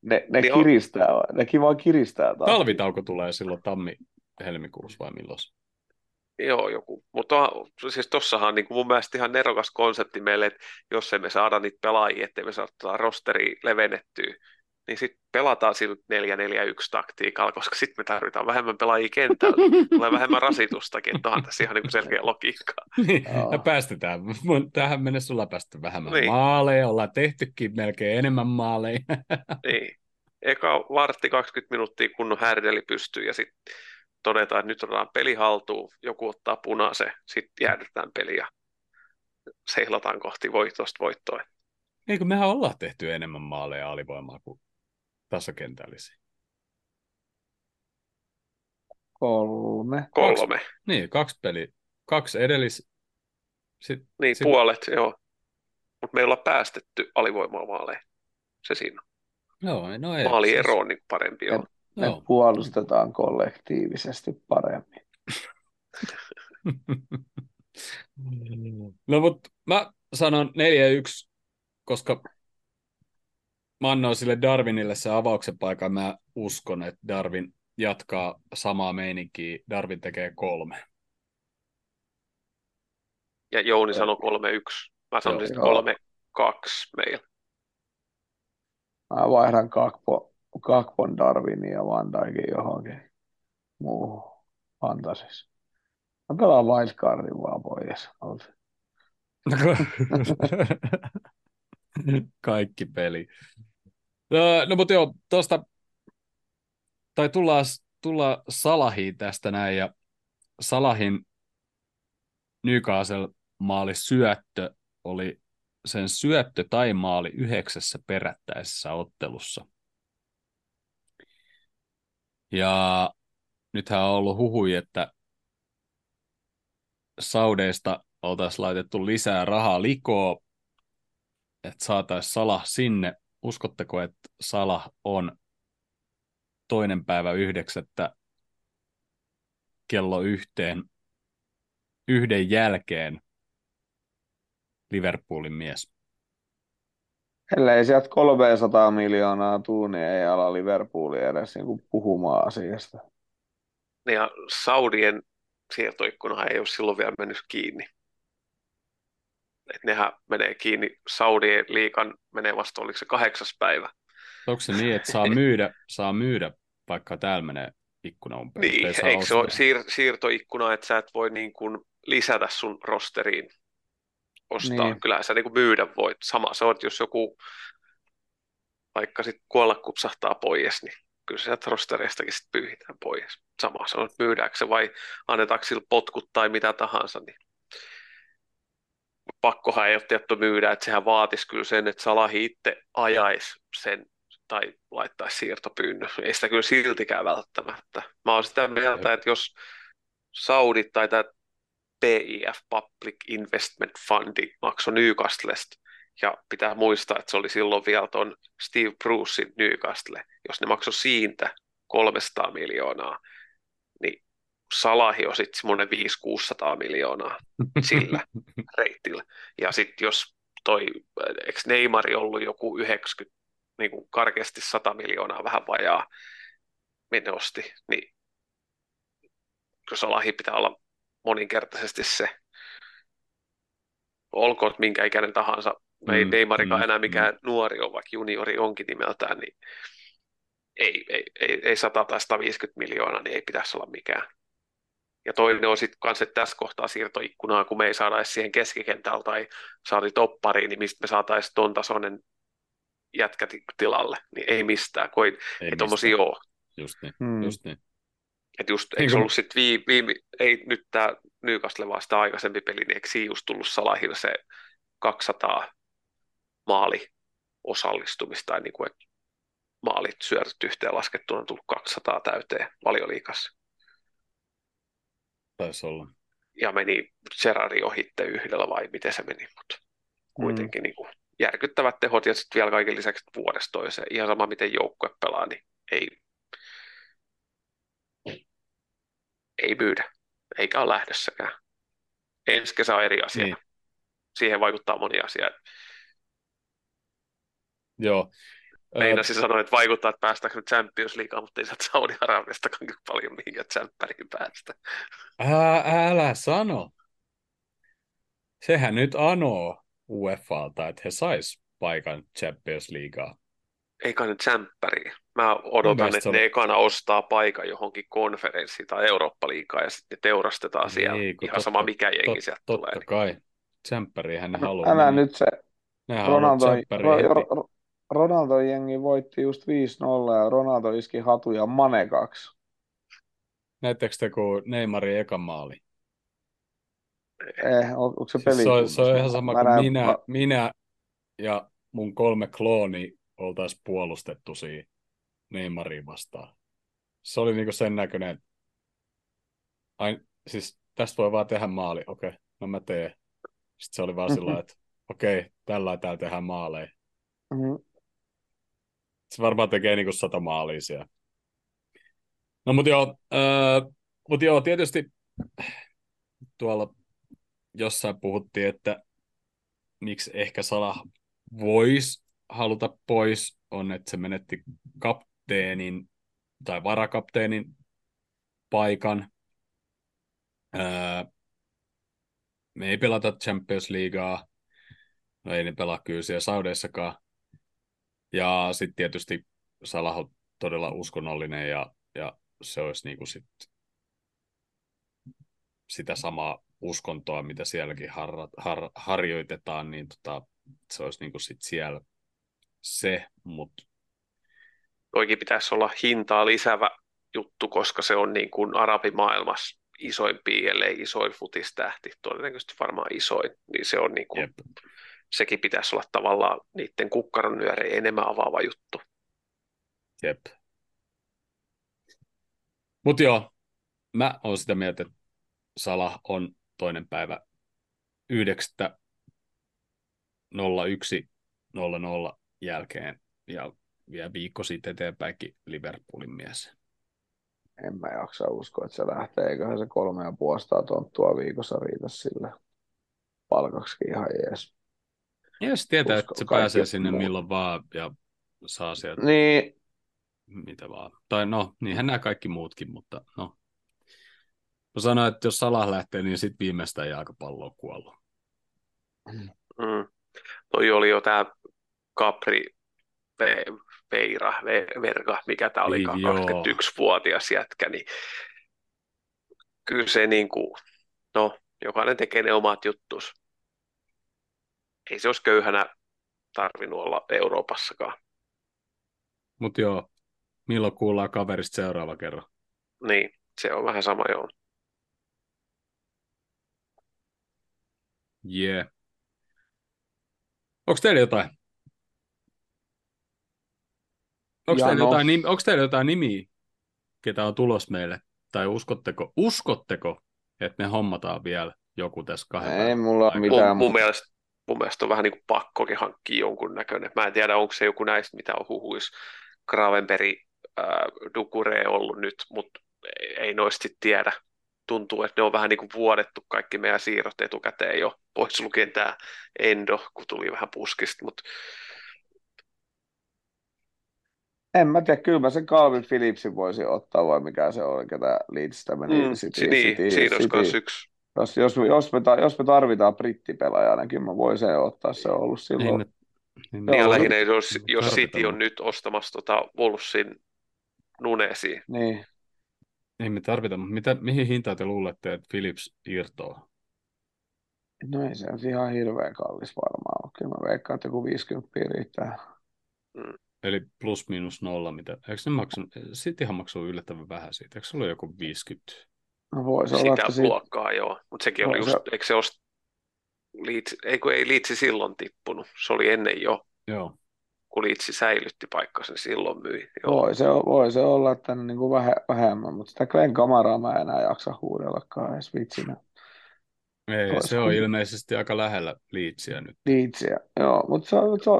Ne, ne Niin on- kiristää, vaan- ne vaan kiristää taas. Talvitauko tulee silloin tammi-helmikuussa vai milloin? Joo, joku. Mutta siis tossahan niin kuin mun mielestä ihan nerokas konsepti meille, että jos emme saada niitä pelaajia, ettei me saada tota rosteria levennettyä, niin sitten pelataan sillä 4-4-1 taktiikalla, koska sitten me tarvitaan vähemmän pelaajia kentällä. Tulee vähemmän rasitustakin, että onhan tässä ihan niin kuin selkeä logiikka. Niin, ja päästetään. Tähän mennessä ollaan päästy vähemmän Niin. maaleja, ollaan tehtykin melkein enemmän maaleja. Niin. Eka vartti 20 minuuttia kunnon härdeli pystyy ja sitten todetaan, että nyt otetaan peli haltuun, joku ottaa punaisen, sitten jäädytään peli ja seilataan kohti voitosta voittoa. Eikö mehän ollaan tehty enemmän maaleja alivoimaa kuin tasakentälisiä? Kolme. Kolme. Niin, kaksi peli, kaksi edellis... Sitten, Niin, Sit- puolet, joo. Mutta me ei olla päästetty alivoimaa maaleja. Se siinä joo, no ei. Maaliero on niin parempi. Joo. Me Joo. puolustetaan kollektiivisesti paremmin. No mutta mä sanon 4-1, koska mä annoin sille Darwinille se avauksen paikan. Mä uskon, että Darwin jatkaa samaa meininkiä. Darwin tekee kolme. Ja Jouni sanoi 3-1. Mä sanoin sitten Joo. 3-2 meillä. Mä vaihdan Kakpo, Kakpon Darwinin ja Van Dijkin johonkin muuhun fantasissa. Mä pelaan wildcardin vaan pois. Kaikki peli. No, no mutta joo, tuosta, tai tullaan, tullaan Salahiin tästä näin, ja Salahin Newcastle maali syöttö oli sen syöttö tai maali yhdeksässä perättäisessä ottelussa. Ja nythän on ollut huhui, että Saudeista oltaisiin laitettu lisää rahaa likoa, että saataisiin Salah sinne. Uskotteko, että Salah on toinen päivä yhdeksättä kello yhteen yhden jälkeen Liverpoolin mies? Ellei sieltä 300 miljoonaa tuu, niin ei ala Liverpooli edes niin puhumaan asiasta. Niin Ja Saudien siirtoikkuna ei ole silloin vielä mennyt kiinni. Et nehän menee kiinni, Saudien liikan menee vasta, oliko se kahdeksas päivä. Onko se niin, että saa myydä, saa myydä vaikka täällä menee ikkuna umpeen? Niin, saa eikö se ole ostaa? siir- siirtoikkuna, että sä et voi niin kuin lisätä sun rosteriin ostaa. Niin. Kyllähän sä niin kuin myydä voit. Sama se on, että jos joku vaikka sitten kuolla kupsahtaa pois, niin kyllä se sieltä rosteristakin sitten pyyhitään pois. Sama se on, että myydäänkö se vai annetaanko sillä potkut tai mitä tahansa, niin pakkohan ei ole tietty myydä, että sehän vaatisi kyllä sen, että Salahi itse ajaisi sen tai laittaisi siirtopyynnön. Ei sitä kyllä siltikään välttämättä. Mä oon sitä mieltä, että jos Saudit tai tämä PIF, Public Investment Fundi, maksoi Newcastlesta, ja pitää muistaa, että se oli silloin vielä tuon Steve Brucein Newcastle, jos ne maksoi siitä 300 miljoonaa, niin Salahi on sitten semmoinen 500-600 miljoonaa sillä reitillä. Ja sitten jos toi, eikö Neymari ollut joku 90, niin kuin karkeasti 100 miljoonaa vähän vajaa, minne osti, niin kyllä Salahi pitää olla moninkertaisesti se. Olkoon minkä ikäinen tahansa, no ei Mm, Neymarikaan mm, enää mikään nuori ole, vaikka juniori onkin nimeltään, niin ei, ei, ei, ei 100 tai 150 miljoonaa, niin ei pitäisi olla mikään. Ja toinen on sitten kanssa, että tässä kohtaa siirtoikkunaa, kun me ei saada edes siihen keskikentällä tai saati toppariin, niin mistä me saataisiin ton tasoinen jätkä ti- tilalle, niin ei mistään, kun ei, ei tommosia ole. Just niin, Hmm. just niin. Että just, eikö kuin- ollut sitten viime, viime, ei nyt tämä Newcastle vaan sitä aikaisempi peli, niin eikö siinä just tullut Salahille se 200 maali osallistumista, tai niin kuin, että maalit syötyt yhteen laskettuna on tullut 200 täyteen valioliikassa. Taisi olla. Ja meni Gerardin ohitte yhdellä vai miten se meni, mutta kuitenkin niin kuin järkyttävät tehot ja sitten vielä kaiken lisäksi vuodesta toiseen. Ihan sama miten joukkue pelaa, niin ei, ei myydä, eikä ole lähdössäkään. Ensi kesä on eri asia. Niin. Siihen vaikuttaa moni asia. Joo. Ö, Meinasin sanoa, että vaikuttaa, että päästäänkö nyt Champions Leagueaan, mutta ei sieltä Saudi-Arabiastakaan paljon mihinkään tsemppäriin päästä. Ää, älä sano. Sehän nyt anoo UEFalta, että he sais paikan Champions Leaguea. Ei kai nyt tsemppäriin. Mä odotan, että ne on- ekana ostaa paikan johonkin konferenssiin tai Eurooppa-liigaan ja sitten ne teurastetaan siellä. Niin, kun Ihan totta- sama mikä jengi Tot, sieltä totta tulee. kai. Tsemppäriinhän ne haluaa. Älä Ne- nyt se Ne Ronaldo. Ro, Ro- Ronaldo jengi voitti just 5-0 ja Ronaldo iski hatuja Mane 2. Näettekö te, kun Neymarin eka maali? Eh, on, onko se peli? Siis se, on, se on ihan sama kuin näen- minä, mä- minä ja mun kolme klooni oltaisiin puolustettu siihen Neymariin vastaan. Se oli niinku sen näköinen, että siis tästä voi vaan tehdä maali, okei, no mä teen. Sitten se oli vaan sillä että okei, tällä täällä tehdään maaleja. Mhm. Se varmaan tekee niinku sata maalia siellä. No mut joo, öö, mut joo, tietysti tuolla jossain puhuttiin, että miksi ehkä Salah voisi haluta pois, on, että se menetti kapteenin tai varakapteenin paikan. Öö, me ei pelata Champions Leaguea, no ei ne pelaa kyllä siellä Saudeissakaan. Ja sitten tietysti Salah on todella uskonnollinen ja, ja se olisi niinku sit sitä samaa uskontoa, mitä sielläkin har, har, harjoitetaan, niin tota, se olisi niinku sit siellä se, mutta Toikin pitäisi olla hintaa lisäävä juttu, koska se on niin kuin arabimaailmassa isoimpia, ellei isoin futistähti, todennäköisesti varmaan isoin, niin se on niin kuin, jep. Sekin pitäisi olla tavallaan niiden kukkaron nyöreen enemmän avaava juttu. Jep. Mutta joo, mä oon sitä mieltä, että Salah on toinen päivä 9.01.00 jälkeen ja vielä viikko siitä eteenpäinkin Liverpoolin mies. En mä jaksa uskoa, että se lähtee. Eiköhän se kolme ja puolesta tonttua viikossa riitä sille palkaksi ihan jees. Ja jos tietää, Usko- että se pääsee sinne muut. milloin vaan ja saa sieltä Niin, mitä vaan. Tai no, niinhän nämä kaikki muutkin, mutta no. Mä sanoin, että jos Salah lähtee, niin sitten viimeistään jalkapallo on kuollut. Mm. Toi oli jo tämä Capri Ve- Veira, Ve- Verga, mikä tämä oli, Niin, joo. 21-vuotias jätkä, niin kyllä se niin kuin, no, jokainen tekee ne omat juttus. Ei se olisi köyhänä tarvinnut olla Euroopassakaan. Mutta joo, milloin kuullaan kaverista seuraava kerran? Niin, se on vähän sama joo. Jee. Yeah. Onko teillä jotain? Onko teillä, Jano. jotain, onko teillä jotain nimiä, ketä on tulos meille? Tai uskotteko, uskotteko, että me hommataan vielä joku tässä kahden ei mulla ole mitään. Mun, mun, mielestä, mun mielestä on vähän niin kuin pakkokin hankkia jonkun näköinen. Mä en tiedä, onko se joku näistä, mitä on huhuis. Gravenberg, äh, Dukure ollut nyt, mutta ei, ei noista sit tiedä. Tuntuu, että ne on vähän niin kuin vuodettu kaikki meidän siirrot etukäteen jo, pois lukien tämä Endo, kun tuli vähän puskista, mutta En mä tiedä, kyllä mä sen Calvin Phillipsin voisin ottaa, vai mikä se on, ketä Leedsistä meni mm, City, niin, City, siinä olisi yksi. Jos, jos, me- jos, me, ta- jos me tarvitaan brittipelaajaa, ainakin mä voin sen ottaa, se on ollut Niin, silloin. niin Niin, Joo, lähinnä jos, jos City on nyt ostamassa tota Wolvesin Nunesiin, Niin. ei me tarvita, mutta mitä, mihin hintaan te luulette, että Philips irtoaa? No ei se nyt ihan hirveän kallis varmaan ole. Kyllä mä veikkaan, että joku 50 riittää. Eli plus miinus nolla, mitä, eikö ne maksanut, Cityhän maksoi yllättävän vähän siitä, eikö se ollut joku 50? No voisi olla, Sitä että siitä, luokkaa, joo. Mutta sekin oli just, se- eikö se ost... Liitsi, ei kun ei Liitsi silloin tippunut. Se oli ennen jo, Joo. kun Liitsi säilytti paikkansa, niin silloin myi. Joo. voi, se, voi se olla, että ne niin kuin vähe, vähemmän, mutta sitä Glenn Kamaraa mä en enää jaksa huudellakaan edes vitsinä. Ei, Ois se on kun- ilmeisesti aika lähellä liitsiä nyt. Liitsiä, joo, mutta se, se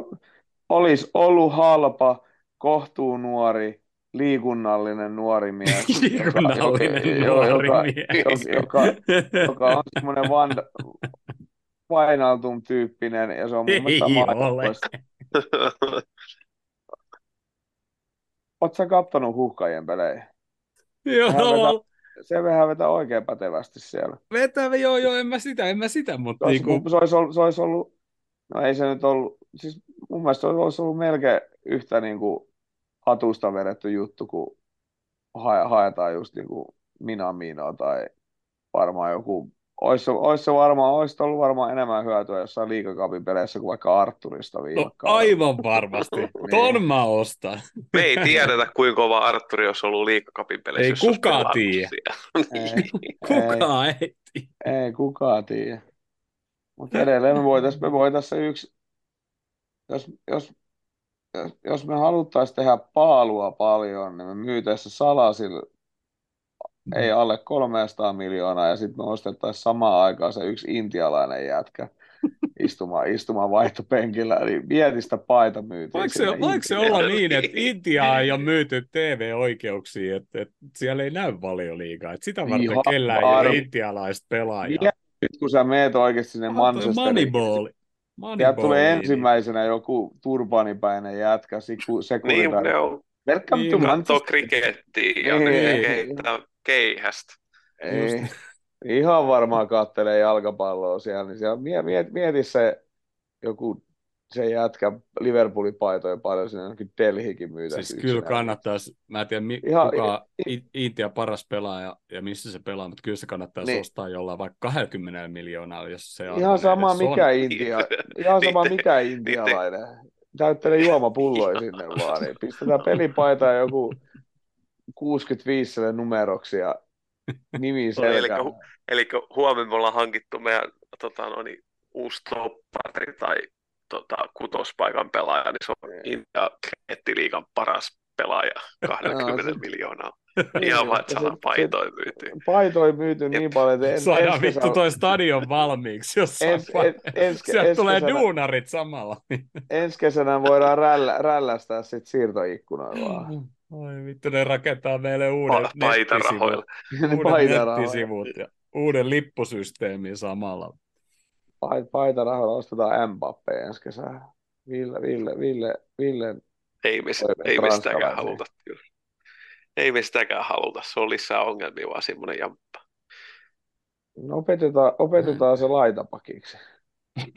olisi ollut halpa, kohtuu nuori, liikunnallinen nuori mies, joka, Liikunnallinen jo- jo- nuori joka, mies. joka, joka on semmoinen van, Vainaltum tyyppinen ja se on mun mielestä ole. Oletko kattonut huhkajien pelejä? Joo, Se vähän vetää oikein pätevästi siellä. vetävä, joo, joo, en mä sitä, en mä sitä, mutta Se olisi, niinku, se, olisi ollut, se olisi ollut, no ei se nyt ollut, siis mun mielestä se olisi ollut melkein yhtä niin kuin hatusta vedetty juttu, kun hae, haetaan just niin kuin Minaminoa tai varmaan joku, olisi, se- olisi se varmaan, olisi ollut varmaan enemmän hyötyä jossain liigakapin peleissä kuin vaikka Arturista viime no, aivan varmasti. Ton mä ostan. Me ei tiedetä, kuinka kova Arturi olisi ollut liikakapin peleissä. Ei kukaan tiedä. Ei. Kukaan ei. Ei kukaan tiedä. Mutta edelleen me voitaisiin me voitais se yksi, jos, jos, jos, me haluttaisiin tehdä paalua paljon, niin me myytäisiin se salasilla ei alle 300 miljoonaa ja sitten me ostettaisiin samaan aikaan se yksi intialainen jätkä istumaan, istumaan vaihtopenkillä, niin mieti sitä paita myytiin Voiko se, voiko se olla niin, että Intia ei ole myyty TV-oikeuksiin, että, että siellä ei näy valioliigaa, että sitä varten Ihan kellään ei ole intialaista pelaajaa. Mieti nyt kun sä meet oikeasti sinne Manchesteriin, Moneyball. Sieltä tulee ensimmäisenä joku turbaanipäinen jätkä, siku, Niin, ne on Welcome Niin, to Manchester. krikettiä ja Ei, ne ei, keittää keihästä. Ei. Ihan varmaan kattelee jalkapalloa siellä, niin siellä mie- mieti, mieti se joku se jätkä Liverpoolin paitoja paljon sinne jonnekin Delhikin myytäisi Siis kyllä yksinään. kannattaisi, mä en tiedä mi, Ihan- kuka I- Intia paras pelaaja ja missä se pelaa, mutta kyllä se kannattaisi Niin. ostaa jollain vaikka 20 miljoonaa, jos se Ihan arvoinen sama edes on. mikä Intia, ihan sama Niitten- mikä intialainen. Täyttelee juomapulloja sinne vaan, niin pistetään pelipaita ja joku 65 sille numeroksi ja nimi Eli Eli huomenna me ollaan hankittu meidän tota, no niin, uusi toppari tai tota, kutospaikan pelaaja, niin se on Intia Kreettiliigan paras pelaaja 20 se- miljoonaa. Niin, Ihan vaan, että saadaan paitoja myytyä. Paitoja myyty niin paljon, että en, Saadaan ensi vittu toi stadion valmiiksi jossain ens, en, ens, Sieltä ensi tulee kesänä, duunarit samalla. ensi kesänä voidaan rällä, rällästää sit siirtoikkunoilla vaan. Oi vittu, ne rakentaa meille uuden Pa- paitarahoilla. nettisivut, uuden Paitarahoilla. nettisivut ja uuden lippusysteemin samalla. Pait- Paitarahoilla ostetaan Mbappe ensi kesänä. Ville, Ville, Ville, Ville. Ei me, Toiveet ei me sitäkään ranskalaisia. haluta. Kyllä. Ei me sitäkään haluta. Se on lisää ongelmia, vaan semmoinen jamppa. No, opetetaan, opetetaan se laitapakiksi.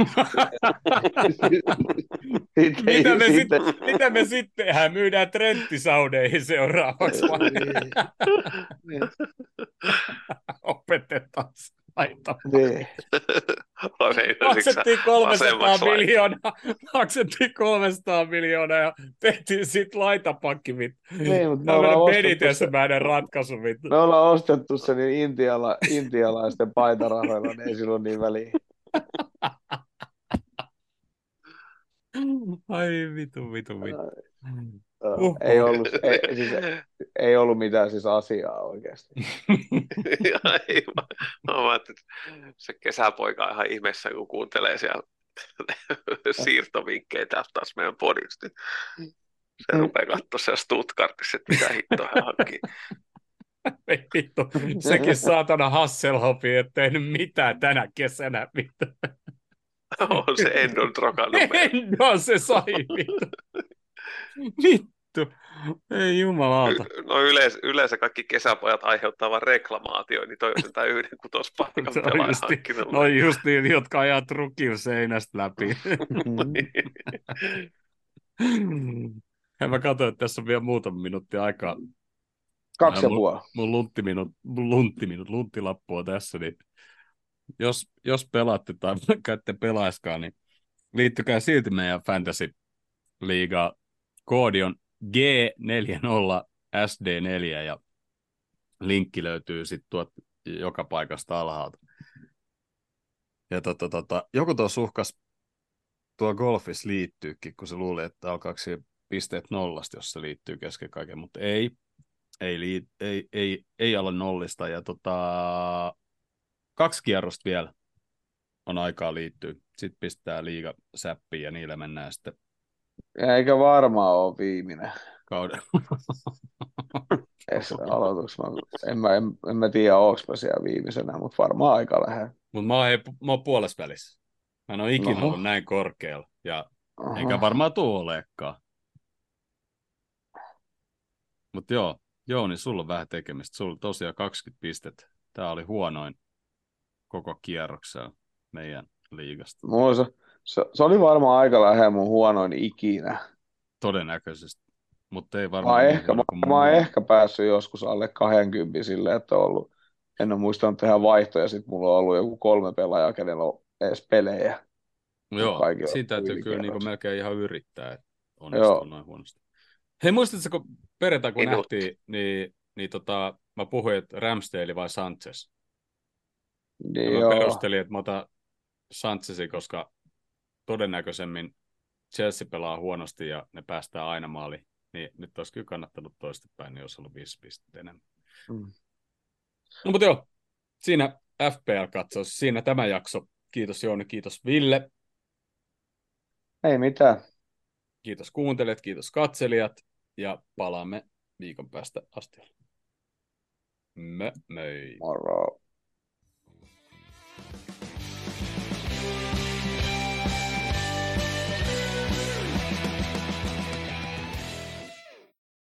Sitten, Mitä me sitten, Mitä me sitten tehdään? Myydään trenttisaudeihin seuraavaksi vai niin, opetetaan se laita? niin. Maksettiin 300 vasemmaksi laita. miljoonaa, maksettiin 300 miljoonaa ja tehtiin sitten laitapakki. Niin, mutta me ollaan benitesmäinen ratkaisu. vittu. Me ollaan ostettu se niin intiala, intialaisten paitarahoilla, niin ei sillä ole niin väliä. Ai vitu, vitu, vitu. Uh, ei, ollut, ei, siis, ei ollut mitään siis asiaa oikeasti. ei, mä, mä vaan, että se kesäpoika on ihan ihmeessä, kun kuuntelee siellä siirtovinkkejä täältä taas meidän podista. niin Se rupeaa katsoa siellä Stuttgartissa, että mitä hittoa hän hankkii. Ei vittu, sekin saatana Hasselhoffi ei tehnyt mitään tänä kesänä. Vittu. On se Endon trokannut. No se sai vittu. Vittu. Ei jumalauta. No yleensä, yleensä kaikki kesäpojat aiheuttaa vain reklamaatio, niin toi on yhden kutospaikan justi- hankkinut. No just niin, jotka ajaa trukin seinästä läpi. Ja mä katsoin, että tässä on vielä muutama minuutti aikaa. Kaksi ja Mun- puoli. Mun lunttiminut, mun lunttiminut, lunttilappu on tässä, niin jos, jos pelaatte tai vaikka ette pelaiskaan, niin liittykää silti meidän fantasy liiga koodi on G40SD4 ja linkki löytyy sitten tuot joka paikasta alhaalta. Ja tota, tota, joku tuo suhkas tuo golfis liittyykin, kun se luuli, että alkaako pisteet nollasta, jos se liittyy kesken kaiken, mutta ei, ei, lii, ei, ei, ei ala nollista. Ja tota, kaksi kierrosta vielä on aikaa liittyä. Sitten pistää liiga säppiin ja niillä mennään sitten. Eikä varmaan ole viimeinen. Kauden. aloituks mä, en, mä, en, en mä tiedä, onko mä siellä viimeisenä, mutta varmaan aika lähellä. Mutta mä, mä oon puolessa välissä. Mä en ole ikinä Oho. ollut näin korkealla. Ja Oho. enkä varmaan tuu olekaan. Mutta joo, joo, niin sulla on vähän tekemistä. Sulla on tosiaan 20 pistettä. Tämä oli huonoin koko kierroksella meidän liigasta. Mulla se, se, se, oli varmaan aika lähellä mun huonoin ikinä. Todennäköisesti, mutta ei varmaan. Mä, niin ehkä, mä, mä oon ehkä päässyt joskus alle 20 silleen, että on ollut, en ole muistanut tehdä vaihtoja, sitten mulla on ollut joku kolme pelaajaa, kenellä on edes pelejä. Joo, siinä täytyy kyllä niin melkein ihan yrittää, että onnistuu noin huonosti. Hei, muistatko, kun perjantai kun nähtiin, niin, niin tota, mä puhuin, että Ramsdale vai Sanchez. Niin ja mä perustelin, että mä otan Sanchezin, koska todennäköisemmin Chelsea pelaa huonosti ja ne päästään aina maaliin. Niin nyt olisi kyllä kannattanut toistepäin, niin olisi ollut viisi pistettä enemmän. Mm. No mutta joo, siinä FPL-katsaus, siinä tämä jakso. Kiitos Jouni, kiitos Ville. Ei mitään. Kiitos kuuntelijat, kiitos katselijat ja palaamme viikon päästä asti. Mö, möi. Moro.